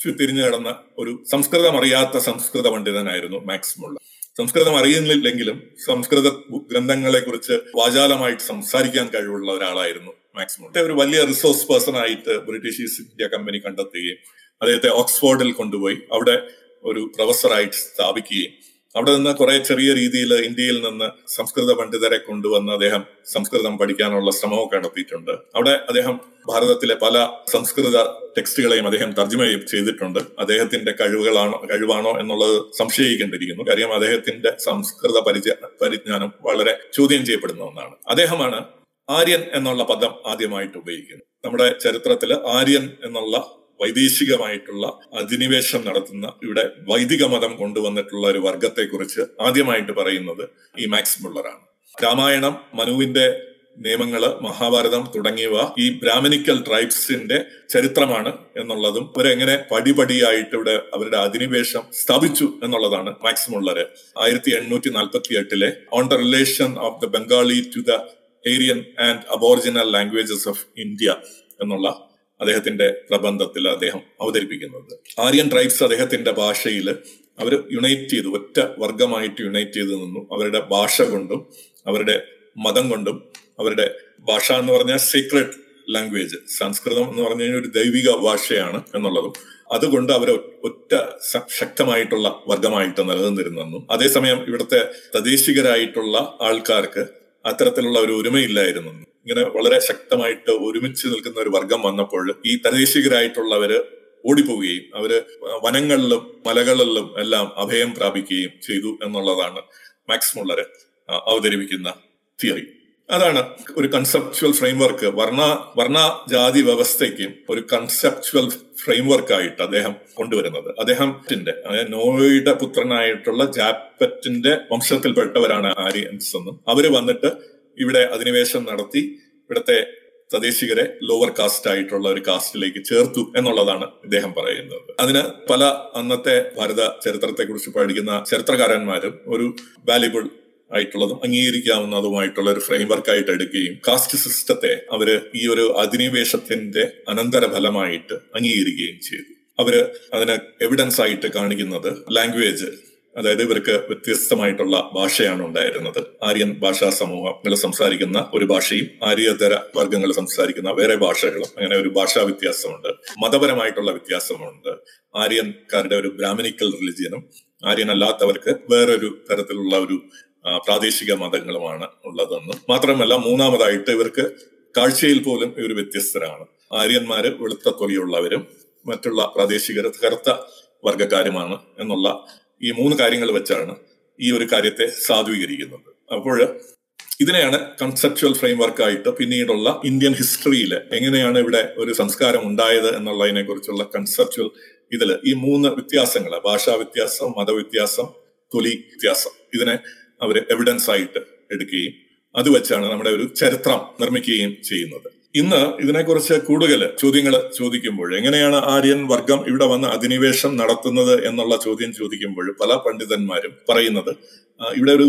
തിരിഞ്ഞു കിടന്ന ഒരു സംസ്കൃതം അറിയാത്ത സംസ്കൃത പണ്ഡിതനായിരുന്നു മാക്സ് മുള്ള സംസ്കൃതം അറിയുന്നില്ലെങ്കിലും സംസ്കൃത ഗ്രന്ഥങ്ങളെ കുറിച്ച് വാചാലമായിട്ട് സംസാരിക്കാൻ കഴിവുള്ള ഒരാളായിരുന്നു മാക്സ് ഒരു വലിയ റിസോഴ്സ് പേഴ്സൺ ആയിട്ട് ബ്രിട്ടീഷ് ഈസ്റ്റ് ഇന്ത്യ കമ്പനി കണ്ടെത്തുകയും അദ്ദേഹത്തെ ഓക്സ്ഫോർഡിൽ കൊണ്ടുപോയി അവിടെ ഒരു പ്രൊഫസറായിട്ട് സ്ഥാപിക്കുകയും അവിടെ നിന്ന് കുറെ ചെറിയ രീതിയിൽ ഇന്ത്യയിൽ നിന്ന് സംസ്കൃത പണ്ഡിതരെ കൊണ്ടുവന്ന് അദ്ദേഹം സംസ്കൃതം പഠിക്കാനുള്ള ശ്രമമൊക്കെ നടത്തിയിട്ടുണ്ട്. അവിടെ അദ്ദേഹം ഭാരതത്തിലെ പല സംസ്കൃത ടെക്സ്റ്റുകളെയും അദ്ദേഹം തർജമ ചെയ്തിട്ടുണ്ട്. അദ്ദേഹത്തിന്റെ കഴിവുകളാണോ കഴിവാണോ എന്നുള്ളത് സംശയിക്കേണ്ടിയിരിക്കുന്നു. കാര്യം അദ്ദേഹത്തിന്റെ സംസ്കൃത പരിചയ പരിജ്ഞാനം വളരെ ചോദ്യം ചെയ്യപ്പെടുന്ന ഒന്നാണ്. അദ്ദേഹമാണ് ആര്യൻ എന്നുള്ള പദം ആദ്യമായിട്ട് ഉപയോഗിക്കുന്നത്. നമ്മുടെ ചരിത്രത്തിൽ ആര്യൻ എന്നുള്ള വൈദേശികമായിട്ടുള്ള അധിനിവേശം നടത്തുന്ന ഇവിടെ വൈദിക മതം കൊണ്ടുവന്നിട്ടുള്ള ഒരു വർഗത്തെ കുറിച്ച് ആദ്യമായിട്ട് പറയുന്നത് ഈ മാക്സ് മുള്ളറാണ്. രാമായണം മനുവിന്റെ നിയമങ്ങൾ മഹാഭാരതം തുടങ്ങിയവ ഈ ബ്രാഹ്മണിക്കൽ ട്രൈബ്സിന്റെ ചരിത്രമാണ് എന്നുള്ളതും അവരെങ്ങനെ പടിപടിയായിട്ട് ഇവിടെ അവരുടെ അധിനിവേശം സ്ഥാപിച്ചു എന്നുള്ളതാണ് മാക്സ് മുള്ളര് ആയിരത്തി എണ്ണൂറ്റി നാൽപ്പത്തി എട്ടിലെ on the relation of the Bengali to the Arian and aboriginal languages of India എന്നുള്ള അദ്ദേഹത്തിന്റെ പ്രബന്ധത്തിൽ അദ്ദേഹം അവതരിപ്പിക്കുന്നത്. ആര്യൻ ട്രൈബ്സ് അദ്ദേഹത്തിന്റെ ഭാഷയിൽ അവർ യുണൈറ്റ് ചെയ്തു ഒറ്റ വർഗമായിട്ട് യുണൈറ്റ് ചെയ്തു നിന്നു. അവരുടെ ഭാഷ കൊണ്ടും അവരുടെ മതം കൊണ്ടും അവരുടെ ഭാഷ എന്ന് പറഞ്ഞാൽ സീക്രട്ട് ലാംഗ്വേജ് സംസ്കൃതം എന്ന് പറഞ്ഞു കഴിഞ്ഞാൽ ഒരു ദൈവിക ഭാഷയാണ് എന്നുള്ളതും. അതുകൊണ്ട് അവർ ഒറ്റ ശക്തമായിട്ടുള്ള വർഗമായിട്ട് നിലനിന്നിരുന്നെന്നും അതേസമയം ഇവിടുത്തെ തദ്ദേശികരായിട്ടുള്ള ആൾക്കാർക്ക് അത്തരത്തിലുള്ള ഒരു ഒരുമയില്ലായിരുന്നു. ഇങ്ങനെ വളരെ ശക്തമായിട്ട് ഒരുമിച്ച് നിൽക്കുന്ന ഒരു വർഗം വന്നപ്പോൾ ഈ തദ്ദേശികരായിട്ടുള്ളവര് ഓടിപ്പോവുകയും അവർ വനങ്ങളിലും മലകളിലും എല്ലാം അഭയം പ്രാപിക്കുകയും ചെയ്തു എന്നുള്ളതാണ് മാക്സ് അവതരിപ്പിക്കുന്ന തിയറി. അതാണ് ഒരു കൺസെപ്ച്വൽ ഫ്രെയിംവർക്ക് വർണ വർണ ജാതി വ്യവസ്ഥയ്ക്ക് ഒരു കൺസെപ്ച്വൽ ഫ്രെയിംവർക്ക് ആയിട്ട് അദ്ദേഹം കൊണ്ടുവരുന്നത്. അദ്ദേഹം അതായത് നോയുടെ പുത്രനായിട്ടുള്ള ജാപ്പറ്റിന്റെ വംശത്തിൽപ്പെട്ടവരാണ് ആര്യൻസ് എന്നും. അവർ വന്നിട്ട് ഇവിടെ അധിനിവേശം നടത്തി ഇവിടുത്തെ തദ്ദേശികരെ ലോവർ കാസ്റ്റ് ആയിട്ടുള്ള ഒരു കാസ്റ്റിലേക്ക് ചേർത്തു എന്നുള്ളതാണ് ഇദ്ദേഹം പറയുന്നത്. അതിന് പല അന്നത്തെ ഭാരത ചരിത്രത്തെക്കുറിച്ച് പഠിക്കുന്ന ചരിത്രകാരന്മാരും ഒരു വാല്യുബിൾ ആയിട്ടുള്ളതും അംഗീകരിക്കാവുന്നതുമായിട്ടുള്ള ഒരു ഫ്രെയിംവർക്ക് ആയിട്ട് എടുക്കുകയും കാസ്റ്റ് സിസ്റ്റത്തെ അവർ ഈ ഒരു അധിനിവേശത്തിന്റെ അനന്തരഫലമായിട്ട് അംഗീകരിക്കുകയും ചെയ്തു. അവർ അതിന് എവിഡൻസ് ആയിട്ട് കാണിക്കുന്നത് ലാംഗ്വേജ് അതായത് ഇവർക്ക് വ്യത്യസ്തമായിട്ടുള്ള ഭാഷയാണ് ഉണ്ടായിരുന്നത്. ആര്യൻ ഭാഷാ സമൂഹങ്ങൾ സംസാരിക്കുന്ന ഒരു ഭാഷയും ആര്യതര വർഗങ്ങൾ സംസാരിക്കുന്ന വേറെ ഭാഷകളും അങ്ങനെ ഒരു ഭാഷാ വ്യത്യാസമുണ്ട്. മതപരമായിട്ടുള്ള വ്യത്യാസമുണ്ട്. ആര്യൻകാരുടെ ഒരു ബ്രാഹ്മണിക്കൽ റിലിജിയനും ആര്യനല്ലാത്തവർക്ക് വേറൊരു തരത്തിലുള്ള ഒരു പ്രാദേശിക മതങ്ങളുമാണ് ഉള്ളതെന്നും മാത്രമല്ല മൂന്നാമതായിട്ട് ഇവർക്ക് കാഴ്ചയിൽ പോലും ഇവർ വ്യത്യസ്തരാണ്. ആര്യന്മാര് വെളുത്ത തൊലിയുള്ളവരും മറ്റുള്ള പ്രാദേശികർ കറുത്ത വർഗക്കാരുമാണ് എന്നുള്ള ഈ മൂന്ന് കാര്യങ്ങൾ വെച്ചാണ് ഈ ഒരു കാര്യത്തെ സാധൂകരിക്കുന്നത്. അപ്പോൾ ഇതിനെയാണ് കൺസെപ്ച്വൽ ഫ്രെയിംവർക്ക് ആയിട്ട് പിന്നീടുള്ള ഇന്ത്യൻ ഹിസ്റ്ററിയിൽ എങ്ങനെയാണ് ഇവിടെ ഒരു സംസ്കാരം ഉണ്ടായത് എന്നുള്ളതിനെ കുറിച്ചുള്ള കൺസെപ്ച്വൽ ഇതിൽ ഈ മൂന്ന് വ്യത്യാസങ്ങൾ ഭാഷാ വ്യത്യാസം മതവ്യത്യാസം തൊലി വ്യത്യാസം. ഇതിനെ അവർ എവിഡൻസ് ആയിട്ട് എടുക്കുകയും അത് വെച്ചാണ് നമ്മുടെ ഒരു ചരിത്രം നിർമ്മിക്കുകയും ചെയ്യുന്നത്. ഇന്ന് ഇതിനെക്കുറിച്ച് കൂടുതൽ ചോദ്യങ്ങൾ ചോദിക്കുമ്പോൾ എങ്ങനെയാണ് ആര്യൻ വർഗം ഇവിടെ വന്ന് അധിനിവേശം നടത്തുന്നത് എന്നുള്ള ചോദ്യം ചോദിക്കുമ്പോൾ പല പണ്ഡിതന്മാരും പറയുന്നത് ഇവിടെ ഒരു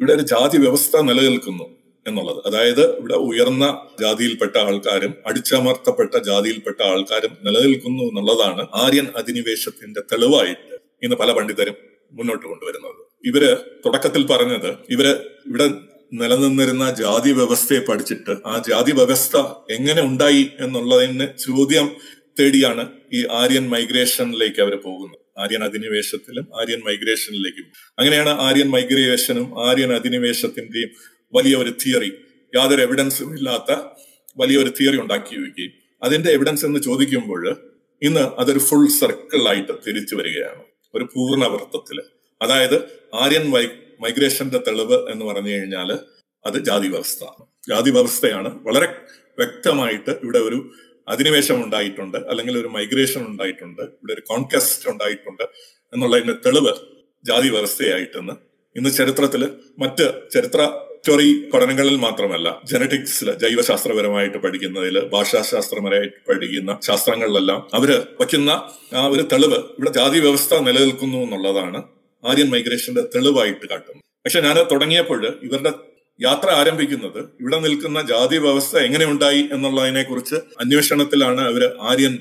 ഇവിടെ ഒരു ജാതി വ്യവസ്ഥ നിലനിൽക്കുന്നു എന്നുള്ളത്. അതായത് ഇവിടെ ഉയർന്ന ജാതിയിൽപ്പെട്ട ആൾക്കാരും അടിച്ചമർത്തപ്പെട്ട ജാതിയിൽപ്പെട്ട ആൾക്കാരും നിലനിൽക്കുന്നു എന്നുള്ളതാണ് ആര്യൻ അധിനിവേശത്തിന്റെ തെളിവായിട്ട് ഇന്ന് പല പണ്ഡിതരും മുന്നോട്ട് കൊണ്ടുവരുന്നത്. ഇവർ തുടക്കത്തിൽ പറഞ്ഞത് ഇവർ ഇവിടെ നിലനിന്നിരുന്ന ജാതി വ്യവസ്ഥയെ പഠിച്ചിട്ട് ആ ജാതി വ്യവസ്ഥ എങ്ങനെ ഉണ്ടായി എന്നുള്ളതിന് ചോദ്യം തേടിയാണ് ഈ ആര്യൻ മൈഗ്രേഷനിലേക്ക് അവർ പോകുന്നത്. ആര്യൻ അധിനിവേശത്തിലും ആര്യൻ മൈഗ്രേഷനിലേക്കും. അങ്ങനെയാണ് ആര്യൻ മൈഗ്രേഷനും ആര്യൻ അധിനിവേശത്തിന്റെയും വലിയ ഒരു തിയറി. യാതൊരു എവിഡൻസും ഇല്ലാത്ത വലിയൊരു തിയറി ഉണ്ടാക്കി വയ്ക്കുകയും അതിന്റെ എവിഡൻസ് എന്ന് ചോദിക്കുമ്പോൾ ഇന്ന് അതൊരു ഫുൾ സർക്കിളായിട്ട് തിരിച്ചു വരികയാണ്. ഒരു പൂർണവൃത്തത്തിൽ അതായത് ആര്യൻ വൈ മൈഗ്രേഷന്റെ തെളിവ് എന്ന് പറഞ്ഞു കഴിഞ്ഞാൽ അത് ജാതി വ്യവസ്ഥ ജാതി വ്യവസ്ഥയാണ് വളരെ വ്യക്തമായിട്ട് ഇവിടെ ഒരു അധിനിവേശം ഉണ്ടായിട്ടുണ്ട് അല്ലെങ്കിൽ ഒരു മൈഗ്രേഷൻ ഉണ്ടായിട്ടുണ്ട് ഇവിടെ ഒരു കോൺകസ്റ്റ് ഉണ്ടായിട്ടുണ്ട് എന്നുള്ളതിന്റെ തെളിവ് ജാതി വ്യവസ്ഥയായിട്ടെന്ന്. ഇന്ന് ചരിത്രത്തിൽ മറ്റ് ചരിത്ര സ്റ്റോറി പഠനങ്ങളിൽ മാത്രമല്ല ജനറ്റിക്സിൽ ജൈവശാസ്ത്രപരമായിട്ട് പഠിക്കുന്നതിൽ ഭാഷാശാസ്ത്രപരമായിട്ട് പഠിക്കുന്ന ശാസ്ത്രങ്ങളിലെല്ലാം അവർ വയ്ക്കുന്ന ആ ഒരു തെളിവ് ഇവിടെ ജാതി വ്യവസ്ഥ നിലനിൽക്കുന്നു എന്നുള്ളതാണ് ആര്യൻ മൈഗ്രേഷന്റെ തെളിവായിട്ട് കാട്ടും പക്ഷെ ഞാൻ തുടങ്ങിയപ്പോൾ ഇവരുടെ യാത്ര ആരംഭിക്കുന്നത് ഇവിടെ നിൽക്കുന്ന ജാതി വ്യവസ്ഥ എങ്ങനെ ഉണ്ടായി എന്നുള്ളതിനെ കുറിച്ച് അന്വേഷണത്തിലാണ് അവർ ആര്യൻ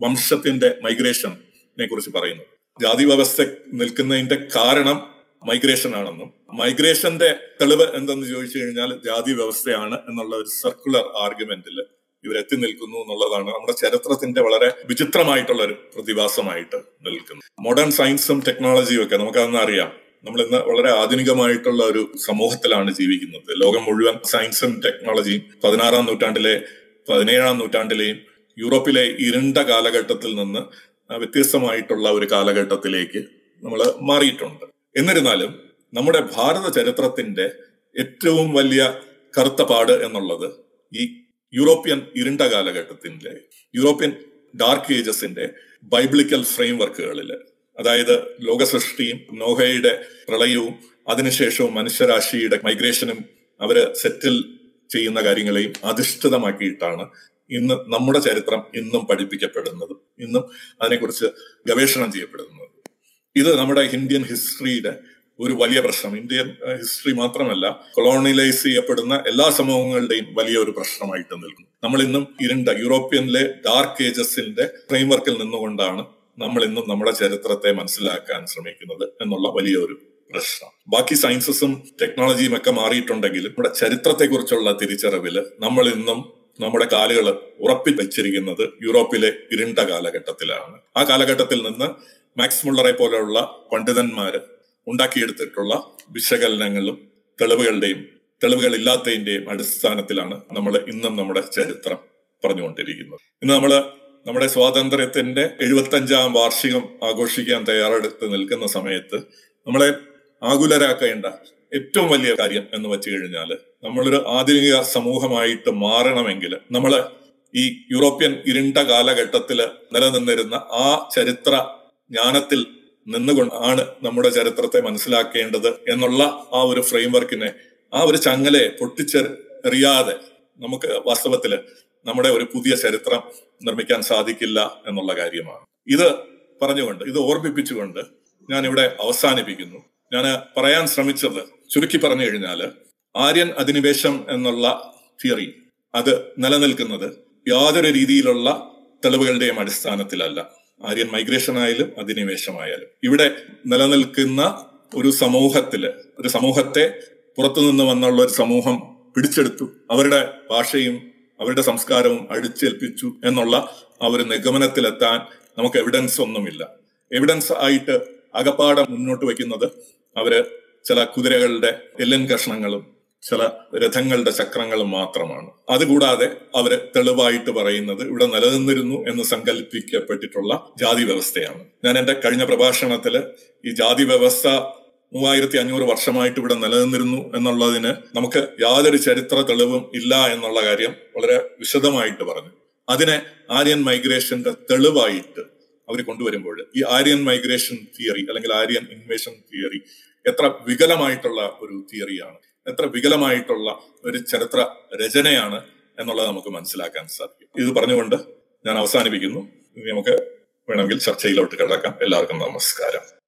വംശത്തിന്റെ മൈഗ്രേഷനെ കുറിച്ച് പറയുന്നത്. ജാതി വ്യവസ്ഥ നിൽക്കുന്നതിന്റെ കാരണം മൈഗ്രേഷൻ ആണെന്നും മൈഗ്രേഷന്റെ തെളിവ് എന്തെന്ന് ചോദിച്ചു കഴിഞ്ഞാൽ ജാതി വ്യവസ്ഥയാണ് എന്നുള്ള ഒരു സർക്കുലർ ആർഗ്യുമെന്റിൽ ഇവരെത്തി നിൽക്കുന്നു എന്നുള്ളതാണ് നമ്മുടെ ചരിത്രത്തിന്റെ വളരെ വിചിത്രമായിട്ടുള്ള ഒരു പ്രതിഭാസമായിട്ട് നിൽക്കുന്നത്. മോഡേൺ സയൻസും ടെക്നോളജിയും ഒക്കെ നമുക്കതൊന്നും അറിയാം. നമ്മൾ ഇന്ന് വളരെ ആധുനികമായിട്ടുള്ള ഒരു സമൂഹത്തിലാണ് ജീവിക്കുന്നത്. ലോകം മുഴുവൻ സയൻസും ടെക്നോളജിയും പതിനാറാം നൂറ്റാണ്ടിലെ പതിനേഴാം നൂറ്റാണ്ടിലെയും യൂറോപ്പിലെ ഇരുണ്ട കാലഘട്ടത്തിൽ നിന്ന് വ്യത്യസ്തമായിട്ടുള്ള ഒരു കാലഘട്ടത്തിലേക്ക് നമ്മൾ മാറിയിട്ടുണ്ട്. എന്നിരുന്നാലും നമ്മുടെ ഭാരത ചരിത്രത്തിന്റെ ഏറ്റവും വലിയ കറുത്ത പാട് എന്നുള്ളത് ഈ യൂറോപ്യൻ ഇരുണ്ട കാലഘട്ടത്തിന്റെ യൂറോപ്യൻ ഡാർക്ക് ഏജസിന്റെ ബൈബിളിക്കൽ ഫ്രെയിം വർക്കുകളിൽ അതായത് ലോകസൃഷ്ടിയും നോഹയുടെ പ്രളയവും അതിനുശേഷവും മനുഷ്യരാശിയുടെ മൈഗ്രേഷനും അവർ സെറ്റിൽ ചെയ്യുന്ന കാര്യങ്ങളെയും അധിഷ്ഠിതമാക്കിയിട്ടാണ് ഇന്ന് നമ്മുടെ ചരിത്രം ഇന്നും പഠിപ്പിക്കപ്പെടുന്നതും ഇന്നും അതിനെക്കുറിച്ച് ഗവേഷണം ചെയ്യപ്പെടുന്നത്. ഇത് നമ്മുടെ ഇന്ത്യൻ ഹിസ്റ്ററിയുടെ ഒരു വലിയ പ്രശ്നം. ഇന്ത്യൻ ഹിസ്റ്ററി മാത്രമല്ല കൊളോണിയലൈസ് ചെയ്യപ്പെടുന്ന എല്ലാ സമൂഹങ്ങളുടെയും വലിയ ഒരു പ്രശ്നമായിട്ട് നിൽക്കുന്നു. നമ്മൾ ഇന്നും ഇരുണ്ട യൂറോപ്യനിലെ ഡാർക്ക് ഏജസിന്റെ ഫ്രെയിംവർക്കിൽ നിന്നുകൊണ്ടാണ് നമ്മൾ ഇന്നും നമ്മുടെ ചരിത്രത്തെ മനസ്സിലാക്കാൻ ശ്രമിക്കുന്നത് എന്നുള്ള വലിയൊരു പ്രശ്നം. ബാക്കി സയൻസസും ടെക്നോളജിയും ഒക്കെ മാറിയിട്ടുണ്ടെങ്കിലും നമ്മുടെ ചരിത്രത്തെക്കുറിച്ചുള്ള തിരിച്ചറിവിൽ നമ്മൾ ഇന്നും നമ്മുടെ കാലുകൾ ഉറപ്പിൽ വെച്ചിരിക്കുന്നത് യൂറോപ്പിലെ ഇരുണ്ട കാലഘട്ടത്തിലാണ്. ആ കാലഘട്ടത്തിൽ നിന്ന് മാക്സ് മുള്ളറെ പോലെയുള്ള പണ്ഡിതന്മാര് ഉണ്ടാക്കിയെടുത്തിട്ടുള്ള വിശകലനങ്ങളും തെളിവുകളുടെയും തെളിവുകൾ ഇല്ലാത്തതിന്റെയും അടിസ്ഥാനത്തിലാണ് നമ്മൾ ഇന്നും നമ്മുടെ ചരിത്രം പറഞ്ഞുകൊണ്ടിരിക്കുന്നത്. ഇന്ന് നമ്മൾ നമ്മുടെ സ്വാതന്ത്ര്യത്തിന്റെ എഴുപത്തഞ്ചാം വാർഷികം ആഘോഷിക്കാൻ തയ്യാറെടുത്ത് നിൽക്കുന്ന സമയത്ത് നമ്മളെ ആകുലരാക്കേണ്ട ഏറ്റവും വലിയ കാര്യം എന്ന് വെച്ച് കഴിഞ്ഞാൽ നമ്മളൊരു ആധുനിക സമൂഹമായിട്ട് മാറണമെങ്കിൽ നമ്മൾ ഈ യൂറോപ്യൻ ഇരുണ്ട കാലഘട്ടത്തിൽ നിലനിന്നിരുന്ന ആ ചരിത്ര ജ്ഞാനത്തിൽ നിന്നുകൊണ്ട് ആണ് നമ്മുടെ ചരിത്രത്തെ മനസ്സിലാക്കേണ്ടത് എന്നുള്ള ആ ഒരു ഫ്രെയിംവർക്കിനെ ആ ഒരു ചങ്ങലെ പൊട്ടിച്ചെറിയാതെ നമുക്ക് വാസ്തവത്തിൽ നമ്മുടെ ഒരു പുതിയ ചരിത്രം നിർമ്മിക്കാൻ സാധിക്കില്ല എന്നുള്ള കാര്യമാണ്. ഇത് പറഞ്ഞുകൊണ്ട് ഇത് ഓർമ്മിപ്പിച്ചുകൊണ്ട് ഞാൻ ഇവിടെ അവസാനിപ്പിക്കുന്നു. ഞാൻ പറയാൻ ശ്രമിച്ചത് ചുരുക്കി പറഞ്ഞു കഴിഞ്ഞാൽ ആര്യൻ അധിനിവേശം എന്നുള്ള തിയറി അത് നിലനിൽക്കുന്നത് യാതൊരു രീതിയിലുള്ള തെളിവുകളുടെയും അടിസ്ഥാനത്തിലല്ല. ആര്യൻ മൈഗ്രേഷൻ ആയാലും അധിനിവേശമായാലും. ഇവിടെ നിലനിൽക്കുന്ന ഒരു സമൂഹത്തിൽ ഒരു സമൂഹത്തെ പുറത്തുനിന്ന് വന്നുള്ള ഒരു സമൂഹം പിടിച്ചെടുത്തു. അവരുടെ ഭാഷയും അവരുടെ സംസ്കാരവും അടിച്ചേൽപ്പിച്ചു എന്നുള്ള ആ ഒരു നിഗമനത്തിലെത്താൻ നമുക്ക് എവിഡൻസ് ഒന്നുമില്ല. എവിഡൻസ് ആയിട്ട് അകപ്പാടം മുന്നോട്ട് വയ്ക്കുന്നത് അവർ ചില കുതിരകളുടെ എല്ലൻ കഷ്ണങ്ങളും ചില രഥങ്ങളുടെ ചക്രങ്ങൾ മാത്രമാണ്. അതുകൂടാതെ അവർ തെളിവായിട്ട് പറയുന്നത് ഇവിടെ നിലനിന്നിരുന്നു എന്ന് സങ്കല്പിക്കപ്പെട്ടിട്ടുള്ള ജാതി വ്യവസ്ഥയാണ്. ഞാൻ എന്റെ കഴിഞ്ഞ പ്രഭാഷണത്തിൽ ഈ ജാതി വ്യവസ്ഥ മൂവായിരത്തി അഞ്ഞൂറ് വർഷമായിട്ട് ഇവിടെ നിലനിന്നിരുന്നു എന്നുള്ളതിന് നമുക്ക് യാതൊരു ചരിത്ര തെളിവും ഇല്ല എന്നുള്ള കാര്യം വളരെ വിശദമായിട്ട് പറഞ്ഞു. അതിനെ ആര്യൻ മൈഗ്രേഷന്റെ തെളിവായിട്ട് അവർ കൊണ്ടുവരുമ്പോൾ ഈ ആര്യൻ മൈഗ്രേഷൻ തിയറി അല്ലെങ്കിൽ ആര്യൻ ഇൻവേഷൻ തിയറി എത്ര വികലമായിട്ടുള്ള ഒരു തിയറിയാണ്. എത്ര വികലമായിട്ടുള്ള ഒരു ചരിത്ര രചനയാണ് എന്നുള്ളത് നമുക്ക് മനസ്സിലാക്കാൻ സാധിക്കും. ഇത് പറഞ്ഞുകൊണ്ട് ഞാൻ അവസാനിപ്പിക്കുന്നു. നമുക്ക് വേണമെങ്കിൽ ചർച്ചയിലോട്ട് കിടക്കാം. എല്ലാവർക്കും നമസ്കാരം.